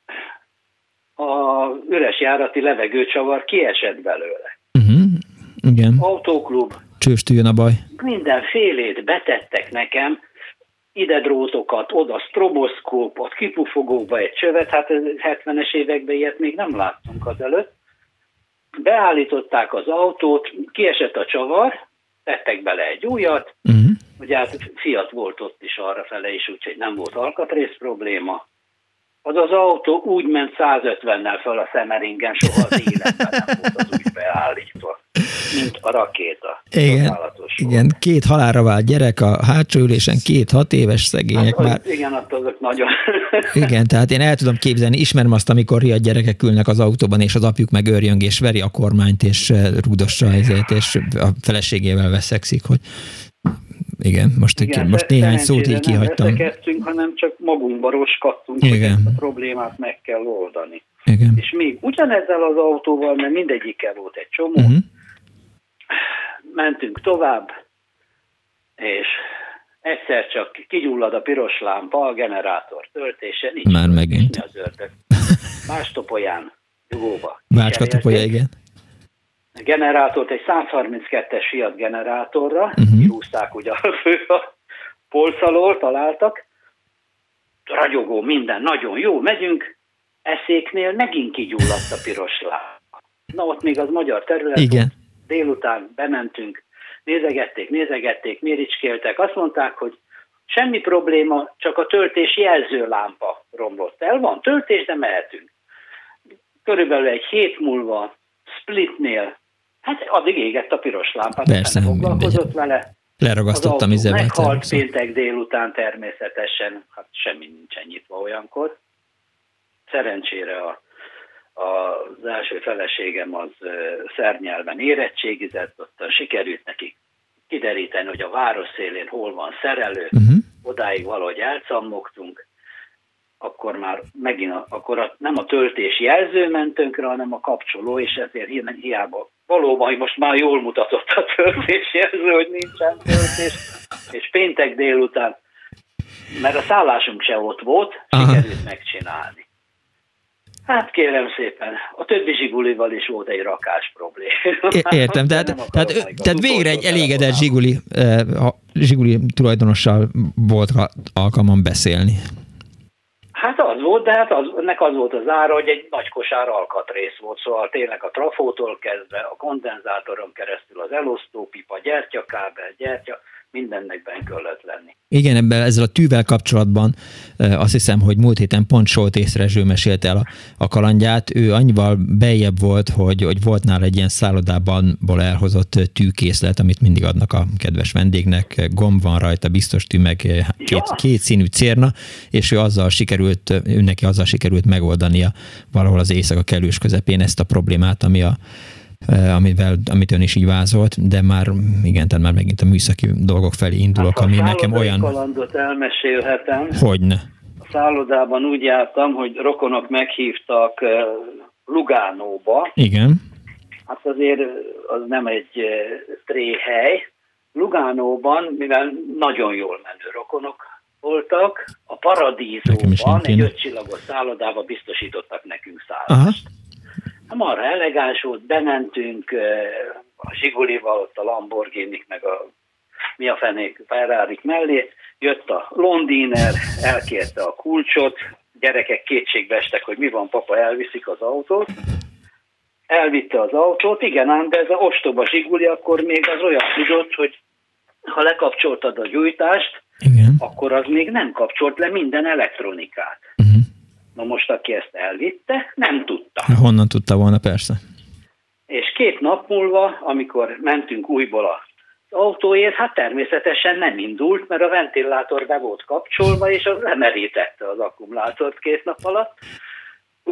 a üres járati levegőcsavar kiesett belőle. Uh-huh. Igen. Autóklub. Csőstüljön a baj. Mindenfélét betettek nekem, ide drótokat, oda stroboszkópot, kipufogóba egy csövet, hát 70-es években ilyet még nem láttunk azelőtt. Beállították az autót, kiesett a csavar, tettek bele egy újat, uh-huh. ugye hát Fiat volt ott is arra fele is, úgyhogy nem volt alkatrész probléma. Az az autó úgy ment 150-nel föl a szemeringen, soha az életben nem volt az úgy beállítva, mint a rakéta. Igen, igen, két halálra vált gyerek a hátsó ülésen, két hat éves szegények hát, már. Igen, azok nagyon. (laughs) igen, tehát én el tudom képzelni, ismerem azt, amikor riad gyerekek ülnek az autóban, és az apjuk meg örjönk, és veri a kormányt, és eh, rúdossa ezért, és a feleségével veszekszik, hogy igen, most, Igen, most néhány szót így kihagytam. Nem hanem csak magunkba roskadtunk, Igen. hogy ezt a problémát meg kell oldani. Igen. És még ugyanezzel az autóval, mert mindegyikkel volt egy csomó, uh-huh. mentünk tovább, és egyszer csak kigyullad a piros lámpa, a generátor töltése, nincs Már megint. Az ördög. (laughs) Más topolyán, nyugóba. Bácska topolya, igen generátort, egy 132-es Fiat generátorra, uh-huh. kihúzták ugye a fő a polc alól, találtak, ragyogó, minden, nagyon jó, megyünk, eszéknél megint kigyulladt a piros láb. Na ott még az magyar terület, Igen. délután bementünk, nézegették, nézegették, méricskéltek, azt mondták, hogy semmi probléma, csak a töltés jelzőlámpa romlott el, van töltés, de mehetünk. Körülbelül egy hét múlva Splitnél Hát addig égett a piros lámpát, Persze, nem foglalkozott vele. Leragasztottam izemet. Meghalt péntek délután természetesen, hát semmi nincsen nyitva olyankor. Szerencsére a, a, az első feleségem az szernyelven érettségizett, ott sikerült neki kideríteni, hogy a város szélén hol van szerelő, uh-huh. odáig valahogy elcammogtunk, akkor már megint, a, akkor a, nem a töltés jelző ment tönkre, hanem a kapcsoló, és ezért hiába valóban most már jól mutatott a töltés jelző, hogy nincsen töltés, és péntek délután, mert a szállásunk se ott volt, sikerült megcsinálni. Hát kérem szépen, a többi zsigulival is volt egy rakás probléma. Értem, tehát, tehát, tehát végre egy elégedett zsiguli, eh, a zsiguli tulajdonossal volt alkalmam beszélni. Hát az volt, de hát az, ennek az volt az ára, hogy egy nagy kosár alkatrész volt, szóval tényleg a trafótól kezdve, a kondenzátoron keresztül az elosztópipa, gyertyakábel, gyertya, mindennek benne kellett lenni. Igen, ebben ezzel a tűvel kapcsolatban azt hiszem, hogy múlt héten pont Soltész Rezső mesélte el a, a kalandját. Ő annyival bejebb volt, hogy, hogy volt nála egy ilyen szállodában elhozott tűkészlet, amit mindig adnak a kedves vendégnek. Gomb van rajta, biztos tű, meg két, ja. két színű cérna, és ő azzal sikerült, ő neki azzal sikerült megoldania valahol az éjszaka kellős közepén ezt a problémát, ami a amivel, amit ön is így ívázolt, de már igen, tehát már megint a műszaki dolgok felé indulok, hát ami nekem olyan... kalandot elmesélhetem. Hogyne. A szállodában úgy jártam, hogy rokonok meghívtak Lugánóba. Igen. Hát azért az nem egy tréhely. Lugánóban, mivel nagyon jól menő rokonok voltak, a Paradízóban egy ötcsillagos szállodában biztosítottak nekünk szállást. Aha marha elegáns volt, bementünk a Zsigulival, ott a Lamborghini meg a mi a fenék ferrari mellé, jött a Londiner, elkérte a kulcsot, gyerekek kétségbe estek, hogy mi van, papa, elviszik az autót. Elvitte az autót, igen ám, de ez a ostoba Zsiguli akkor még az olyan tudott, hogy ha lekapcsoltad a gyújtást, igen. akkor az még nem kapcsolt le minden elektronikát. Na most, aki ezt elvitte, nem tudta. Honnan tudta volna, persze. És két nap múlva, amikor mentünk újból az autóért, hát természetesen nem indult, mert a ventilátor be volt kapcsolva, és az lemerítette az akkumulátort két nap alatt.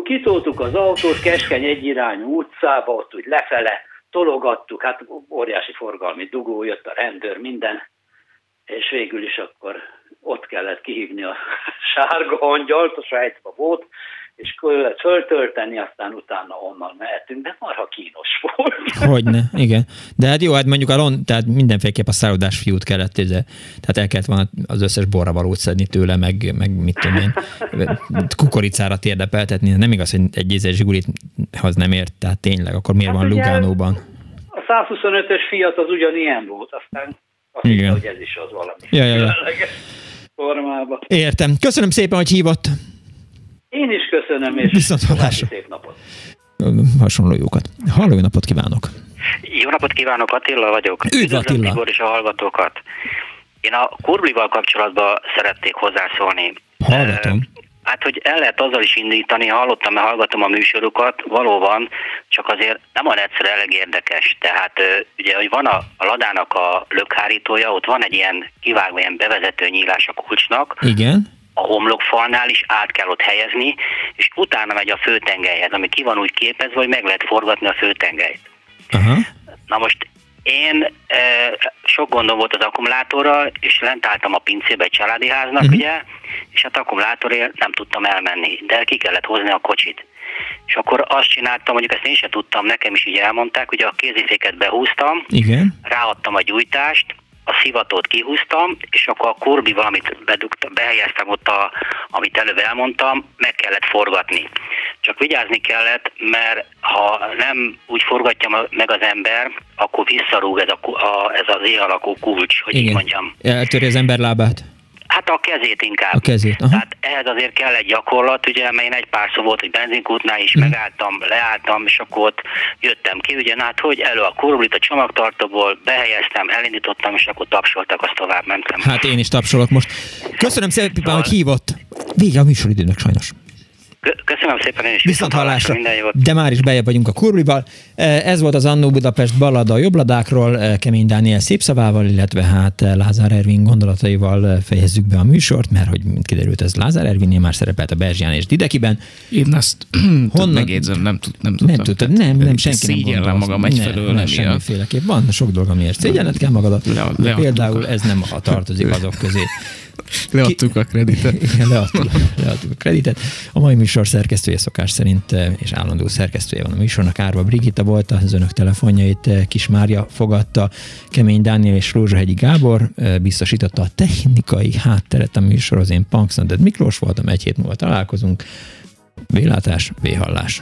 Kitoltuk az autót keskeny egyirányú utcába, ott úgy lefele, tologattuk, hát óriási forgalmi dugó, jött a rendőr, minden, és végül is akkor ott kellett kihívni a (laughs) sárga angyalt, a Svájcba volt, és kellett föltölteni, aztán utána onnan mehetünk, de marha kínos volt. (laughs) Hogyne, igen. De hát jó, hát mondjuk a Lond, tehát mindenféleképp a szállodás fiút kellett, ez, tehát el kellett volna az összes borravalót szedni tőle, meg, meg mit tudom én, kukoricára térdepeltetni. Nem igaz, hogy egy ízes zsigulit az nem ért, tehát tényleg, akkor miért hát van Lugánóban? A 125-ös fiat az ugyanilyen volt, aztán azt Igen. Hitta, hogy ez is az valami. Ja, ja, ja. (laughs) Formába. Értem. Köszönöm szépen, hogy hívott. Én is köszönöm, és Viszont hallásra. szép napot. Hasonló jókat. Halló, jó napot kívánok! Jó napot kívánok, Attila vagyok. Üdv Attila! Tibor és a hallgatókat. Én a kurblival kapcsolatban szerették hozzászólni. Hallgatom. Hát, hogy el lehet azzal is indítani, hallottam, mert hallgatom a műsorokat, valóban, csak azért nem olyan egyszerű elég érdekes. Tehát ugye, hogy van a, a ladának a lökhárítója, ott van egy ilyen kivágó, ilyen bevezető nyílás a kulcsnak. Igen a homlokfalnál is át kell ott helyezni, és utána megy a főtengelyhez, ami ki van úgy képezve, hogy meg lehet forgatni a főtengelyt. Aha. Na most én e, sok gondom volt az akkumulátorral, és lent álltam a pincébe egy családi háznak, uh-huh. ugye, és hát akkumulátorért nem tudtam elmenni, de ki kellett hozni a kocsit. És akkor azt csináltam, mondjuk ezt én sem tudtam, nekem is így elmondták, hogy a kéziféket behúztam, Igen. ráadtam a gyújtást, a szivatót kihúztam, és akkor a kurbi valamit bedugtam, behelyeztem ott, a, amit előbb elmondtam, meg kellett forgatni. Csak vigyázni kellett, mert ha nem úgy forgatja meg az ember, akkor visszarúg ez, a, a, ez az E alakú kulcs, hogy Igen. így mondjam. Eltöri az ember lábát. Hát a kezét inkább. A kezét, aha. Tehát ehhez azért kell egy gyakorlat, ugye, mert én egy pár szó volt, hogy benzinkútnál is mm. megálltam, leálltam, és akkor ott jöttem ki, ugye, hát hogy elő a kurvlit a csomagtartóból, behelyeztem, elindítottam, és akkor tapsoltak, azt tovább mentem. Hát én is tapsolok most. Köszönöm szépen, Pipán, hogy hívott. Vége a műsoridőnek sajnos. Köszönöm szépen én is. Viszont hallásra. De már is bejebb vagyunk a kurvival. Ez volt az Annó Budapest ballada a jobbladákról, Kemény Dániel szépszavával, illetve hát Lázár Ervin gondolataival fejezzük be a műsort, mert hogy mint kiderült, ez Lázár Ervinnél már szerepelt a Berzsián és Didekiben. Én azt (clears throat) Honnan? megjegyzem, nem, tud, nem tudtam. Nem tudtad, nem, nem, senki nem gondolom. magam egyfelől, nem, nem semmiféleképp. Van sok dolog, amiért szégyened kell magadat. Le, le például ez nem a tartozik azok közé. Leadtuk a kreditet. (laughs) Igen, leadtuk, leadtuk a kreditet. A mai műsor szerkesztője szokás szerint és állandó szerkesztője van a műsornak. Árva Brigitta volt, az önök telefonjait eh, Kis Mária fogadta, Kemény Dániel és Rózsahegyi Gábor eh, biztosította a technikai hátteret a műsorhoz. Én Punksnoded Miklós voltam, egy hét múlva találkozunk. Vélátás, véhallás.